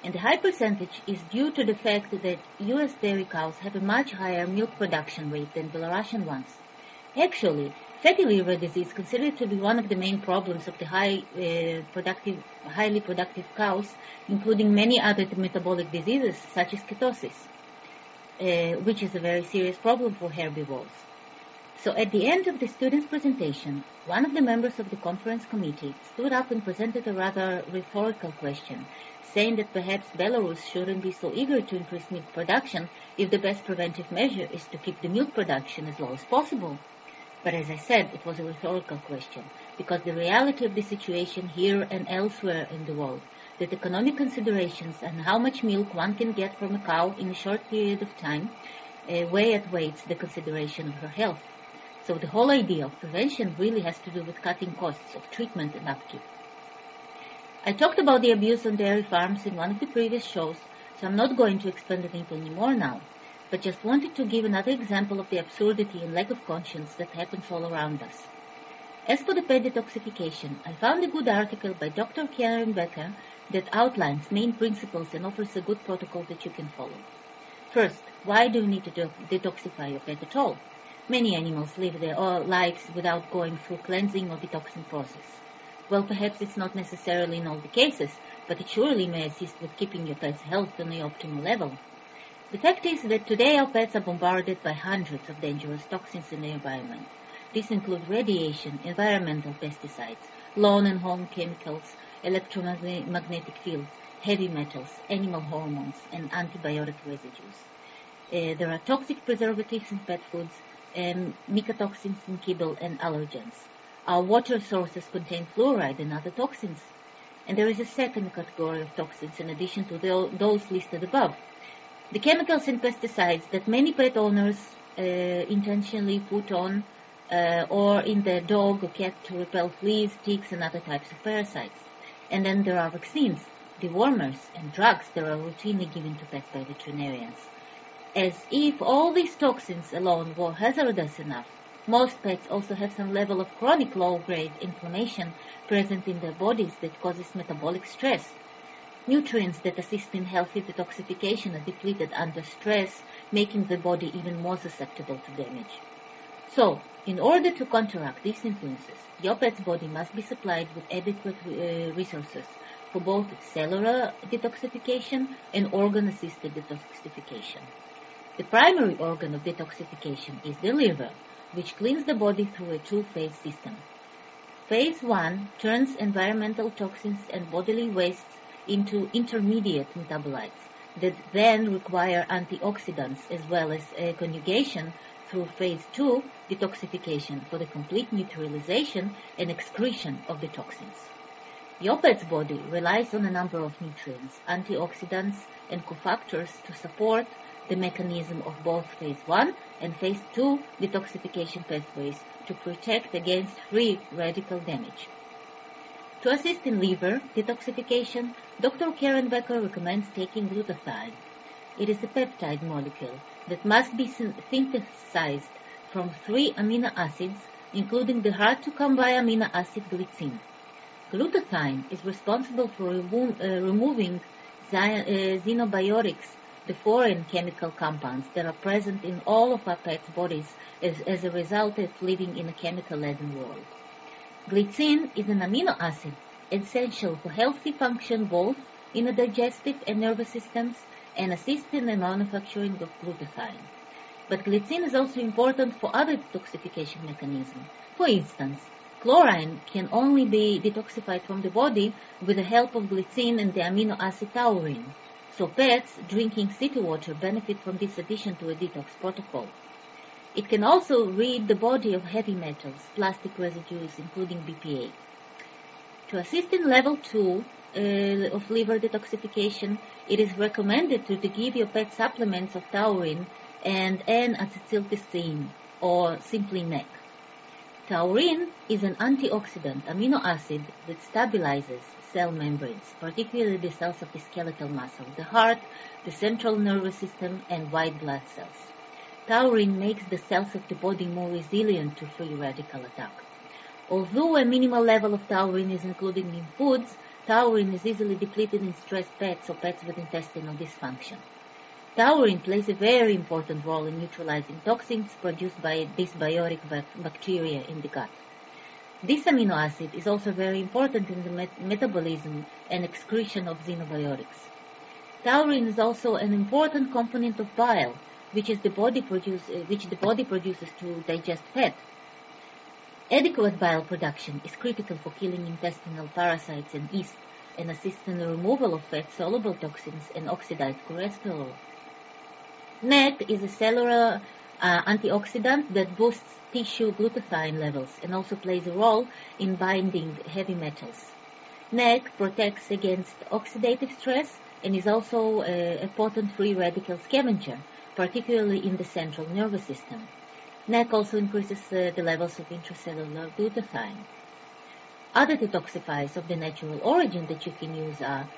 And the high percentage is due to the fact that US dairy cows have a much higher milk production rate than Belarusian ones. Actually, fatty liver disease is considered to be one of the main problems of the high, uh, productive, highly productive cows, including many other metabolic diseases such as ketosis, uh, which is a very serious problem for herbivores. So at the end of the student's presentation, one of the members of the conference committee stood up and presented a rather rhetorical question, saying that perhaps Belarus shouldn't be so eager to increase milk production if the best preventive measure is to keep the milk production as low as possible. But as I said, it was a rhetorical question, because the reality of the situation here and elsewhere in the world, that economic considerations and how much milk one can get from a cow in a short period of time, uh, weigh weights the consideration of her health. So the whole idea of prevention really has to do with cutting costs of treatment and upkeep. I talked about the abuse on dairy farms in one of the previous shows, so I'm not going to expand on it anymore now, but just wanted to give another example of the absurdity and lack of conscience that happens all around us. As for the pet detoxification, I found a good article by Dr. Karen Becker that outlines main principles and offers a good protocol that you can follow. First, why do you need to detoxify your pet at all? Many animals live their lives without going through cleansing or detoxing process. Well, perhaps it's not necessarily in all the cases, but it surely may assist with keeping your pet's health on the optimal level. The fact is that today our pets are bombarded by hundreds of dangerous toxins in the environment. These include radiation, environmental pesticides, lawn and home chemicals, electromagnetic fields, heavy metals, animal hormones, and antibiotic residues. Uh, there are toxic preservatives in pet foods, um, mycotoxins in kibble and allergens. Our water sources contain fluoride and other toxins. And there is a second category of toxins in addition to the, those listed above. The chemicals and pesticides that many pet owners uh, intentionally put on uh, or in their dog or cat to repel fleas, ticks, and other types of parasites. And then there are vaccines, dewormers, and drugs that are routinely given to pets by veterinarians as if all these toxins alone were hazardous enough, Most pets also have some level of chronic low-grade inflammation present in their bodies that causes metabolic stress. Nutrients that assist in healthy detoxification are depleted under stress, making the body even more susceptible to damage. So, in order to counteract these influences, your pet's body must be supplied with adequate uh, resources for both cellular detoxification and organ-assisted detoxification. The primary organ of detoxification is the liver, which cleans the body through a two-phase system. Phase 1 turns environmental toxins and bodily wastes into intermediate metabolites that then require antioxidants as well as conjugation through phase 2 detoxification for the complete neutralization and excretion of the toxins. Your pet's body relies on a number of nutrients, antioxidants, and cofactors to support the mechanism of both phase 1 and phase 2 detoxification pathways to protect against free radical damage. To assist in liver detoxification, Dr. Karen Becker recommends taking glutathione. It is a peptide molecule that must be synthesized from three amino acids, including the hard-to-come-by amino acid glycine. Glutathione is responsible for remo- uh, removing uh, xenobiotics, the foreign chemical compounds that are present in all of our pets' bodies as, as a result of living in a chemical-laden world. Glycine is an amino acid essential for healthy function both in the digestive and nervous systems and assist in the manufacturing of glutathione. But glycine is also important for other detoxification mechanisms. For instance, chlorine can only be detoxified from the body with the help of glycine and the amino acid taurine. So pets drinking city water benefit from this addition to a detox protocol. It can also rid the body of heavy metals, plastic residues, including BPA. To assist in level 2 uh, of liver detoxification, it is recommended to, to give your pet supplements of taurine and N-acetylcysteine, or simply NAC. Taurine is an antioxidant amino acid that stabilizes cell membranes, particularly the cells of the skeletal muscle, the heart, the central nervous system, and white blood cells. Taurine makes the cells of the body more resilient to free radical attack. Although a minimal level of taurine is included in foods, taurine is easily depleted in stressed pets or pets with intestinal dysfunction. Taurine plays a very important role in neutralizing toxins produced by dysbiotic bacteria in the gut. This amino acid is also very important in the met- metabolism and excretion of xenobiotics. Taurine is also an important component of bile, which, is the body produce, uh, which the body produces to digest fat. Adequate bile production is critical for killing intestinal parasites and yeast and assists in the removal of fat-soluble toxins and oxidized cholesterol. NAC is a cellular uh, antioxidant that boosts tissue glutathione levels and also plays a role in binding heavy metals. NAC protects against oxidative stress and is also a, a potent free radical scavenger, particularly in the central nervous system. NAC also increases uh, the levels of intracellular glutathione. Other detoxifiers of the natural origin that you can use are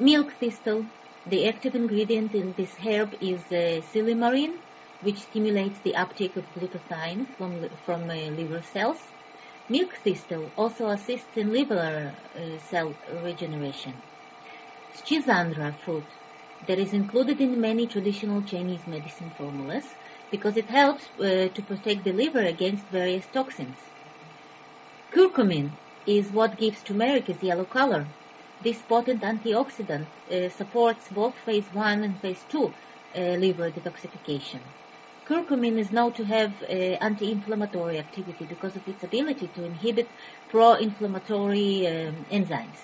milk thistle. The active ingredient in this herb is uh, silymarin, which stimulates the uptake of glutathione from, from uh, liver cells. Milk thistle also assists in liver uh, cell regeneration. Schizandra fruit that is included in many traditional Chinese medicine formulas because it helps uh, to protect the liver against various toxins. Curcumin is what gives turmeric its yellow color. This potent antioxidant uh, supports both phase 1 and phase 2 uh, liver detoxification. Curcumin is known to have uh, anti-inflammatory activity because of its ability to inhibit pro-inflammatory um, enzymes.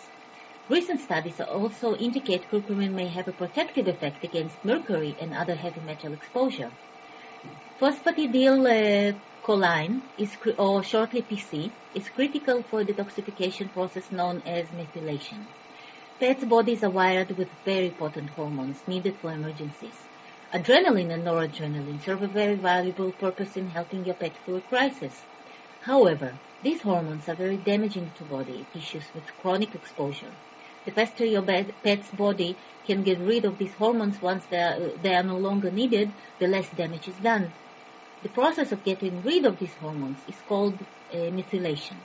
Recent studies also indicate curcumin may have a protective effect against mercury and other heavy metal exposure. Phosphatidyl uh, is, or shortly PC, is critical for the detoxification process known as methylation. Pets' bodies are wired with very potent hormones needed for emergencies. Adrenaline and noradrenaline serve a very valuable purpose in helping your pet through a crisis. However, these hormones are very damaging to body tissues with chronic exposure. The faster your pet's body can get rid of these hormones once they are, they are no longer needed, the less damage is done. The process of getting rid of these hormones is called uh, methylation.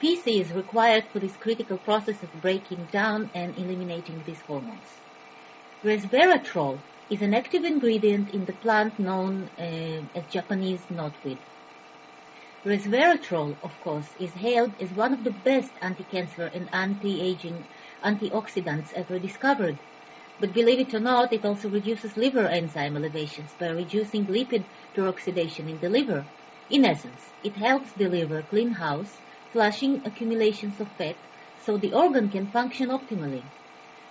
PC is required for this critical process of breaking down and eliminating these hormones. Resveratrol is an active ingredient in the plant known uh, as Japanese knotweed. Resveratrol, of course, is hailed as one of the best anti-cancer and anti-aging antioxidants ever discovered. But believe it or not, it also reduces liver enzyme elevations by reducing lipid peroxidation in the liver. In essence, it helps the liver clean house, flushing accumulations of fat so the organ can function optimally.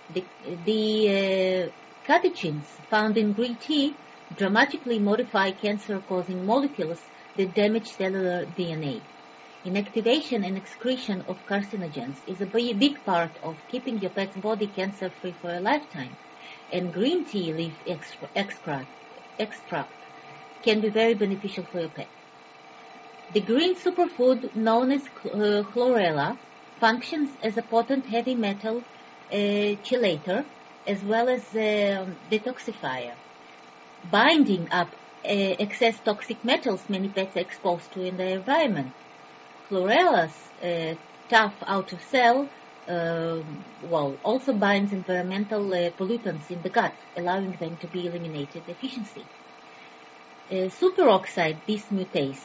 The, the uh, catechins found in green tea dramatically modify cancer-causing molecules that damage cellular DNA. Inactivation and excretion of carcinogens is a big part of keeping your pet's body cancer-free for a lifetime, and green tea leaf extract, extract can be very beneficial for your pet. The green superfood known as uh, chlorella functions as a potent heavy metal chelator as well as um, detoxifier, binding up uh, excess toxic metals many pets are exposed to in the environment. Chlorella's uh, tough outer cell uh, well, also binds environmental uh, pollutants in the gut, allowing them to be eliminated efficiently. Uh, superoxide dismutase,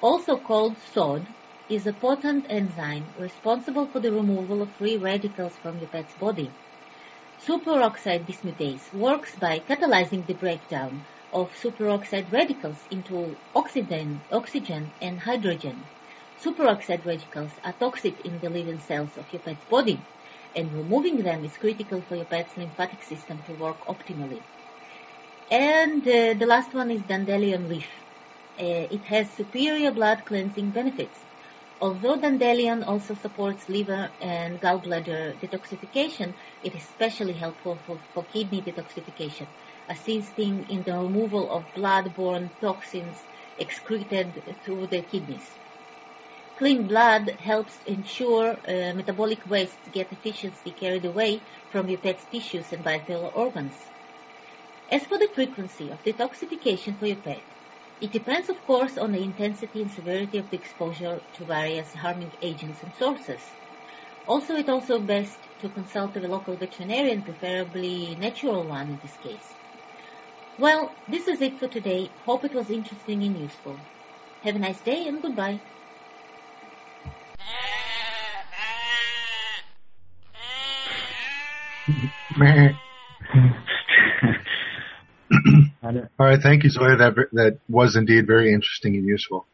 also called SOD, is a potent enzyme responsible for the removal of free radicals from your pet's body. Superoxide dismutase works by catalyzing the breakdown of superoxide radicals into oxygen, oxygen and hydrogen. Superoxide radicals are toxic in the living cells of your pet's body, and removing them is critical for your pet's lymphatic system to work optimally. And uh, the last one is dandelion leaf. Uh, it has superior blood cleansing benefits. Although dandelion also supports liver and gallbladder detoxification, it is especially helpful for, for kidney detoxification assisting in the removal of blood-borne toxins excreted through the kidneys. Clean blood helps ensure uh, metabolic wastes get efficiently carried away from your pet's tissues and vital organs. As for the frequency of detoxification for your pet, it depends, of course, on the intensity and severity of the exposure to various harming agents and sources. Also, it's also best to consult a local veterinarian, preferably natural one in this case. Well, this is it for today. Hope it was interesting and useful. Have a nice day and goodbye. All right, thank you, Zoya. That that was indeed very interesting and useful.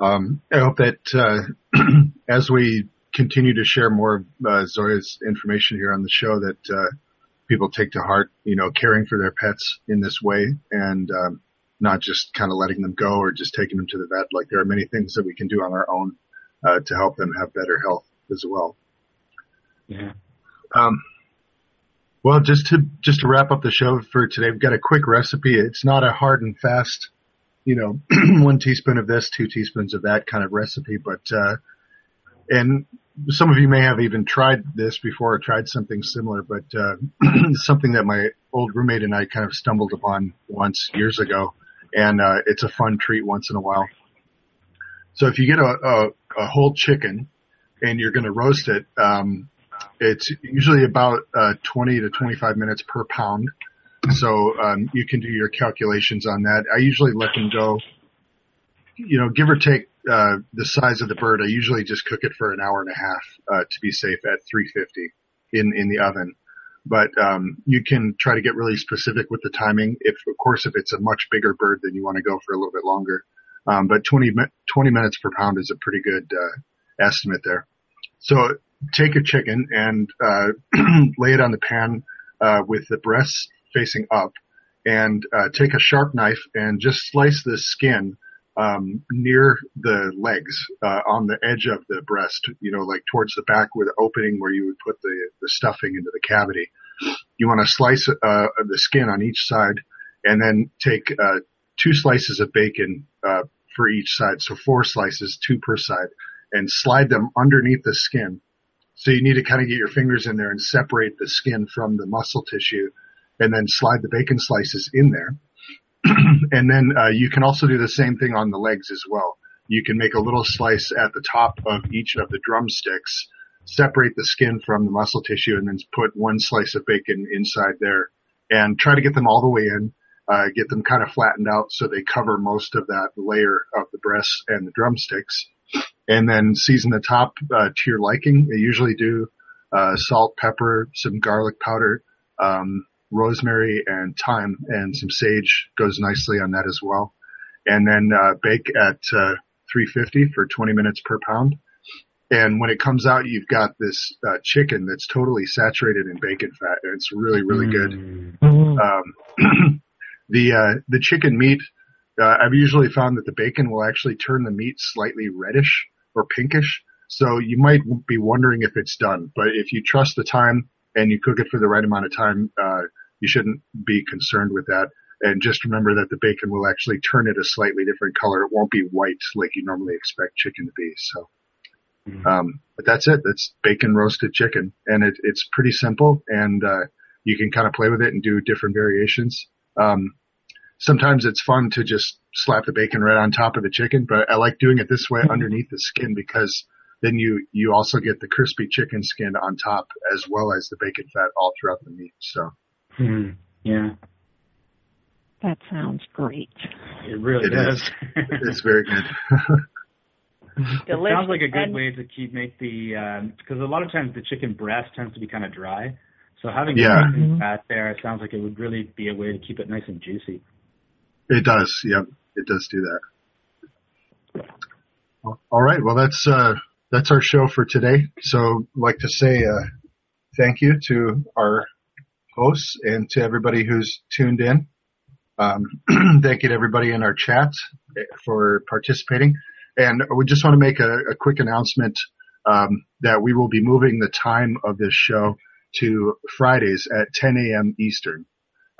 Um, I hope that uh, as we continue to share more of uh, Zoya's information here on the show, that uh, people take to heart, you know, caring for their pets in this way and um, not just kind of letting them go or just taking them to the vet. Like there are many things that we can do on our own uh, to help them have better health as well. Yeah. Um, well, just to just to wrap up the show for today, we've got a quick recipe. It's not a hard and fast, you know, one teaspoon of this, two teaspoons of that kind of recipe, but uh, and some of you may have even tried this before or tried something similar, but uh, something that my old roommate and I kind of stumbled upon once years ago, and uh, it's a fun treat once in a while. So if you get a, a, a whole chicken and you're going to roast it, um, it's usually about uh, 20 to 25 minutes per pound. So um, you can do your calculations on that. I usually let them go, you know, give or take uh, the size of the bird, I usually just cook it for an hour and a half uh, to be safe at 350 in in the oven. But um, you can try to get really specific with the timing. If, of course, if it's a much bigger bird, then you want to go for a little bit longer. Um, but 20 20 minutes per pound is a pretty good uh, estimate there. So take a chicken and uh, lay it on the pan uh, with the breasts facing up, and uh, take a sharp knife and just slice the skin um, near the legs, uh, on the edge of the breast, you know, like towards the back with the opening where you would put the, the stuffing into the cavity. You want to slice, uh, the skin on each side and then take, uh, two slices of bacon, uh, for each side. So four slices, two per side and slide them underneath the skin. So you need to kind of get your fingers in there and separate the skin from the muscle tissue and then slide the bacon slices in there and then uh, you can also do the same thing on the legs as well. You can make a little slice at the top of each of the drumsticks, separate the skin from the muscle tissue, and then put one slice of bacon inside there, and try to get them all the way in. Uh, get them kind of flattened out so they cover most of that layer of the breasts and the drumsticks, and then season the top uh, to your liking. They usually do uh, salt, pepper, some garlic powder, um, rosemary and thyme and some sage goes nicely on that as well. And then, uh, bake at, uh, 350 for 20 minutes per pound. And when it comes out, you've got this, uh, chicken that's totally saturated in bacon fat. And it's really, really good. Um, the, uh, the chicken meat, uh, I've usually found that the bacon will actually turn the meat slightly reddish or pinkish. So you might be wondering if it's done, but if you trust the time and you cook it for the right amount of time, uh, you shouldn't be concerned with that. And just remember that the bacon will actually turn it a slightly different color. It won't be white like you normally expect chicken to be. So, um, but that's it. That's bacon roasted chicken and it, it's pretty simple and, uh, you can kind of play with it and do different variations. Um, sometimes it's fun to just slap the bacon right on top of the chicken, but I like doing it this way mm-hmm. underneath the skin because then you, you also get the crispy chicken skin on top as well as the bacon fat all throughout the meat. So, Hmm. Yeah, That sounds great. it really It does. is. it's very good. It sounds like a good And- way to keep make the um, because a lot of times the chicken breast tends to be kind of dry. So having Yeah. the bacon mm-hmm. fat there it sounds like it would really be a way to keep it nice and juicy. It does. Yep. It does do that. All right. Well, that's, uh, that's our show for today. So I'd like to say, uh, thank you to our hosts and to everybody who's tuned in. Um, thank you to everybody in our chat for participating. And we just want to make a, a quick announcement, um, that we will be moving the time of this show to Fridays at 10 a.m. Eastern.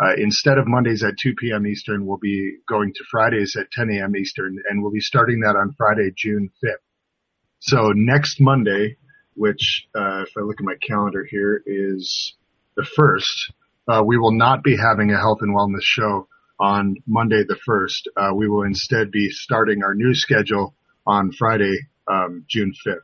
Uh, instead of Mondays at 2 p.m. Eastern, we'll be going to Fridays at 10 a.m. Eastern, and we'll be starting that on Friday, June 5th. So next Monday, which, uh, if I look at my calendar here, is the first, uh, we will not be having a health and wellness show on Monday the first. Uh, we will instead be starting our new schedule on Friday, um, June 5th.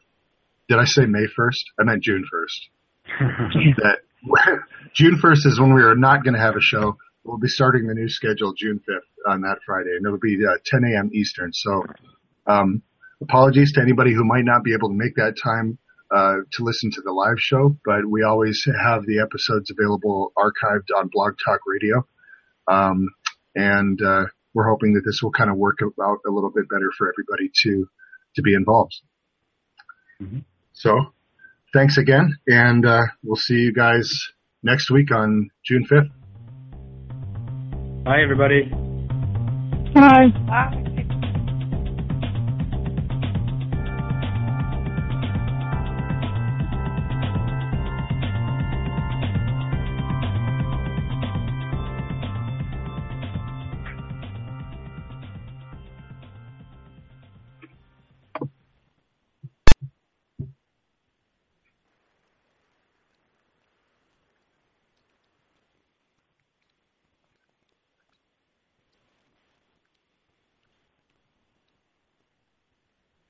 Did I say May 1st? I meant June 1st that June 1st is when we are not going to have a show. We'll be starting the new schedule June 5th on that Friday, and it'll be uh, 10 a.m. Eastern. So, um, apologies to anybody who might not be able to make that time uh, to listen to the live show, but we always have the episodes available archived on Blog Talk Radio, um, and uh, we're hoping that this will kind of work out a little bit better for everybody to to be involved. So, thanks again, and uh, we'll see you guys next week on June 5th. Bye everybody. Bye. Bye.